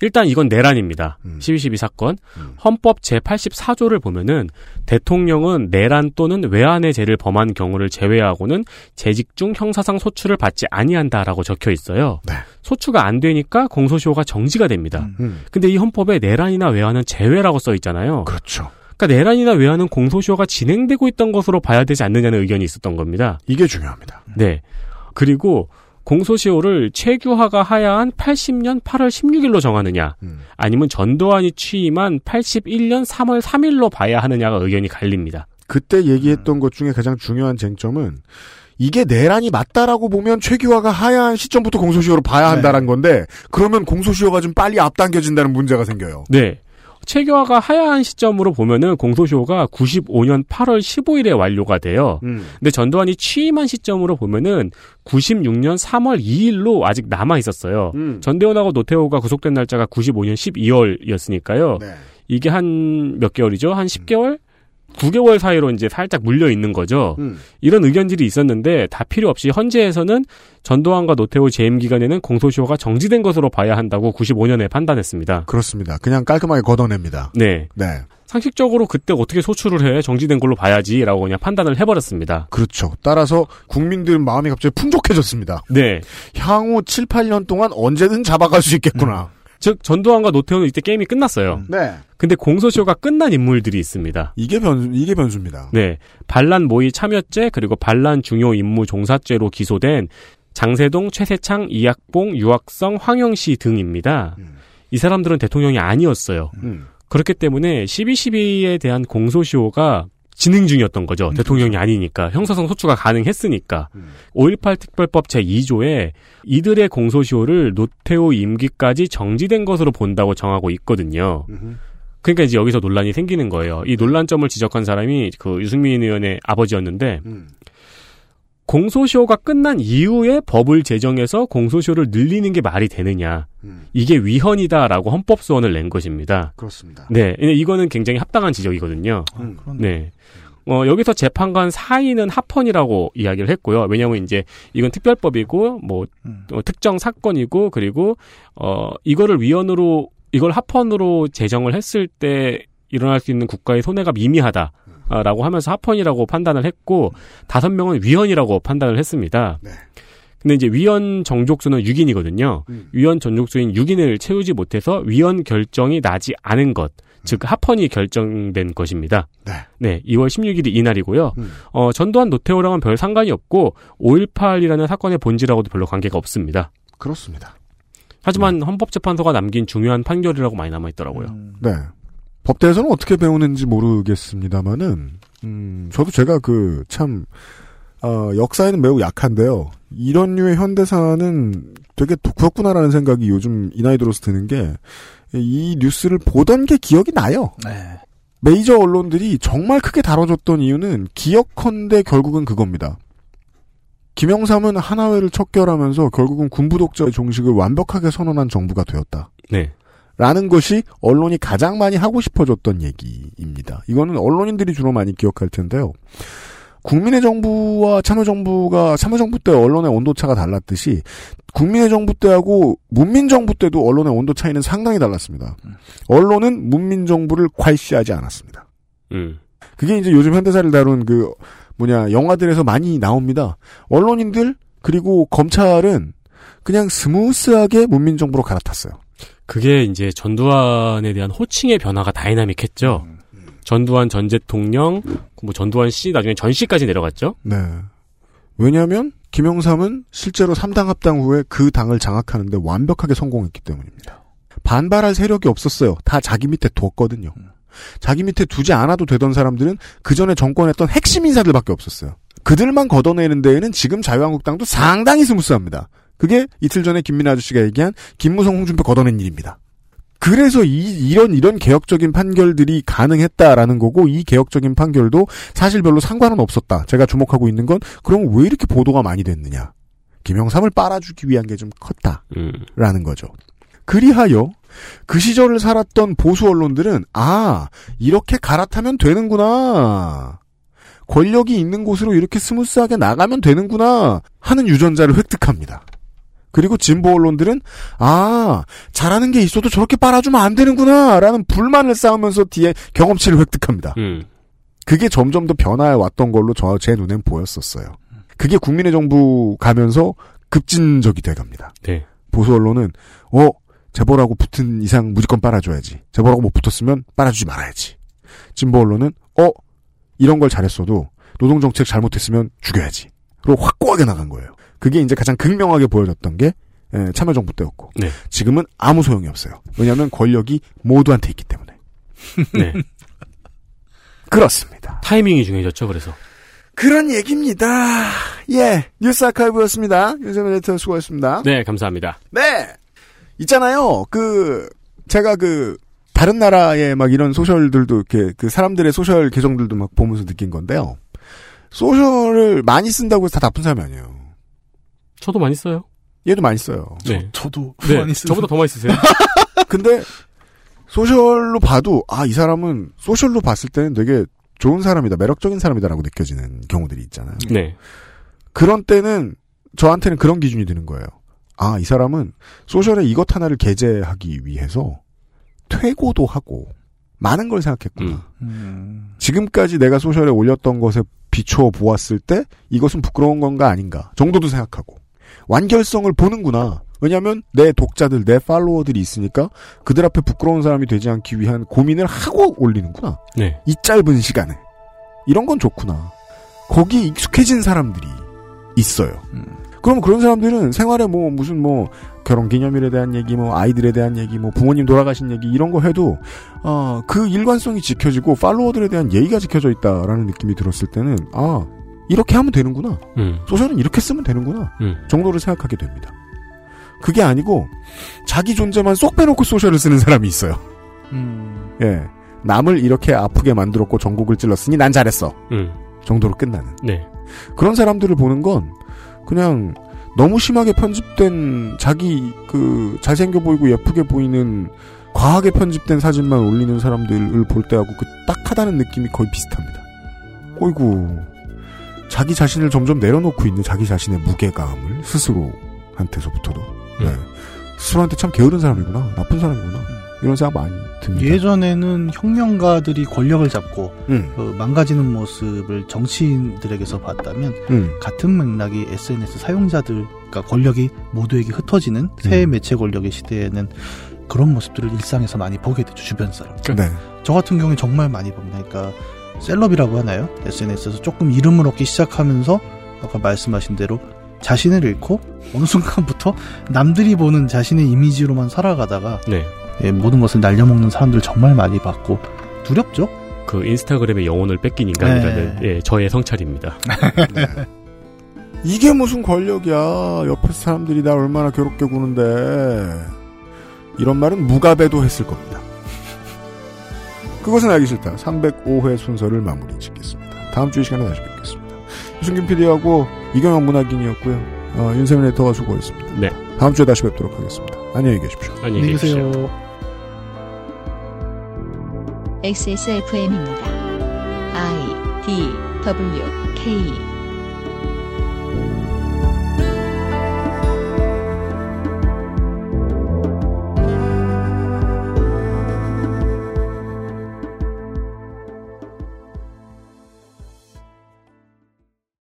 일단 이건 내란입니다. 12.12 사건. 헌법 제84조를 보면은 대통령은 내란 또는 외환의 죄를 범한 경우를 제외하고는 재직 중 형사상 소추를 받지 아니한다라고 적혀 있어요. 소추가 안 되니까 공소시효가 정지가 됩니다. 음. 근데 이 헌법에 내란이나 외환은 제외라고 써 있잖아요. 그렇죠. 그러니까 내란이나 외환은 공소시효가 진행되고 있던 것으로 봐야 되지 않느냐는 의견이 있었던 겁니다. 이게 중요합니다. 네. 그리고 공소시효를 최규하가 하야한 80년 8월 16일로 정하느냐, 음. 아니면 전두환이 취임한 81년 3월 3일로 봐야 하느냐가 의견이 갈립니다. 그때 얘기했던 것 중에 가장 중요한 쟁점은 이게 내란이 맞다라고 보면 최규화가 하야한 시점부터 공소시효로 봐야 한다는 건데 그러면 공소시효가 좀 빨리 앞당겨진다는 문제가 생겨요. 네. 체계화가 하야한 시점으로 보면은 공소시효가 95년 8월 15일에 완료가 돼요. 음. 근데 전두환이 취임한 시점으로 보면은 96년 3월 2일로 아직 남아 있었어요. 음. 전대원하고 노태우가 구속된 날짜가 95년 12월이었으니까요. 네. 이게 한 몇 개월이죠? 한 10개월? 9개월 사이로 이제 살짝 물려 있는 거죠. 음. 이런 의견들이 있었는데 다 필요 없이 헌재에서는 전두환과 노태우 재임 기간에는 공소시효가 정지된 것으로 봐야 한다고 95년에 판단했습니다. 그렇습니다. 그냥 깔끔하게 걷어냅니다. 네. 네. 상식적으로 그때 어떻게 소출을 해 정지된 걸로 봐야지라고 그냥 판단을 해버렸습니다. 그렇죠. 따라서 국민들 마음이 갑자기 풍족해졌습니다. 네. 향후 7, 8년 동안 언제든 잡아갈 수 있겠구나. 즉 전두환과 노태우는 이때 게임이 끝났어요. 네. 근데 공소시효가 끝난 인물들이 있습니다. 이게 변 이게 변수입니다. 네. 반란 모의 참여죄 그리고 반란 중요 임무 종사죄로 기소된 장세동, 최세창, 이학봉, 유학성, 황영시 등입니다. 이 사람들은 대통령이 아니었어요. 음. 그렇기 때문에 12.12에 대한 공소시효가 진행 중이었던 거죠. 대통령이 아니니까. 형사상 소추가 가능했으니까. 5.18 특별법 제 2조에 이들의 공소시효를 노태우 임기까지 정지된 것으로 본다고 정하고 있거든요. 그러니까 이제 여기서 논란이 생기는 거예요. 이 논란점을 지적한 사람이 그 유승민 의원의 아버지였는데, 공소시효가 끝난 이후에 법을 제정해서 공소시효를 늘리는 게 말이 되느냐. 이게 위헌이다라고 헌법 소원을 낸 것입니다. 그렇습니다. 네. 이거는 굉장히 합당한 지적이거든요. 네. 어, 여기서 재판관 사인은 합헌이라고 이야기를 했고요. 왜냐하면 이제 이건 특별법이고 뭐 어, 특정 사건이고 그리고 어 이거를 위헌으로 이걸 합헌으로 제정을 했을 때 일어날 수 있는 국가의 손해가 미미하다. 아, 라고 하면서 합헌이라고 판단을 했고 다섯 명은 위헌이라고 판단을 했습니다. 근데 이제 위헌 정족수는 6인이거든요. 위헌 전족수인 6인을 채우지 못해서 위헌 결정이 나지 않은 것, 즉 합헌이 결정된 것입니다. 네. 2월 16일이 이날이고요. 어, 전두환 노태우랑은 별 상관이 없고 5.18이라는 사건의 본질하고도 별로 관계가 없습니다. 그렇습니다. 하지만 헌법재판소가 남긴 중요한 판결이라고 많이 남아 있더라고요. 네. 법대에서는 어떻게 배우는지 모르겠습니다만은, 음, 저도 제가 그, 참, 어, 역사에는 매우 약한데요. 이런 류의 현대사는 되게 독특구나라는 생각이 요즘 이 나이 들어서 드는 게, 이 뉴스를 보던 게 기억이 나요. 네. 메이저 언론들이 정말 크게 다뤄줬던 이유는 기억컨대 결국은 그겁니다. 김영삼은 하나회를 척결하면서 결국은 군부 독재의 종식을 완벽하게 선언한 정부가 되었다. 네. 라는 것이 언론이 가장 많이 하고 싶어졌던 얘기입니다. 이거는 언론인들이 주로 많이 기억할 텐데요. 국민의 정부와 참여 정부가 참여 정부 때 언론의 온도 차가 달랐듯이 국민의 정부 때하고 문민 정부 때도 언론의 온도 차이는 상당히 달랐습니다. 언론은 문민 정부를 괄시하지 않았습니다. 음. 그게 이제 요즘 현대사를 다룬 그 뭐냐 영화들에서 많이 나옵니다. 언론인들 그리고 검찰은 그냥 smooth하게 문민 정부로 갈아탔어요. 그게 이제 전두환에 대한 호칭의 변화가 다이나믹했죠. 전두환 전 대통령, 뭐 전두환 씨 나중에 전 씨까지 내려갔죠. 네. 왜냐하면 김영삼은 실제로 3당 합당 후에 그 당을 장악하는데 완벽하게 성공했기 때문입니다. 반발할 세력이 없었어요. 다 자기 밑에 뒀거든요. 자기 밑에 두지 않아도 되던 사람들은 그 전에 정권했던 핵심 인사들밖에 없었어요. 그들만 걷어내는 데에는 지금 자유한국당도 상당히 스무스합니다. 그게 이틀 전에 김민아 아저씨가 얘기한 김무성 홍준표 걷어낸 일입니다. 그래서 이, 이런 이런 개혁적인 판결들이 가능했다라는 거고 이 개혁적인 판결도 사실 별로 상관은 없었다. 제가 주목하고 있는 건 그럼 왜 이렇게 보도가 많이 됐느냐? 김영삼을 빨아주기 위한 게 좀 컸다라는 거죠. 그리하여 그 시절을 살았던 보수 언론들은 아 이렇게 갈아타면 되는구나. 권력이 있는 곳으로 이렇게 smooth하게 나가면 되는구나 하는 유전자를 획득합니다. 그리고 진보 언론들은 아 잘하는 게 있어도 저렇게 빨아주면 안 되는구나라는 불만을 쌓으면서 뒤에 경험치를 획득합니다. 음. 그게 점점 더 변화해 왔던 걸로 저 제 눈엔 보였었어요. 그게 국민의 정부 가면서 급진적이 돼갑니다. 네. 보수 언론은 어 재벌하고 붙은 이상 무조건 빨아줘야지. 재벌하고 못 붙었으면 빨아주지 말아야지. 진보 언론은 어 이런 걸 잘했어도 노동 정책 잘못했으면 죽여야지. 로 확고하게 나간 거예요. 그게 이제 가장 극명하게 보여졌던 게 에, 참여정부 때였고 네. 지금은 아무 소용이 없어요. 왜냐하면 권력이 모두한테 있기 때문에. 네. [LAUGHS] 그렇습니다. 타이밍이 중요해졌죠. 그래서 그런 얘기입니다. 예, 뉴스 아카이브였습니다. 윤세민 에디터 수고했습니다. 네 감사합니다. 네. 있잖아요. 그 제가 그 다른 나라의 막 이런 social들도 이렇게 그 사람들의 social 계정들도 막 보면서 느낀 건데요. social을 많이 쓴다고 해서 다 나쁜 사람이 아니에요. 저도 많이 써요. 얘도 많이 써요. 네. 저 도 네. 많이 쓰 저보다 더 많이 쓰세요. [LAUGHS] 근데 소셜로 봐도 아 이 사람은 소셜로 봤을 때는 되게 좋은 사람이다, 매력적인 사람이다라고 느껴지는 경우들이 있잖아요. 네. 그런 때는 저한테는 그런 기준이 드는 거예요. 아, 이 사람은 소셜에 이것 하나를 게재하기 위해서 퇴고도 하고 많은 걸 생각했구나. 음. 지금까지 내가 소셜에 올렸던 것에 비추어 보았을 때 이것은 부끄러운 건가 아닌가 정도도 생각하고 완결성을 보는구나. 왜냐하면 내 독자들, 내 팔로워들이 있으니까 그들 앞에 부끄러운 사람이 되지 않기 위한 고민을 하고 올리는구나. 네. 이 짧은 시간에 이런 건 좋구나. 거기 익숙해진 사람들이 있어요. 그럼 그런 사람들은 생활에 뭐 무슨 뭐 결혼 기념일에 대한 얘기, 뭐 아이들에 대한 얘기, 뭐 부모님 돌아가신 얘기 이런 거 해도 어, 그 일관성이 지켜지고 팔로워들에 대한 예의가 지켜져 있다라는 느낌이 들었을 때는 아 이렇게 하면 되는구나. 음. 소셜은 이렇게 쓰면 되는구나. 음. 정도를 생각하게 됩니다. 그게 아니고 자기 존재만 쏙 빼놓고 소셜을 쓰는 사람이 있어요. 음. 예. 남을 이렇게 아프게 만들었고 전국을 찔렀으니 난 잘했어. 음. 정도로 끝나는. 네. 그런 사람들을 보는 건 그냥 너무 심하게 편집된 자기 그 잘생겨 보이고 예쁘게 보이는 과하게 편집된 사진만 올리는 사람들을 볼 때하고 그 딱하다는 느낌이 거의 비슷합니다. 어이구 자기 자신을 점점 내려놓고 있는 자기 자신의 무게감을 스스로한테서부터도 네. 스스로한테 참 게으른 사람이구나 나쁜 사람이구나 이런 생각 많이 듭니다. 예전에는 혁명가들이 권력을 잡고 음. 그 망가지는 모습을 정치인들에게서 봤다면 음. 같은 맥락이 SNS 사용자들 그러니까 권력이 모두에게 흩어지는 새 음. 매체 권력의 시대에는 그런 모습들을 일상에서 많이 보게 되죠 주변 사람. 네. 저 같은 경우에 정말 많이 봅니다. 그러니까 셀럽이라고 하나요? SNS에서 조금 이름을 얻기 시작하면서 아까 말씀하신 대로 자신을 잃고 어느 순간부터 남들이 보는 자신의 이미지로만 살아가다가 네. 예, 모든 것을 날려먹는 사람들 정말 많이 봤고 두렵죠? 그 인스타그램의 영혼을 뺏긴 인간이라는 예, 저의 성찰입니다. [LAUGHS] 이게 무슨 권력이야. 옆에 사람들이 나 얼마나 괴롭게 구는데. 이런 말은 무가배도 했을 겁니다. 그것은 알기 싫다. 305회 순서를 마무리 짓겠습니다. 다음 주 이 시간에 다시 뵙겠습니다. 유승균 PD하고 이경영 문학인이었고요. 어, 윤세민 에터가 수고했습니다. 네. 다음 주에 다시 뵙도록 하겠습니다. 안녕히 계십시오. 안녕히 계십시오. XSFM입니다. I D W K